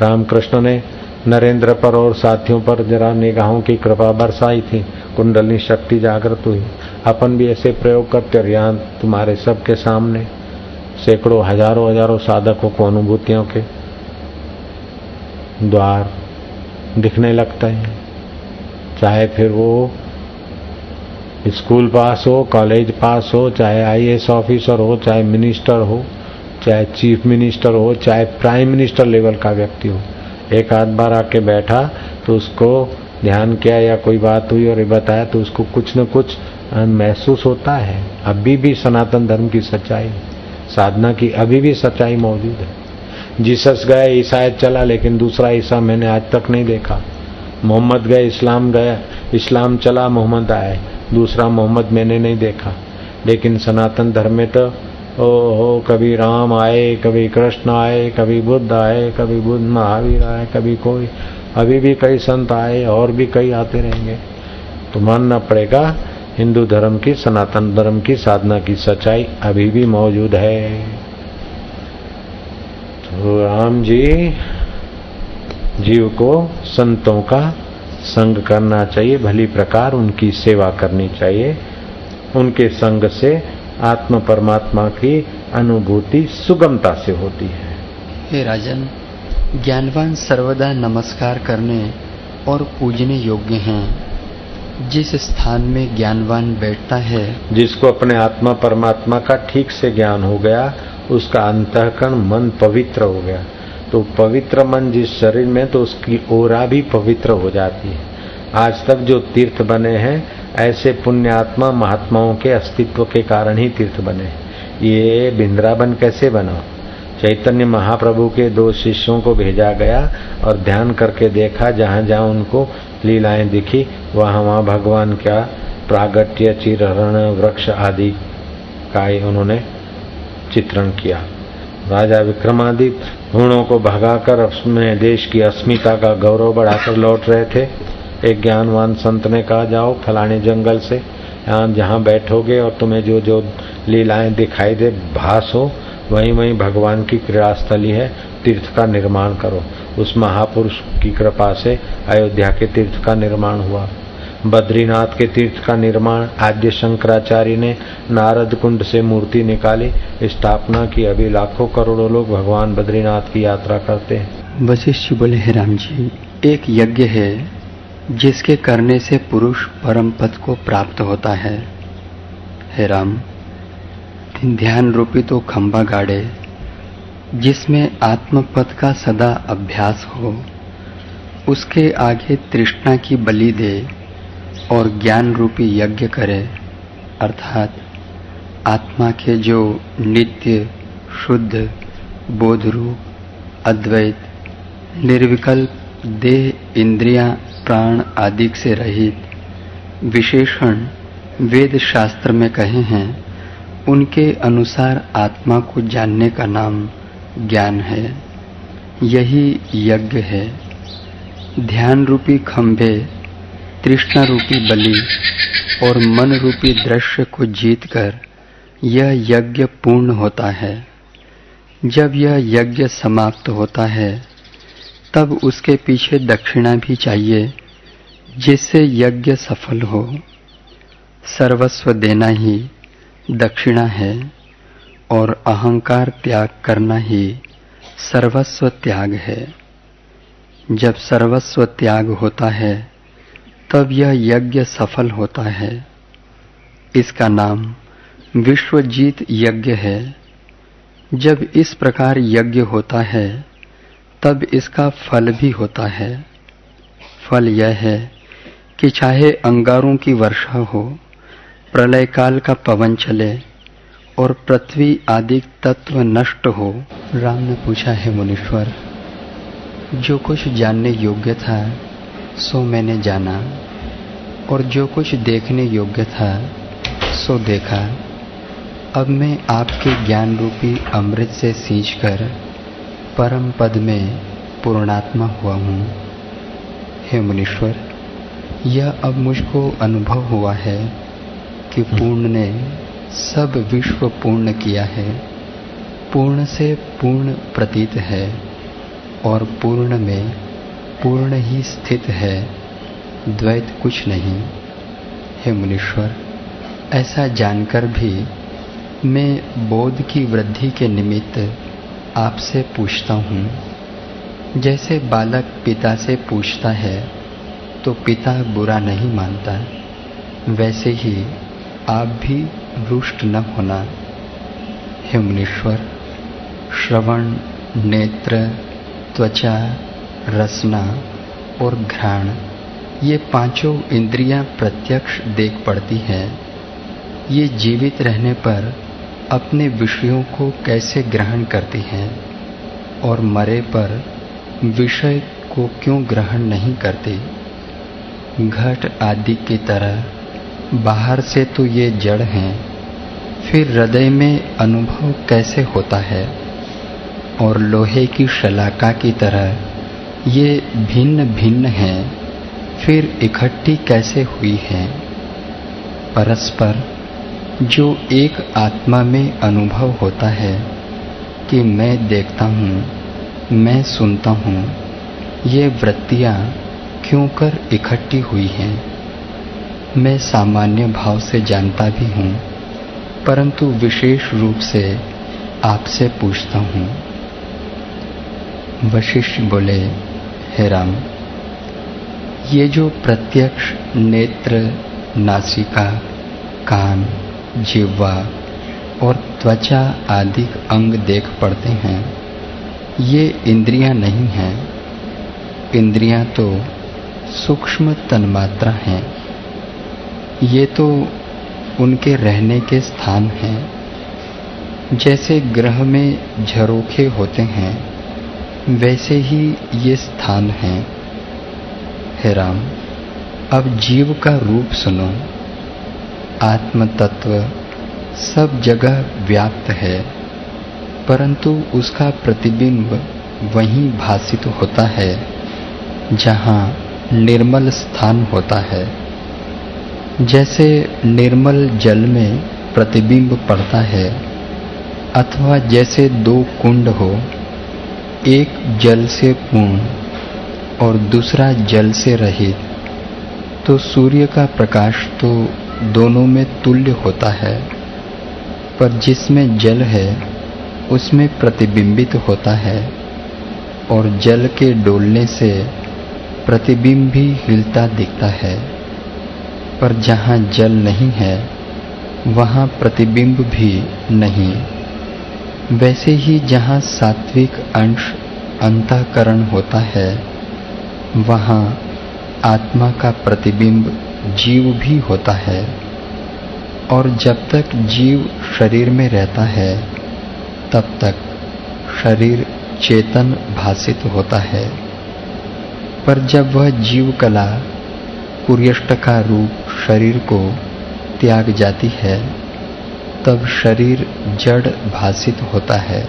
रामकृष्ण ने नरेंद्र पर और साथियों पर जरा निगाहों की कृपा बरसाई थी। कुंडली शक्ति जागृत हुई। अपन भी ऐसे प्रयोग करते और यहाँ तुम्हारे सबके सामने सैकड़ों, हज़ारों हज़ारों साधकों को अनुभूतियों के द्वार दिखने लगता है। चाहे फिर वो स्कूल पास हो, कॉलेज पास हो, चाहे आईएएस ऑफिसर हो, चाहे मिनिस्टर हो, चाहे चीफ मिनिस्टर हो, चाहे प्राइम मिनिस्टर लेवल का व्यक्ति हो। एक आध बार आके बैठा तो उसको ध्यान किया या कोई बात हुई और ये बताया तो उसको कुछ न कुछ महसूस होता है। अभी भी सनातन धर्म की सच्चाई, साधना की अभी भी सच्चाई मौजूद है। जीसस गए ईसाइत चला, लेकिन दूसरा ईसा मैंने आज तक नहीं देखा। मोहम्मद गए, इस्लाम गए इस्लाम चला, मोहम्मद आए। दूसरा मोहम्मद मैंने नहीं देखा। लेकिन सनातन धर्म में तो ओ हो कभी राम आए, कभी कृष्ण आए, कभी बुद्ध आए, कभी बुद्ध महावीर आए, कभी कोई। अभी भी कई संत आए, और भी कई आते रहेंगे। तो मानना पड़ेगा, हिंदू धर्म की, सनातन धर्म की साधना की सच्चाई अभी भी मौजूद है। तो राम जी, जीव को संतों का संग करना चाहिए भली प्रकार उनकी सेवा करनी चाहिए। उनके संग से आत्म परमात्मा की अनुभूति सुगमता से होती है। हे राजन ज्ञानवान सर्वदा नमस्कार करने और पूजने योग्य हैं। जिस स्थान में ज्ञानवान बैठता है जिसको अपने आत्मा परमात्मा का ठीक से ज्ञान हो गया उसका अंतकरण मन पवित्र हो गया। तो पवित्र मन जिस शरीर में तो उसकी ओरा भी पवित्र हो जाती है। आज तक जो तीर्थ बने हैं, ऐसे पुण्यात्मा महात्माओं के अस्तित्व के कारण ही तीर्थ बने ये बिंद्रावन कैसे बना? चैतन्य महाप्रभु के दो शिष्यों को भेजा गया और ध्यान करके देखा, जहाँ जहाँ उनको लीलाएँ दिखी, वहाँ वहाँ भगवान का प्रागट्य चिरण वृक्ष आदि का उन्होंने चित्रण किया। राजा विक्रमादित्य गुणों को भगाकर उसमें देश की अस्मिता का गौरव बढ़ाकर लौट रहे थे। एक ज्ञानवान संत ने कहा, जाओ फलाने जंगल से, यहाँ जहाँ बैठोगे और तुम्हें जो जो लीलाएँ दिखाई दे, भास हो वहीं वहीं भगवान की क्रीड़ास्थली है, तीर्थ का निर्माण करो। उस महापुरुष की कृपा से अयोध्या के तीर्थ का निर्माण हुआ। बद्रीनाथ के तीर्थ का निर्माण आद्य शंकराचार्य ने नारद कुंड से मूर्ति निकाली। स्थापना की अभी लाखों करोड़ों लोग भगवान बद्रीनाथ की यात्रा करते हैं। वशिष्ठ बोले, हे राम जी, एक यज्ञ है जिसके करने से पुरुष परम पद को प्राप्त होता है। हे राम, ध्यान रूपी तो खंबा गाड़े, जिसमें आत्म पद का सदा अभ्यास हो, उसके आगे तृष्णा की बलि दे और ज्ञान रूपी यज्ञ करे, अर्थात आत्मा के जो नित्य, शुद्ध बोध रूप अद्वैत, निर्विकल्प देह, इंद्रियाँ, प्राण आदि से रहित विशेषण वेद शास्त्र में कहे हैं, उनके अनुसार आत्मा को जानने का नाम ज्ञान है। यही यज्ञ है। ध्यान रूपी खंभे तृष्णा रूपी बलि और मन रूपी दृश्य को जीतकर यह यज्ञ पूर्ण होता है। जब यह यज्ञ समाप्त होता है, तब उसके पीछे दक्षिणा भी चाहिए, जिससे यज्ञ सफल हो। सर्वस्व देना ही दक्षिणा है और अहंकार त्याग करना ही सर्वस्व त्याग है। जब सर्वस्व त्याग होता है तब यह यज्ञ सफल होता है। इसका नाम विश्वजीत यज्ञ है। जब इस प्रकार यज्ञ होता है, तब इसका फल भी होता है। फल यह है कि चाहे अंगारों की वर्षा हो, प्रलय काल का पवन चले और पृथ्वी आदि तत्व नष्ट हो। राम ने पूछा, है मुनीश्वर, जो कुछ जानने योग्य था, सो मैंने जाना। और जो कुछ देखने योग्य था सो देखा। अब मैं आपके ज्ञान रूपी अमृत से सींच कर परम पद में पूर्णात्मा हुआ हूँ। हे मुनीश्वर यह अब मुझको अनुभव हुआ है कि पूर्ण ने सब विश्व पूर्ण किया है। पूर्ण से पूर्ण प्रतीत है और पूर्ण में पूर्ण ही स्थित है। द्वैत कुछ नहीं। हे मुनीश्वर, ऐसा जानकर भी मैं बोध की वृद्धि के निमित्त आपसे पूछता हूँ। जैसे बालक पिता से पूछता है तो पिता बुरा नहीं मानता। वैसे ही आप भी रुष्ट न होना। हे मुनीश्वर, श्रवण, नेत्र, त्वचा, रसना और घ्राण ये पाँचों इंद्रियाँ प्रत्यक्ष देख पड़ती हैं। ये जीवित रहने पर अपने विषयों को कैसे ग्रहण करती हैं और मरे पर विषय को क्यों ग्रहण नहीं करती? घट आदि की तरह बाहर से तो ये जड़ हैं, फिर हृदय में अनुभव कैसे होता है? और लोहे की शलाका की तरह ये भिन्न भिन्न हैं। फिर इकट्ठी कैसे हुई हैं? परस्पर, जो एक आत्मा में अनुभव होता है कि मैं देखता हूँ, मैं सुनता हूँ, ये वृत्तियाँ क्यों कर इकट्ठी हुई हैं? मैं सामान्य भाव से जानता भी हूँ, परंतु विशेष रूप से आपसे पूछता हूँ। वशिष्ठ बोले, हे राम ये जो प्रत्यक्ष नेत्र, नासिका, कान, जिह्वा और त्वचा आदि अंग देख पड़ते हैं, ये इंद्रियाँ नहीं हैं। इंद्रियाँ तो सूक्ष्म तन्मात्रा हैं। ये तो उनके रहने के स्थान हैं। जैसे ग्रह में झरोखे होते हैं, वैसे ही ये स्थान हैं। हे राम, अब जीव का रूप सुनो। आत्म तत्व सब जगह व्याप्त है, परंतु उसका प्रतिबिंब वहीं भाषित होता है, जहाँ निर्मल स्थान होता है। जैसे निर्मल जल में प्रतिबिंब पड़ता है, अथवा जैसे दो कुंड हो, एक जल से पूर्ण और दूसरा जल से रहित। तो सूर्य का प्रकाश तो दोनों में तुल्य होता है, पर जिसमें जल है, उसमें प्रतिबिंबित होता है, और जल के डोलने से प्रतिबिंब भी हिलता दिखता है। पर जहाँ जल नहीं है, वहाँ प्रतिबिंब भी नहीं। वैसे ही जहाँ सात्विक अंश अंतकरण होता है वहाँ आत्मा का प्रतिबिंब जीव भी होता है और जब तक जीव शरीर में रहता है, तब तक शरीर चेतन भाषित होता है। पर जब वह जीव कला, कुर्यष्ट का रूप शरीर को त्याग जाती है, तब शरीर जड़ भाषित होता है।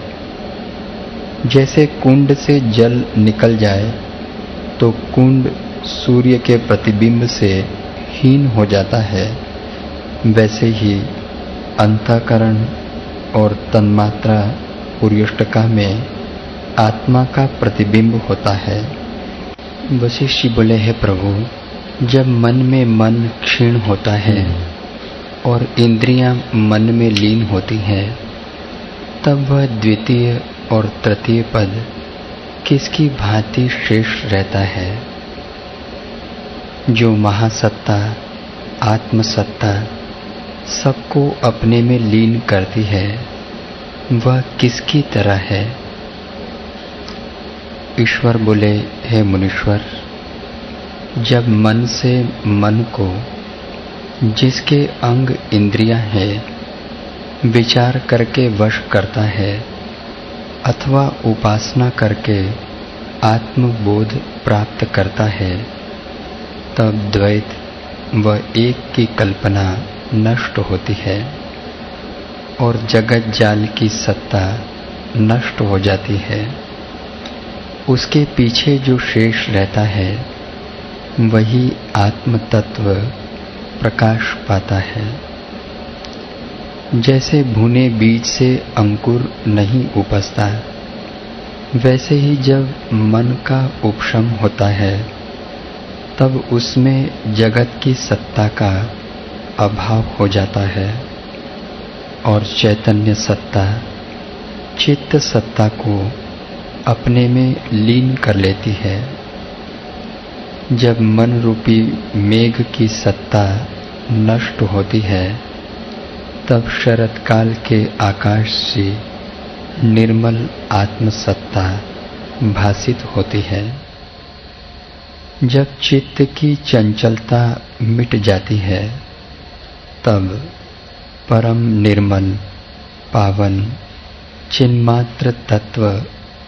जैसे कुंड से जल निकल जाए तो कुंड सूर्य के प्रतिबिंब से हीन हो जाता है। वैसे ही अंतकरण और तन्मात्रा पुर्यष्टका में आत्मा का प्रतिबिंब होता है। वशिष्ठ बोले, है प्रभु, जब मन में मन क्षीण होता है और इंद्रियाँ मन में लीन होती हैं, तब वह द्वितीय और तृतीय पद किसकी भांति श्रेष्ठ रहता है? जो महासत्ता, आत्मसत्ता सबको अपने में लीन करती है, वह किसकी तरह है? ईश्वर बोले, हे मुनीश्वर, जब मन से मन को, जिसके अंग इंद्रियाँ हैं, विचार करके वश करता है अथवा उपासना करके आत्मबोध प्राप्त करता है, तब द्वैत व एक की कल्पना नष्ट होती है और जगत जाल की सत्ता नष्ट हो जाती है। उसके पीछे जो शेष रहता है, वही आत्म तत्व प्रकाश पाता है। जैसे भुने बीज से अंकुर नहीं उपजता, वैसे ही जब मन का उपशम होता है, तब उसमें जगत की सत्ता का अभाव हो जाता है और चैतन्य सत्ता, चित्त सत्ता को अपने में लीन कर लेती है। जब मन रूपी मेघ की सत्ता नष्ट होती है तब शरत काल के आकाश से निर्मल आत्मसत्ता भाषित होती है। जब चित्त की चंचलता मिट जाती है, तब परम निर्मल पावन चिन्मात्र तत्व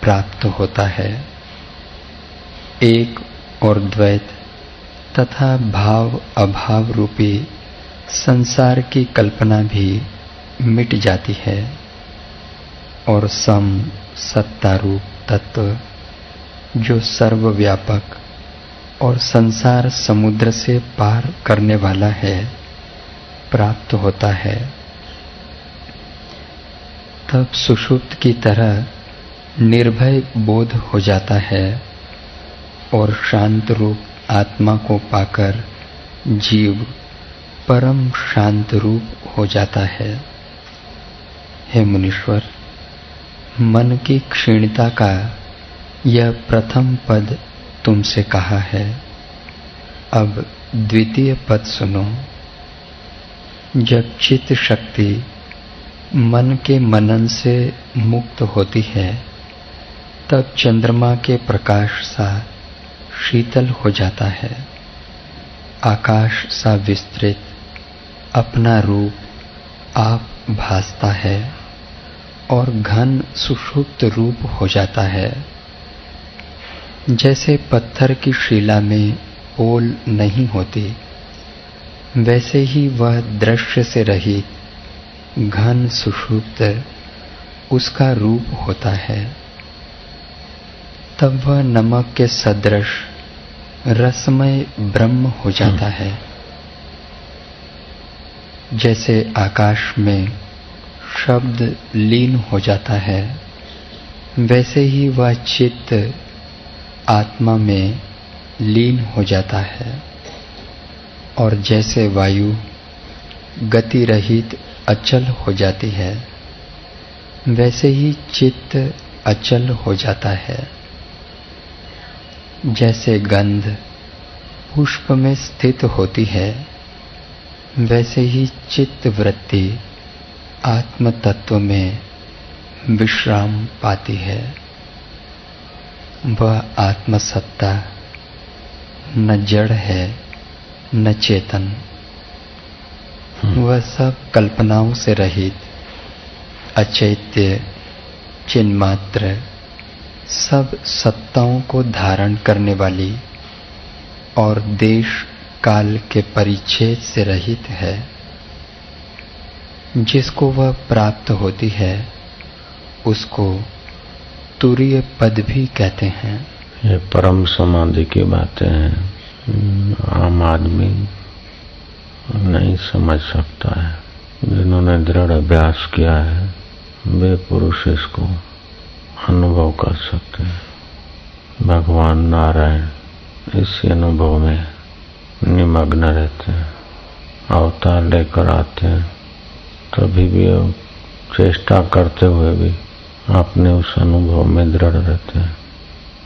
प्राप्त होता है। एक और द्वैत तथा भाव अभाव रूपी संसार की कल्पना भी मिट जाती है और सम सत्तारूप तत्व जो सर्वव्यापक और संसार समुद्र से पार करने वाला है, प्राप्त होता है। तब सुषुप्त की तरह निर्भय बोध हो जाता है और शांत रूप आत्मा को पाकर जीव परम शांत रूप हो जाता है। हे मुनीश्वर, मन की क्षीणता का यह प्रथम पद तुमसे कहा है। अब द्वितीय पद सुनो। जब चित्त शक्ति मन के मनन से मुक्त होती है, तब चंद्रमा के प्रकाश सा शीतल हो जाता है। आकाश सा विस्तृत अपना रूप आप भासता है और घन सुषुप्त रूप हो जाता है। जैसे पत्थर की शिला में ओल नहीं होती, वैसे ही वह दृश्य से रहित घन सुषुप्त उसका रूप होता है। तब वह नमक के सदृश रसमय ब्रह्म हो जाता है। जैसे आकाश में शब्द लीन हो जाता है, वैसे ही वह चित्त आत्मा में लीन हो जाता है। और जैसे वायु गति रहित अचल हो जाती है, वैसे ही चित्त अचल हो जाता है। जैसे गंध पुष्प में स्थित होती है वैसे ही चित्त वृत्ति आत्म तत्व में विश्राम पाती है। वह आत्मसत्ता न जड़ है, न चेतन। वह सब कल्पनाओं से रहित, अचैत्य, चिन्मात्र, सब सत्ताओं को धारण करने वाली और देश काल के परिच्छेद से रहित है। जिसको वह प्राप्त होती है, उसको तुरीय पद भी कहते हैं। ये परम समाधि की बातें हैं। आम आदमी नहीं समझ सकता है। जिन्होंने दृढ़ अभ्यास किया है, वे पुरुष इसको अनुभव कर सकते हैं। भगवान नारायण इसी अनुभव में निमग्न रहते हैं, अवतार लेकर आते हैं, तभी भी चेष्टा करते हुए भी अपने उस अनुभव में दृढ़ रहते हैं।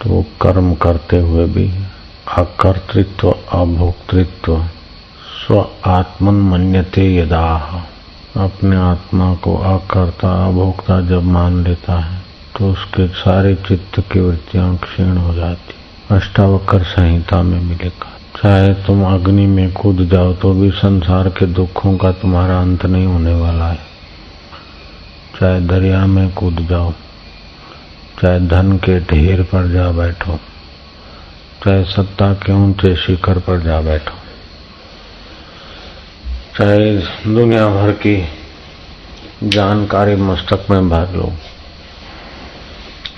तो वो कर्म करते हुए भी अकर्तृत्व, अभोक्तृत्व, स्व आत्मन मन्यते यदा अपने आत्मा को अकर्ता, अभोक्ता जब मान लेता है तो उसके सारे चित्त की वृत्तियाँ क्षीण हो जाती अष्टावकर संहिता में मिलेगा चाहे तुम अग्नि में कूद जाओ तो भी संसार के दुखों का तुम्हारा अंत नहीं होने वाला है। चाहे दरिया में कूद जाओ, चाहे धन के ढेर पर जा बैठो, चाहे सत्ता के ऊँचे शिखर पर जा बैठो, चाहे दुनिया भर की जानकारी मस्तक में भर लो,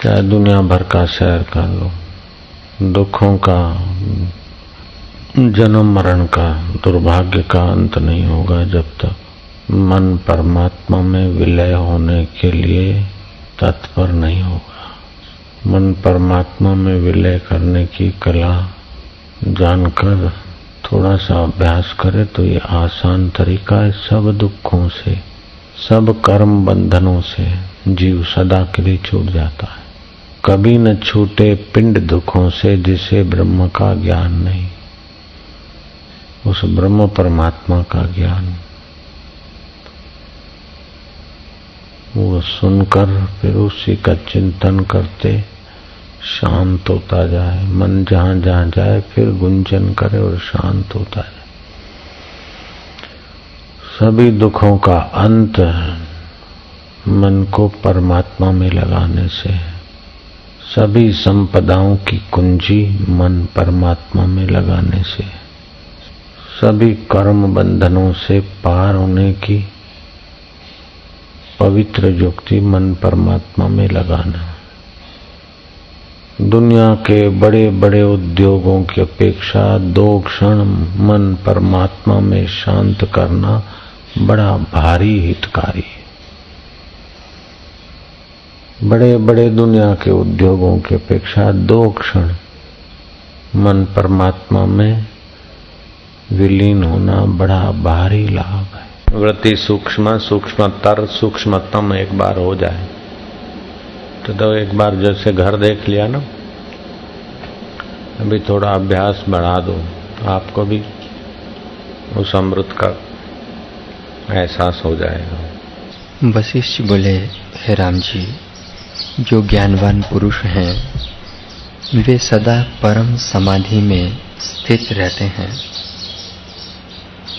चाहे दुनिया भर का सैर कर लो, दुखों का जन्म मरण का, दुर्भाग्य का अंत नहीं होगा जब तक मन परमात्मा में विलय होने के लिए तत्पर नहीं होगा। मन परमात्मा में विलय करने की कला जानकर, थोड़ा सा अभ्यास करे तो ये आसान तरीका है सब दुखों से, सब कर्म बंधनों से जीव सदा के लिए छूट जाता है। कभी न छूटे पिंड दुखों से जिसे ब्रह्म का ज्ञान नहीं। उस ब्रह्म परमात्मा का ज्ञान। वो सुनकर फिर उसी का चिंतन करते, शांत होता जाए, मन जहाँ जहाँ जाए, फिर गुंजन करे और शांत होता जाए। सभी दुखों का अंत मन को परमात्मा में लगाने से है। सभी संपदाओं की कुंजी मन परमात्मा में लगाने से सभी कर्म बंधनों से पार होने की पवित्र युक्ति मन परमात्मा में लगाना। दुनिया के बड़े बड़े उद्योगों की अपेक्षा दो क्षण मन परमात्मा में शांत करना बड़ा भारी हितकारी है। बड़े बड़े दुनिया के उद्योगों की अपेक्षा दो क्षण मन परमात्मा में विलीन होना बड़ा भारी लाभ है। वृत्ति सूक्ष्म सूक्ष्मतर सूक्ष्मतम एक बार हो जाए। तो तो एक बार जैसे घर देख लिया ना अभी थोड़ा अभ्यास बढ़ा दो आपको भी उस अमृत का एहसास हो जाएगा। वशिष्ठ बोले हे राम जी जो ज्ञानवान पुरुष हैं वे सदा परम समाधि में स्थित रहते हैं।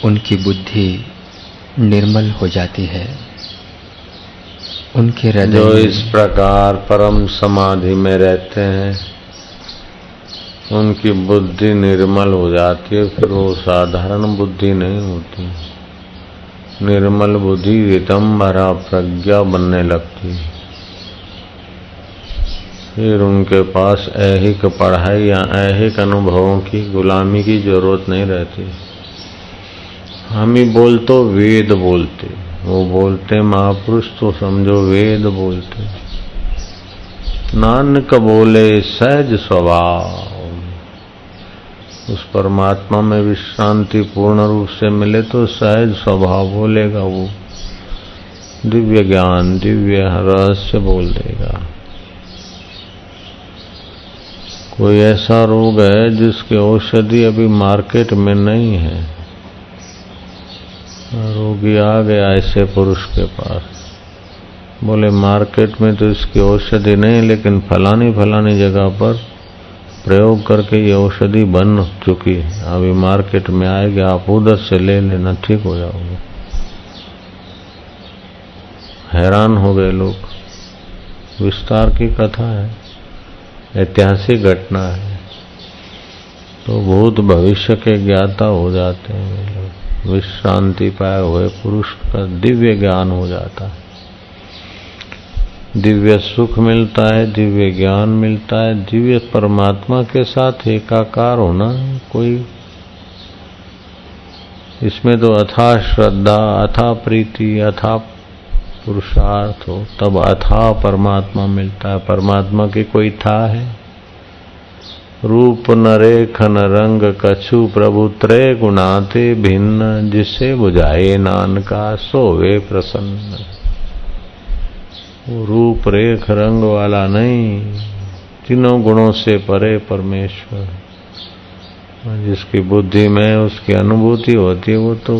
उनकी बुद्धि निर्मल हो जाती है। उनके हृदय जो इस प्रकार परम समाधि में रहते हैं उनकी बुद्धि निर्मल हो जाती है फिर वो साधारण बुद्धि नहीं होती। निर्मल बुद्धि रितम भरा प्रज्ञा बनने लगती फिर उनके पास ऐहिक पढ़ाई या ऐहिक अनुभवों की गुलामी की ज़रूरत नहीं रहती। हम ही बोल तो वेद बोलते। वो बोलते महापुरुष तो समझो वेद बोलते। नानक बोले सहज स्वभाव। उस परमात्मा में विश्रांति पूर्ण रूप से मिले तो सहज स्वभाव बोलेगा वो। दिव्य ज्ञान, दिव्य रहस्य बोल देगा। कोई ऐसा रोग है जिसकी औषधि अभी मार्केट में नहीं है। रोगी आ गया ऐसे पुरुष के पास। बोले, मार्केट में तो इसकी औषधि नहीं, लेकिन फलानी फलानी जगह पर प्रयोग करके ये औषधि बन चुकी है। अभी मार्केट में आएगी, आप उधर से ले लेना, ठीक हो जाओगे। हैरान हो गए लोग। विस्तार की कथा है, ऐतिहासिक घटना है। तो भूत भविष्य के ज्ञाता हो जाते हैं लोग। विश्रांति पाए हुए पुरुष का दिव्य ज्ञान हो जाता है। दिव्य सुख मिलता है, दिव्य ज्ञान मिलता है, दिव्य परमात्मा के साथ एकाकार होना कोई इसमें तो अथा श्रद्धा, अथा प्रीति, अथा पुरुषार्थ हो, तब अथा परमात्मा मिलता है। परमात्मा की कोई था है? रूप न नरेखन रंग कछु प्रभु त्रय गुणाते भिन्न, जिसे बुझाए नानका सोवे प्रसन्न। रूप रेख रंग वाला नहीं, तीनों गुणों से परे परमेश्वर। जिसकी बुद्धि में उसकी अनुभूति होती है, वो तो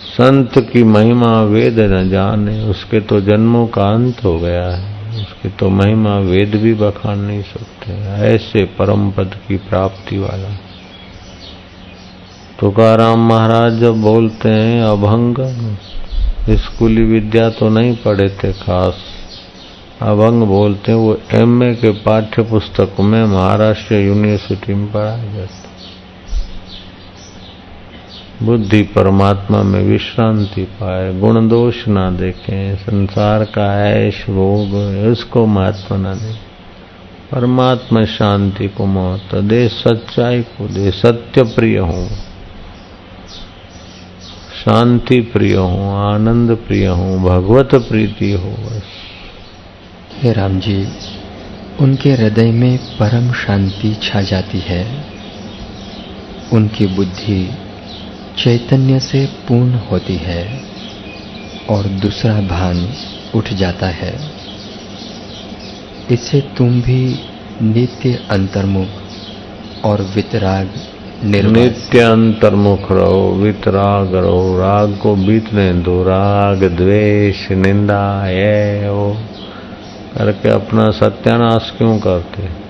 संत की महिमा वेद न जाने, उसके तो जन्मों का अंत हो गया है। उसकी तो महिमा वेद भी बखान नहीं सकते। ऐसे परम पद की प्राप्ति वाला। तुकाराम महाराज जब बोलते हैं, अभंग स्कूली विद्या तो नहीं पढ़े थे खास। अभंग बोलते हैं, वो एमए के पाठ्य पुस्तक में महाराष्ट्र यूनिवर्सिटी में पढ़ाया जाता बुद्धि परमात्मा में विश्रांति पाए, गुण दोष ना देखें, संसार का ऐश भोग, उसको महत्व ना दे परमात्मा शांति को महत्व दे, सच्चाई को दे, सत्य प्रिय हो। शांति प्रिय हो, आनंद प्रिय हो, भगवत प्रीति हो बस। हे राम जी उनके हृदय में परम शांति छा जाती है। उनकी बुद्धि चैतन्य से पूर्ण होती है और दूसरा भान उठ जाता है। इससे तुम भी नित्य अंतर्मुख और वितराग नित्य अंतर्मुख रहो, वितराग रहो, राग को बीतने दो, राग, द्वेष, निंदा ये वो करके अपना सत्यानाश क्यों करते?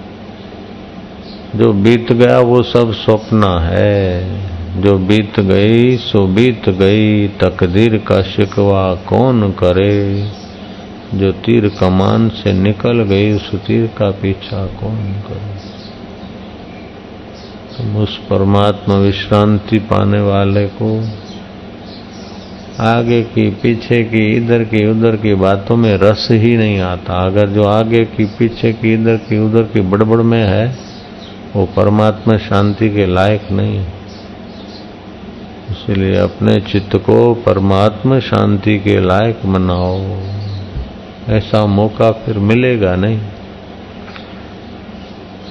जो बीत गया वो सब स्वप्न है। जो बीत गई, सो बीत गई। तकदीर का शिकवा कौन करे? जो तीर कमान से निकल गई, उस तीर का पीछा कौन करे? तुम उस परमात्मा विश्रांति पाने वाले को, आगे की, पीछे की, इधर की, उधर की बातों में रस ही नहीं आता। अगर जो आगे की, पीछे की, इधर की, उधर की बड़बड़ में है, वो परमात्मा शांति के लायक नहीं इसलिए अपने चित्त को परमात्मा शांति के लायक बनाओ। ऐसा मौका फिर मिलेगा नहीं।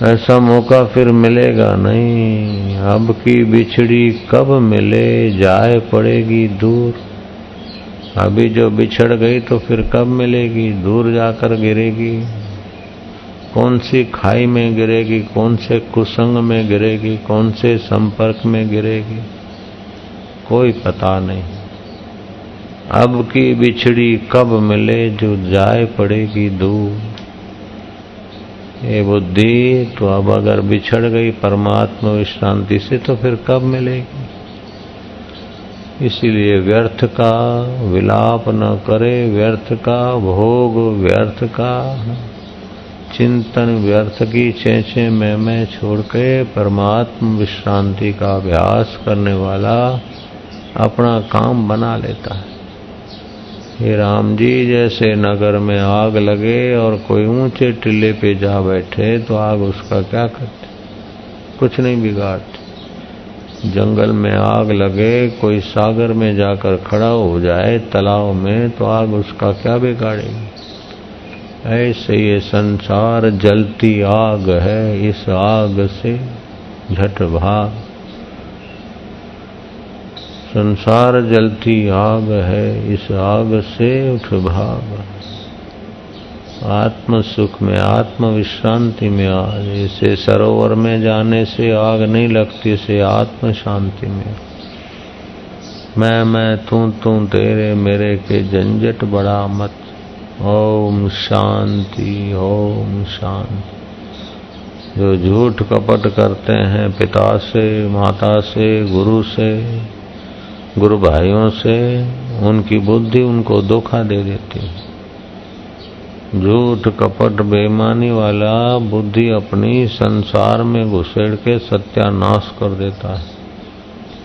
ऐसा मौका फिर मिलेगा नहीं। अब की बिछड़ी कब मिले, जाए पड़ेगी दूर। अभी जो बिछड़ गई तो फिर कब मिलेगी, दूर जाकर गिरेगी। कौन सी खाई में गिरेगी, कौन से कुसंग में गिरेगी, कौन से संपर्क में गिरेगी। कोई पता नहीं। अब की बिछड़ी कब मिले, जो जाए पड़ेगी दूर। ये बुद्धि तो अब अगर बिछड़ गई परमात्मा विश्रांति से तो फिर कब मिलेगी? इसीलिए व्यर्थ का विलाप न करे, व्यर्थ का भोग व्यर्थ का। चिंतन व्यर्थ की चेचे में मैं छोड़ के परमात्म विश्रांति का अभ्यास करने वाला अपना काम बना लेता है। हे राम जी जैसे नगर में आग लगे और कोई ऊँचे टिल्ले पे जा बैठे तो आग उसका क्या करते? कुछ नहीं बिगाड़ते। जंगल में आग लगे, कोई सागर में जाकर खड़ा हो जाए तालाब में तो आग उसका क्या बिगाड़ेगी? ऐसे ये संसार जलती आग है, इस आग से झट भाग। संसार जलती आग है, इस आग से उठ भाग। आत्म सुख में, आत्म विश्रांति में आ जैसे सरोवर में जाने से आग नहीं लगती से आत्म शांति में। मैं मैं, तू तू, तेरे, मेरे के झंझट बड़ा मत। ओम शांति ओम शांति। जो झूठ कपट करते हैं पिता से, माता से, गुरु से गुरु भाइयों से उनकी बुद्धि उनको धोखा दे देती है। झूठ, कपट, बेईमानी वाला बुद्धि अपनी संसार में घुसेड़ के सत्यानाश कर देता है।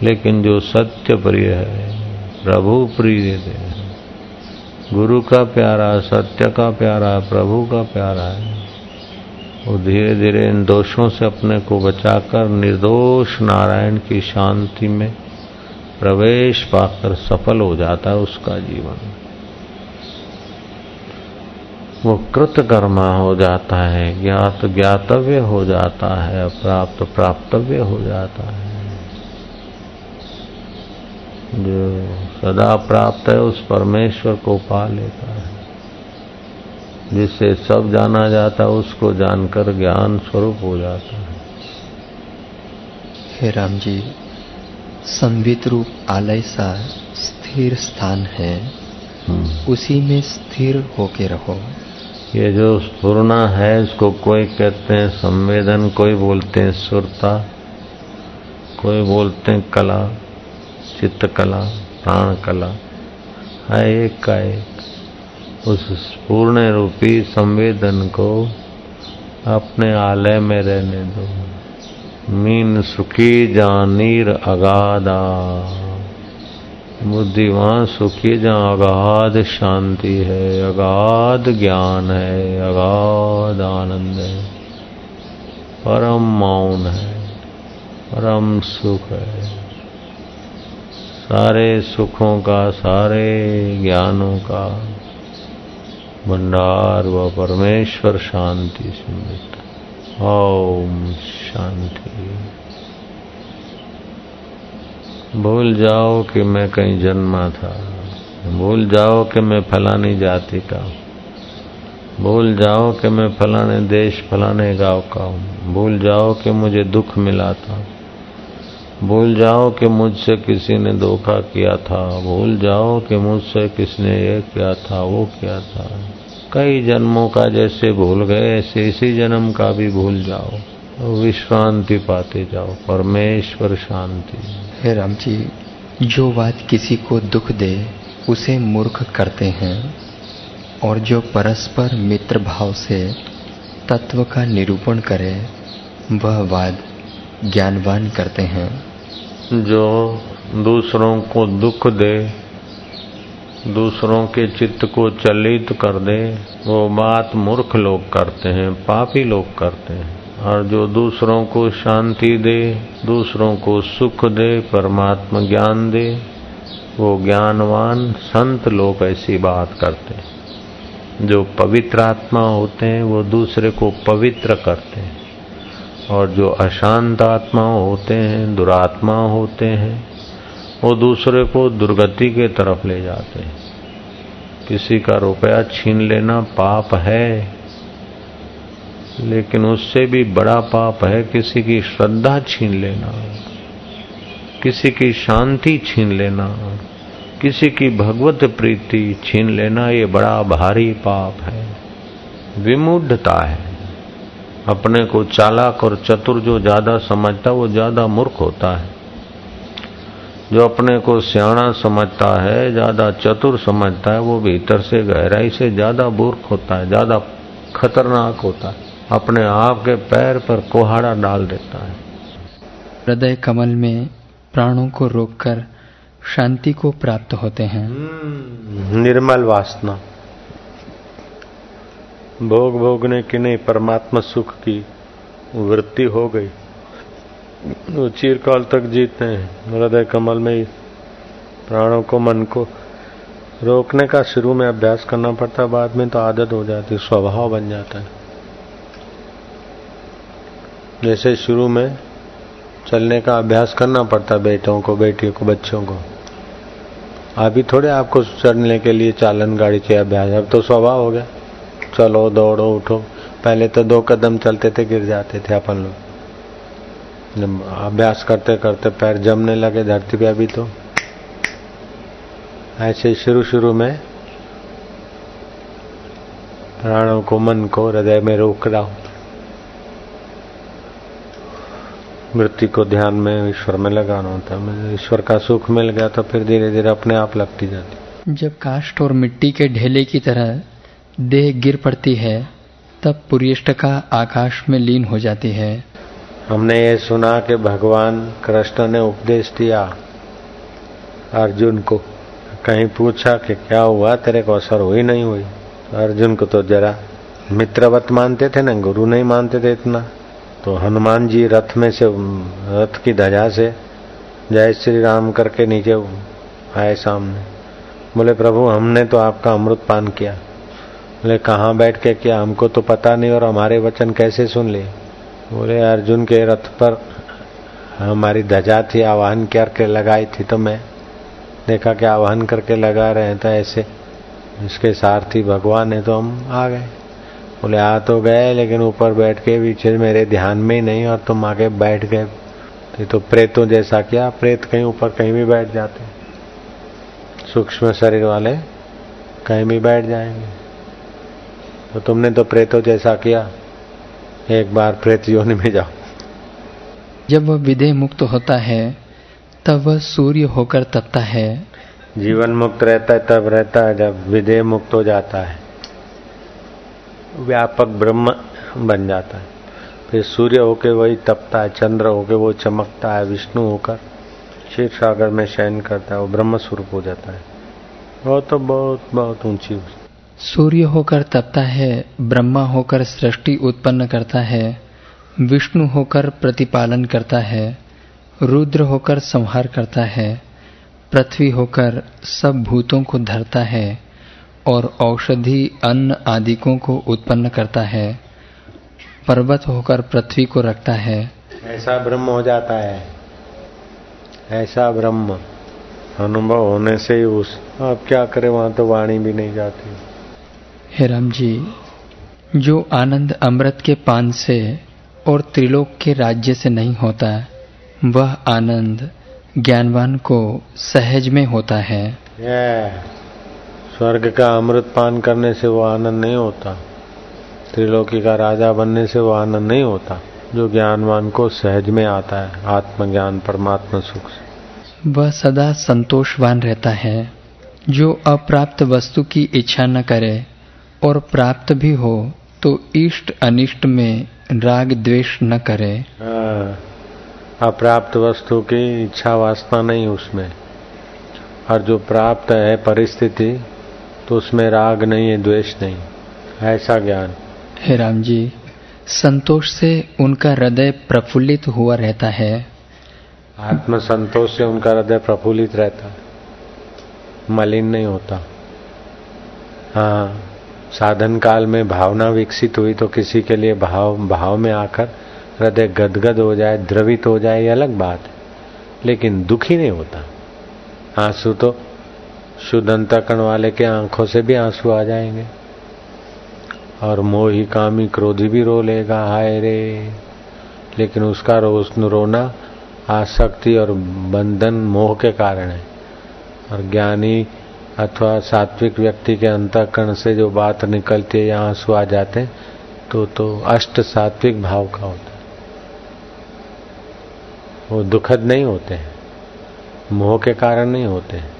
लेकिन जो सत्य प्रिय है, प्रभु प्रिय है। गुरु का प्यारा, सत्य का प्यारा, प्रभु का प्यारा है। वो धीरे धीरे इन दोषों से अपने को बचाकर निर्दोष नारायण की शांति में प्रवेश पाकर सफल हो जाता है उसका जीवन। वो कृतकर्मा हो जाता है, ज्ञात ज्ञातव्य हो जाता है, प्राप्त प्राप्तव्य हो जाता है। जो सदा प्राप्त है, उस परमेश्वर को पा लेता है। जिससे सब जाना जाता है, उसको जानकर ज्ञान स्वरूप हो जाता है। हे राम जी संवित रूप आलय सा स्थिर स्थान है। हम्म। उसी में स्थिर होके रहो। ये जो स्फुरना है इसको कोई कहते हैं संवेदन कोई बोलते हैं सुरता कोई बोलते हैं कला चित्त कला प्राण कला है एक का एक। उस पूर्ण रूपी संवेदन को अपने आलय में रहने दो। मीन सुखी जानीर अगाधा। बुद्धिवान सुखी जहाँ अगाध शांति है, अगाध ज्ञान है, अगाध आनंद है। परम मौन है, परम सुख है। सारे सुखों का, सारे ज्ञानों का, भंडार व परमेश्वर शांति से मिलता ओम शांति। भूल जाओ कि मैं कहीं जन्मा था। भूल जाओ कि मैं फलानी जाति का भूल जाओ कि मैं फलाने देश, फलाने गाँव का हूँ। भूल जाओ कि मुझे दुख मिला था। भूल जाओ कि मुझसे किसी ने धोखा किया था। भूल जाओ कि मुझसे किसने ये किया था, वो किया था। कई जन्मों का जैसे भूल गए ऐसे इसी जन्म का भी भूल जाओ। विश्रांति पाते जाओ परमेश्वर शांति। हे राम जी जो बात किसी को दुख दे उसे मूर्ख करते हैं। और जो परस्पर मित्र भाव से तत्व का निरूपण करे वह वाद ज्ञानवान करते हैं। जो दूसरों को दुख दे दूसरों के चित्त को चलित कर दे। वो बात मूर्ख लोग करते हैं, पापी लोग करते हैं। और जो दूसरों को शांति दे, दूसरों को सुख दे, परमात्मा ज्ञान दे, वो ज्ञानवान संत लोग ऐसी बात करते हैं। जो पवित्र आत्मा होते हैं, वो दूसरे को पवित्र करते हैं। और जो अशांत आत्मा होते हैं, दुरात्मा होते हैं वो दूसरे को दुर्गति के तरफ़ ले जाते हैं। किसी का रुपया छीन लेना पाप है, लेकिन उससे भी बड़ा पाप है किसी की श्रद्धा छीन लेना, किसी की शांति छीन लेना, किसी की भगवत प्रीति छीन लेना, ये बड़ा भारी पाप है। विमुढ़ता है। अपने को चालाक और चतुर जो ज़्यादा समझता, वो ज़्यादा मूर्ख होता है। जो अपने को सियाणा समझता है ज़्यादा चतुर समझता है वो भीतर से गहराई से ज़्यादा मूर्ख होता है ज़्यादा खतरनाक होता है। अपने आप के पैर पर कोहाड़ा डाल देता है। हृदय कमल में प्राणों को रोककर शांति को प्राप्त होते हैं। हम्म, निर्मल वासना। भोग भोगने की नहीं परमात्मा सुख की वृत्ति हो गई। वो चिरकाल तक जीते हैं। हृदय कमल में ही, प्राणों को, मन को। रोकने का शुरू में अभ्यास करना पड़ता है बाद में तो आदत हो जाती, स्वभाव बन जाता है। जैसे शुरू में चलने का अभ्यास करना पड़ता बेटों को, बेटियों को, बच्चों को। अभी थोड़े आपको चढ़ने के लिए चालन गाड़ी चाहिए अभ्यास, अब तो स्वभाव हो गया। चलो, दौड़ो, उठो। पहले तो दो कदम चलते थे, गिर जाते थे अपन लोग। अभ्यास करते करते पैर जमने लगे धरती पे अभी तो। ऐसे शुरू शुरू में प्राणों को, मन को, हृदय में रोक रहा हूँ। मृत्यु को ध्यान में, ईश्वर में लगाना होता है। ईश्वर का सुख मिल गया तो फिर धीरे धीरे अपने आप लगती जाती जब काष्ट और मिट्टी के ढेले की तरह देह गिर पड़ती है, तब पुरिष्ट का आकाश में लीन हो जाती है। हमने ये सुना कि भगवान कृष्ण ने उपदेश दिया अर्जुन को। कहीं पूछा कि क्या हुआ? तेरे को असर हुई नहीं हुई? अर्जुन को तो जरा मित्रवत मानते थे ना, गुरु नहीं मानते थे इतना। तो हनुमान जी रथ में से, रथ की ध्वजा से जय श्री राम करके नीचे आए सामने। बोले, प्रभु, हमने तो आपका अमृत पान किया। बोले, कहाँ बैठ के किया? हमको तो पता नहीं और हमारे वचन कैसे सुन लिए? बोले अर्जुन के रथ पर हमारी ध्वजा थी आवाहन करके लगाई थी? तो मैं देखा कि आवाहन करके लगा रहे हैं तो ऐसे इसके सारथी भगवान है तो हम आ गए। बोले आ तो गए लेकिन ऊपर बैठ के पीछे मेरे ध्यान में ही नहीं और तुम आगे बैठ गए तो, तो प्रेतों जैसा क्या प्रेत कहीं ऊपर कहीं भी बैठ जाते सूक्ष्म शरीर वाले कहीं भी बैठ जाएँगे। तो तुमने तो प्रेतों जैसा किया एक बार प्रेत योनि में जाओ। जब वह विदेह मुक्त होता है तब वह सूर्य होकर तपता है। जीवन मुक्त रहता है तब रहता है जब विदेह मुक्त हो जाता है। व्यापक ब्रह्म बन जाता है। फिर सूर्य होके वही तपता है चंद्र होके वो चमकता है विष्णु होकर क्षीर सागर में शयन करता है वो ब्रह्म स्वरूप हो जाता है। वो तो बहुत बहुत ऊँची सूर्य होकर तपता है, ब्रह्मा होकर सृष्टि उत्पन्न करता है, विष्णु होकर प्रतिपालन करता है, रुद्र होकर संहार करता है, पृथ्वी होकर सब भूतों को धरता है और औषधि, अन्न आदिकों को उत्पन्न करता है, पर्वत होकर पृथ्वी को रखता है। ऐसा ब्रह्म हो जाता है। ऐसा ब्रह्म। अनुभव होने से ही उस अब क्या करें, वहाँ तो वाणी भी नहीं जाती। हे राम जी जो आनंद अमृत के पान से और त्रिलोक के राज्य से नहीं होता वह आनंद ज्ञानवान को सहज में होता है। स्वर्ग का अमृत पान करने से वो आनंद नहीं होता त्रिलोकी का राजा बनने से वो आनंद नहीं होता जो ज्ञानवान को सहज में आता है आत्मज्ञान परमात्मा सुख से। वह सदा संतोषवान रहता है जो अप्राप्त वस्तु की इच्छा न करे और प्राप्त भी हो तो इष्ट अनिष्ट में राग द्वेष न करे। हाँ, अप्राप्त वस्तु की इच्छा वासना नहीं उसमें। और जो प्राप्त है परिस्थिति तो उसमें राग नहीं है द्वेष नहीं। ऐसा ज्ञान। हे राम जी संतोष से उनका हृदय प्रफुल्लित हुआ रहता है। आत्म संतोष से उनका हृदय प्रफुल्लित रहता। है मलिन नहीं होता। हाँ साधन काल में भावना विकसित हुई तो किसी के लिए भाव भाव में आकर हृदय गदगद हो जाए, द्रवित हो जाए, ये अलग बात है। लेकिन दुखी नहीं होता। आँसू तो शुद्ध अंतकरण वाले के आँखों से भी आँसू आ जाएँगे। और मोही कामी क्रोधी भी रो लेगा, हाय रे। लेकिन उसका रोज रोना आसक्ति और बंधन मोह के कारण है। और ज्ञानी अथवा सात्विक व्यक्ति के अंतकरण से जो बात निकलती है या आँसू आ जाते तो तो अष्ट सात्विक भाव का होता वो दुखद नहीं होते हैं, मोह के कारण नहीं होते हैं,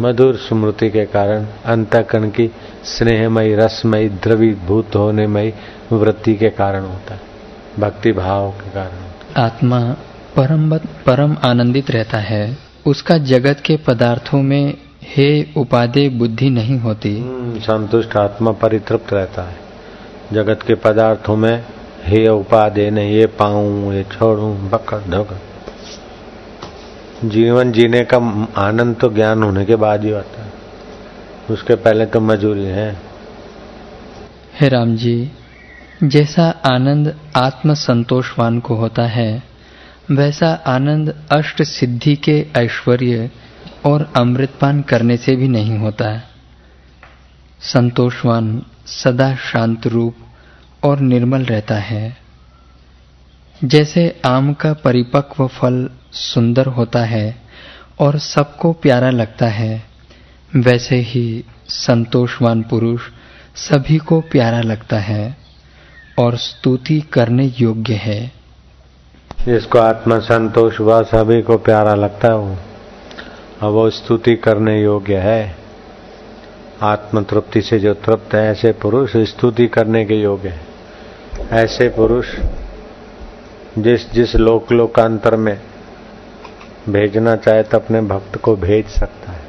मधुर स्मृति के कारण, अंतकरण की स्नेहमयी, रसमयी, द्रवीभूत होने मई वृत्ति के कारण होता है, भक्ति भाव के कारण होता है। आत्मा परम परम आनंदित रहता है, उसका जगत के पदार्थों में हे उपाधि बुद्धि नहीं होती। हम्म, संतुष्ट आत्मा परितृप्त रहता है। जगत के पदार्थों में हे उपाधि नहीं ये पाऊँ ये छोड़ू बकड़ धोकर जीवन जीने का आनंद तो ज्ञान होने के बाद ही आता है। उसके पहले तो मजूरी है। हे राम जी जैसा आनंद आत्म संतोषवान को होता है वैसा आनंद अष्ट सिद्धि के ऐश्वर्य और अमृतपान करने से भी नहीं होता है। संतोषवान, सदा शांत रूप और निर्मल रहता है। जैसे आम का परिपक्व फल सुंदर होता है और सबको प्यारा लगता है, वैसे ही संतोषवान पुरुष सभी को प्यारा लगता है और स्तुति करने योग्य है। जिसको आत्मा संतोष हुआ, सभी को प्यारा लगता है। वो वो स्तुति करने योग्य है। आत्म तृप्ति से जो तृप्त है, ऐसे पुरुष स्तुति करने के योग्य है। ऐसे पुरुष जिस जिस लोक, लोकांतर में भेजना चाहे तो अपने भक्त को भेज सकता है।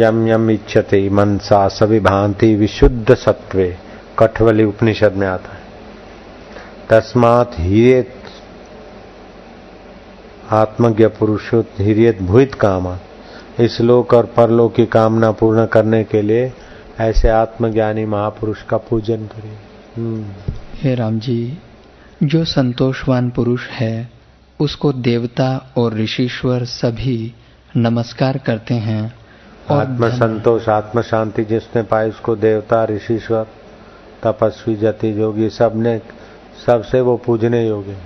यम यम इच्छते मनसा सभी भांति विशुद्ध सत्वे कठवली उपनिषद में आता है। तस्मात हिरेत आत्मज्ञ पुरुषो हिरियत भूत कामा इस लोक और परलोक की कामना पूर्ण करने के लिए ऐसे आत्मज्ञानी महापुरुष का पूजन करिए हम्म। हे राम जी जो संतोषवान पुरुष है उसको देवता और ऋषिश्वर सभी नमस्कार करते हैं आत्म संतोष आत्म शांति जिसने पाई उसको देवता ऋषिश्वर तपस्वी जति योगी सबने सबसे वो पूजने योग्य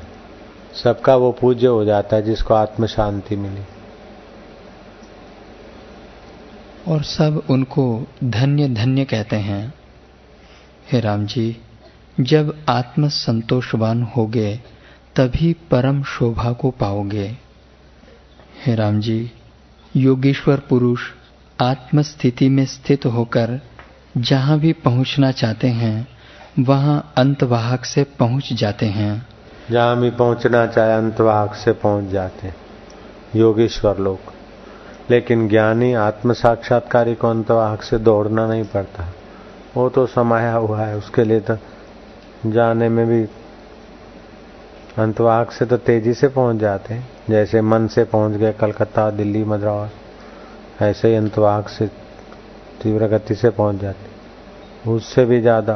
सबका वो पूज्य हो जाता है जिसको आत्म शांति मिली। और सब उनको धन्य धन्य कहते हैं। हे राम जी जब आत्म संतोषवान होगे, तभी परम शोभा को पाओगे। हे राम जी योगेश्वर पुरुष आत्मस्थिति में स्थित होकर जहाँ भी पहुँचना चाहते हैं, वहाँ अंतवाहक से पहुँच जाते हैं। जहाँ भी पहुँचना चाहे अंतवाहक से पहुँच जाते हैं। योगेश्वर लोग। लेकिन ज्ञानी आत्म साक्षात्कारी को अंतवाहक से दौड़ना नहीं पड़ता। वो तो समाया हुआ है, उसके लिए तो जाने में भी अंतवाहक से तो तेज़ी से पहुँच जाते हैं। जैसे मन से पहुँच गए कलकत्ता, दिल्ली, मद्रास, ऐसे ही अंतवाहक से, तीव्र गति से पहुँच जाते उससे भी ज़्यादा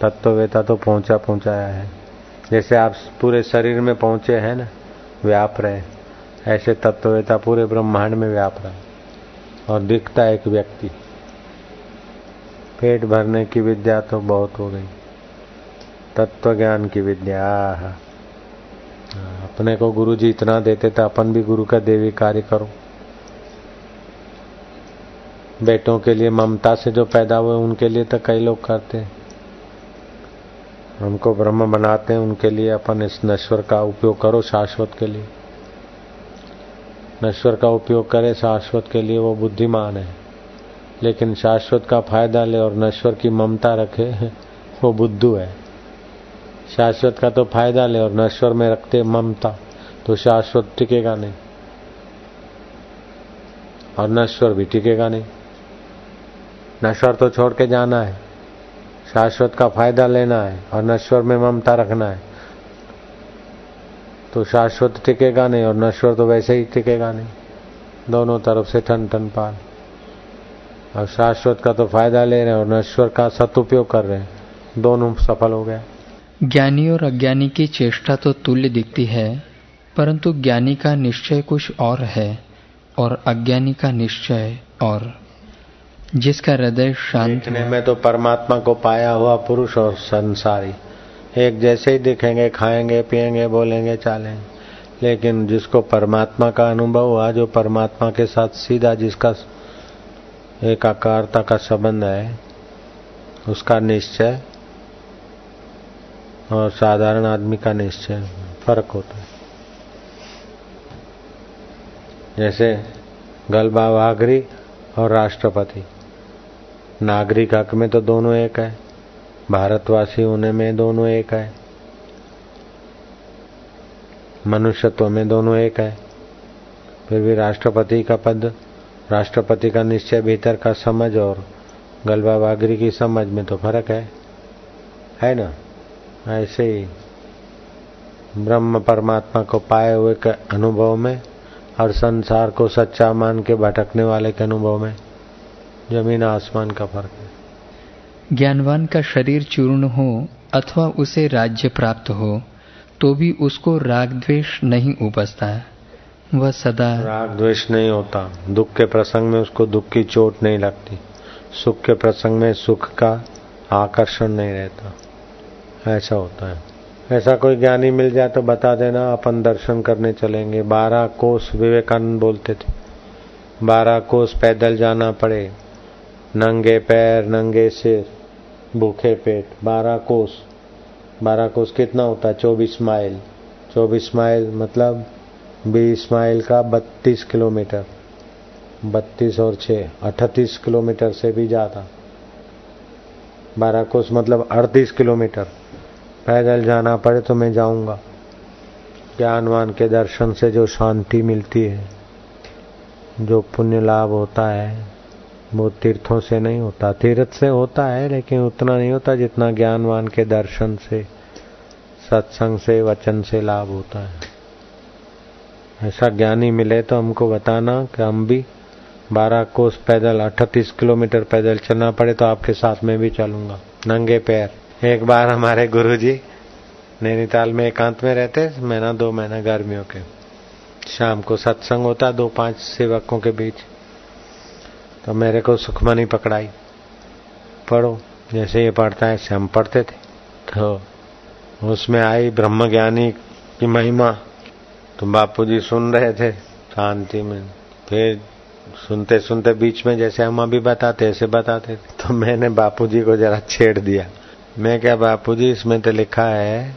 तत्ववेता तो पहुँचा पहुँचाया है। जैसे आप पूरे शरीर में पहुँचे हैं ना, व्याप रहे ऐसे तत्ववेता पूरे ब्रह्मांड में व्याप रहा और दिखता एक व्यक्ति। पेट भरने की विद्या तो बहुत हो गई। तत्व ज्ञान की विद्या अपने को गुरु जी इतना देते थे अपन भी गुरु का देवी कार्य करो। बेटों के लिए ममता से जो पैदा हुए, उनके लिए तो कई लोग करते हैं। हमको ब्रह्म बनाते हैं, उनके लिए अपन इस नश्वर का उपयोग करो शाश्वत के लिए। नश्वर का उपयोग करे, शाश्वत के लिए वो बुद्धिमान है। लेकिन शाश्वत का फ़ायदा ले और नश्वर की ममता रखे, वो बुद्धू है। शाश्वत का तो फ़ायदा ले और नश्वर में रखते ममता तो शाश्वत टिकेगा नहीं। और नश्वर भी टिकेगा नहीं। नश्वर तो छोड़ के जाना है। शाश्वत का फ़ायदा लेना है और नश्वर में ममता रखना है। तो शाश्वत टिकेगा नहीं और नश्वर तो वैसे ही टिकेगा नहीं। दोनों तरफ़ से ठन ठन पार और शाश्वत का तो फ़ायदा ले रहे हैं और नश्वर का सदुपयोग कर रहे हैं। दोनों सफल हो गया ज्ञानी और अज्ञानी की चेष्टा तो तुल्य दिखती है, परंतु ज्ञानी का निश्चय कुछ और है और अज्ञानी का निश्चय और जिसका हृदय शांत में तो परमात्मा को पाया हुआ पुरुष और संसारी। एक जैसे ही दिखेंगे खाएँगे पिएँगे बोलेंगे चालेंगे। लेकिन जिसको परमात्मा का अनुभव हुआ जो परमात्मा के साथ सीधा जिसका एक आकारता का संबंध है उसका निश्चय और साधारण आदमी का निश्चय फ़र्क होता है। जैसे गलबा वाघरी और राष्ट्रपति। नागरिक हक में तो दोनों एक है। भारतवासी होने में दोनों एक है। मनुष्यत्व में दोनों एक है। फिर भी राष्ट्रपति का पद, राष्ट्रपति का निश्चय भीतर का समझ और गलबा बागरी की समझ में तो फ़र्क है। है ना? ऐसे ही ब्रह्म परमात्मा को पाए हुए के अनुभव में और संसार को सच्चा मान के भटकने वाले के अनुभव में। ज़मीन आसमान का फ़र्क है। ज्ञानवान का शरीर चूर्ण हो अथवा उसे राज्य प्राप्त हो तो भी उसको राग द्वेष नहीं उपजता। वह सदा राग द्वेष नहीं होता। दुख के प्रसंग में उसको दुख की चोट नहीं लगती। सुख के प्रसंग में सुख का आकर्षण नहीं रहता। ऐसा होता है। ऐसा कोई ज्ञानी मिल जाए तो बता देना अपन दर्शन करने चलेंगे। बारह कोस विवेकानंद बोलते थे। बारह कोस पैदल जाना पड़े। नंगे पैर, नंगे सिर, भूखे पेट, बारह कोस। बारह कोस कितना होता है? चौबीस माइल। चौबीस माइल मतलब बीस माइल का बत्तीस किलोमीटर। बत्तीस और छः अठतीस किलोमीटर से भी ज़्यादा। बारह कोस मतलब अड़तीस किलोमीटर। पैदल जाना पड़े तो मैं जाऊँगा। ज्ञानवान के दर्शन से जो शांति मिलती है, जो पुण्य लाभ होता है वो तीर्थों से नहीं होता। तीर्थ से होता है, लेकिन उतना नहीं होता जितना ज्ञानवान के दर्शन से, सत्संग से, वचन से लाभ होता है। ऐसा ज्ञानी मिले तो हमको बताना कि हम भी बारह कोस पैदल, अठतीस किलोमीटर पैदल चलना पड़े तो आपके साथ में भी चलूँगा। नंगे पैर। एक बार हमारे गुरु जी नैनीताल में एकांत में रहते महीना दो महीना गर्मियों के। शाम को सत्संग होता, दो, पाँच सेवकों के बीच। तो मेरे को सुखमनी पकड़ाई। पढ़ो, जैसे ये पढ़ता है, ऐसे हम पढ़ते थे। तो उसमें आई ब्रह्म ज्ञानी की महिमा। तो बापू जी सुन रहे थे शांति में। फिर सुनते सुनते बीच में जैसे हम अभी बताते, ऐसे बताते तो मैंने बापूजी को जरा छेड़ दिया। मैं क्या बापूजी इसमें तो लिखा है,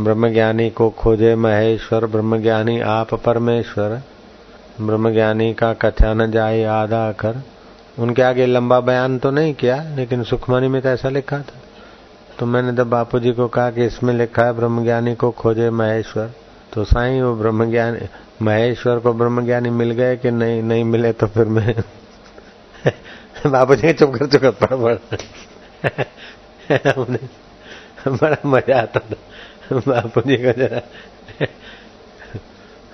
ब्रह्मज्ञानी को खोजे महेश्वर, ब्रह्मज्ञानी आप परमेश्वर। ब्रह्मज्ञानी का कथा न जाए, आधा कर उनके आगे लंबा बयान तो नहीं किया, लेकिन सुखमणि में तो ऐसा लिखा था। तो मैंने तो बापू जी को कहा कि इसमें लिखा है, ब्रह्मज्ञानी को खोजे महेश्वर तो साई वो ब्रह्मज्ञानी, महेश्वर को ब्रह्मज्ञानी मिल गए कि नहीं? नहीं मिले तो फिर मैं बापू जी चुप कर चुका पड़ पड़ बड़ा मज़ा आता था। बापू जी का जरा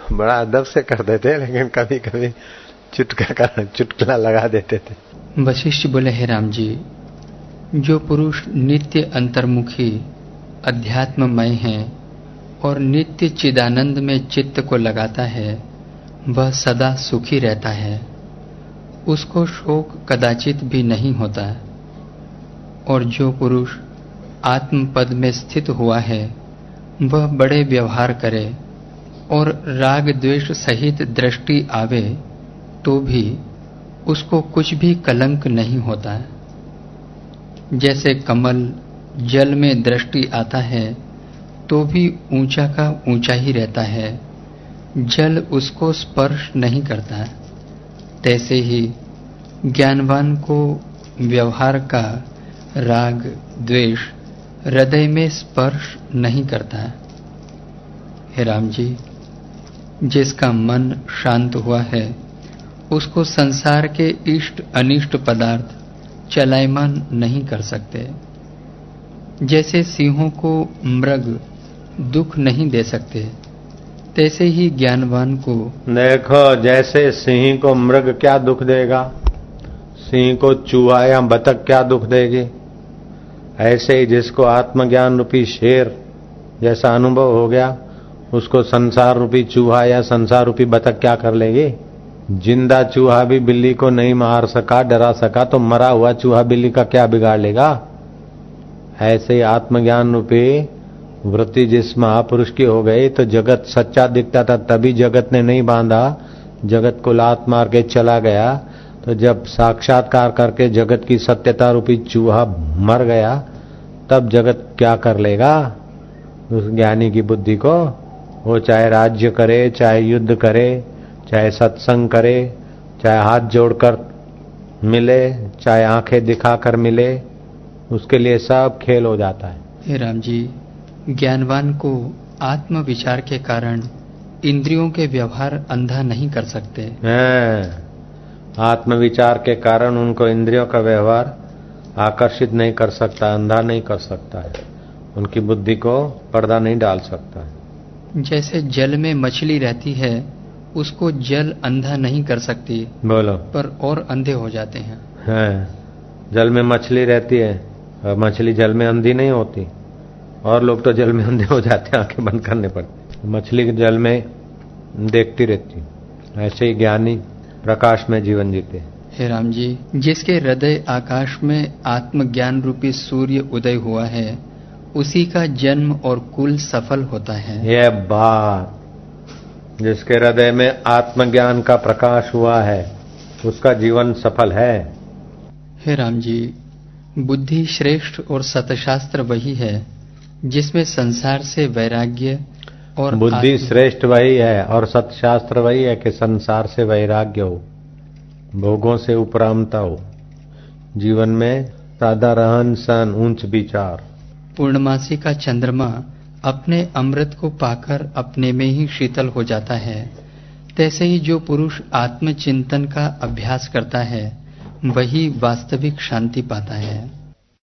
बड़ा अदब से कर देते लेकिन कभी कभी चुटका का चुटकला लगा देते थे। वशिष्ठ बोले, हे राम जी, जो पुरुष नित्य अंतर्मुखी, अध्यात्ममय है और नित्य चिदानंद में चित्त को लगाता है, वह सदा सुखी रहता है। उसको शोक कदाचित भी नहीं होता। और जो पुरुष आत्म पद में स्थित हुआ है, वह बड़े व्यवहार करे और राग द्वेष सहित दृष्टि आवे तो भी उसको कुछ भी कलंक नहीं होता है। जैसे कमल जल में दृष्टि आता है तो भी ऊँचा का ऊँचा ही रहता है। जल उसको स्पर्श नहीं करता है। तैसे ही ज्ञानवान को व्यवहार का राग द्वेष हृदय में स्पर्श नहीं करता हे। राम जी। जिसका मन शांत हुआ है, उसको संसार के इष्ट अनिष्ट पदार्थ चलायमान नहीं कर सकते। जैसे सिंहों को मृग दुख नहीं दे सकते, तैसे ही ज्ञानवान को देखो, जैसे सिंह को मृग क्या दुख देगा? सिंह को चूहा या बतख क्या दुख देगी? ऐसे ही जिसको आत्मज्ञान रूपी शेर जैसा अनुभव हो गया उसको संसार रूपी चूहा या संसार रूपी बतख क्या कर लेगी? ज़िंदा चूहा भी बिल्ली को नहीं मार सका, डरा सका तो मरा हुआ चूहा बिल्ली का क्या बिगाड़ लेगा? ऐसे आत्मज्ञान रूपी वृत्ति जिस महापुरुष की हो गई तो जगत सच्चा दिखता था, तभी जगत ने नहीं बांधा। जगत को लात मार के चला गया तो जब साक्षात्कार करके जगत की सत्यता रूपी चूहा मर गया, तब जगत क्या कर लेगा? उस ज्ञानी की बुद्धि को वो चाहे राज्य करे चाहे युद्ध करे चाहे सत्संग करे चाहे हाथ जोड़कर मिले चाहे आँखें दिखाकर मिले उसके लिए सब खेल हो जाता है। हे राम जी ज्ञानवान को आत्म विचार के कारण इंद्रियों के व्यवहार अंधा नहीं कर सकते। आत्म विचार के कारण उनको इंद्रियों का व्यवहार आकर्षित नहीं कर सकता अंधा नहीं कर सकता है। उनकी बुद्धि को पर्दा नहीं डाल सकता है। जैसे जल में मछली रहती है उसको जल अंधा नहीं कर सकती बोलो। पर और अंधे हो जाते हैं। है जल में मछली रहती है और मछली जल में अंधी नहीं होती। और लोग तो जल में अंधे हो जाते हैं आँखें बंद करने पड़ती मछली जल में देखती रहती ऐसे ही ज्ञानी प्रकाश में जीवन जीते हे राम जी जिसके हृदय आकाश में आत्मज्ञान रूपी सूर्य उदय हुआ है उसी का जन्म और कुल सफल होता है। यह बात जिसके हृदय में आत्मज्ञान का प्रकाश हुआ है उसका जीवन सफल है। हे राम जी बुद्धि श्रेष्ठ और सतशास्त्र वही है जिसमें संसार से वैराग्य और बुद्धि श्रेष्ठ वही है और सतशास्त्र वही है कि संसार से वैराग्य हो भोगों से उपरामता हो जीवन में सादा रहन सहन ऊंच विचार। पूर्णमासी का चंद्रमा अपने अमृत को पाकर अपने में ही शीतल हो जाता है। तैसे ही जो पुरुष आत्मचिंतन का अभ्यास करता है, वही वास्तविक शांति पाता है।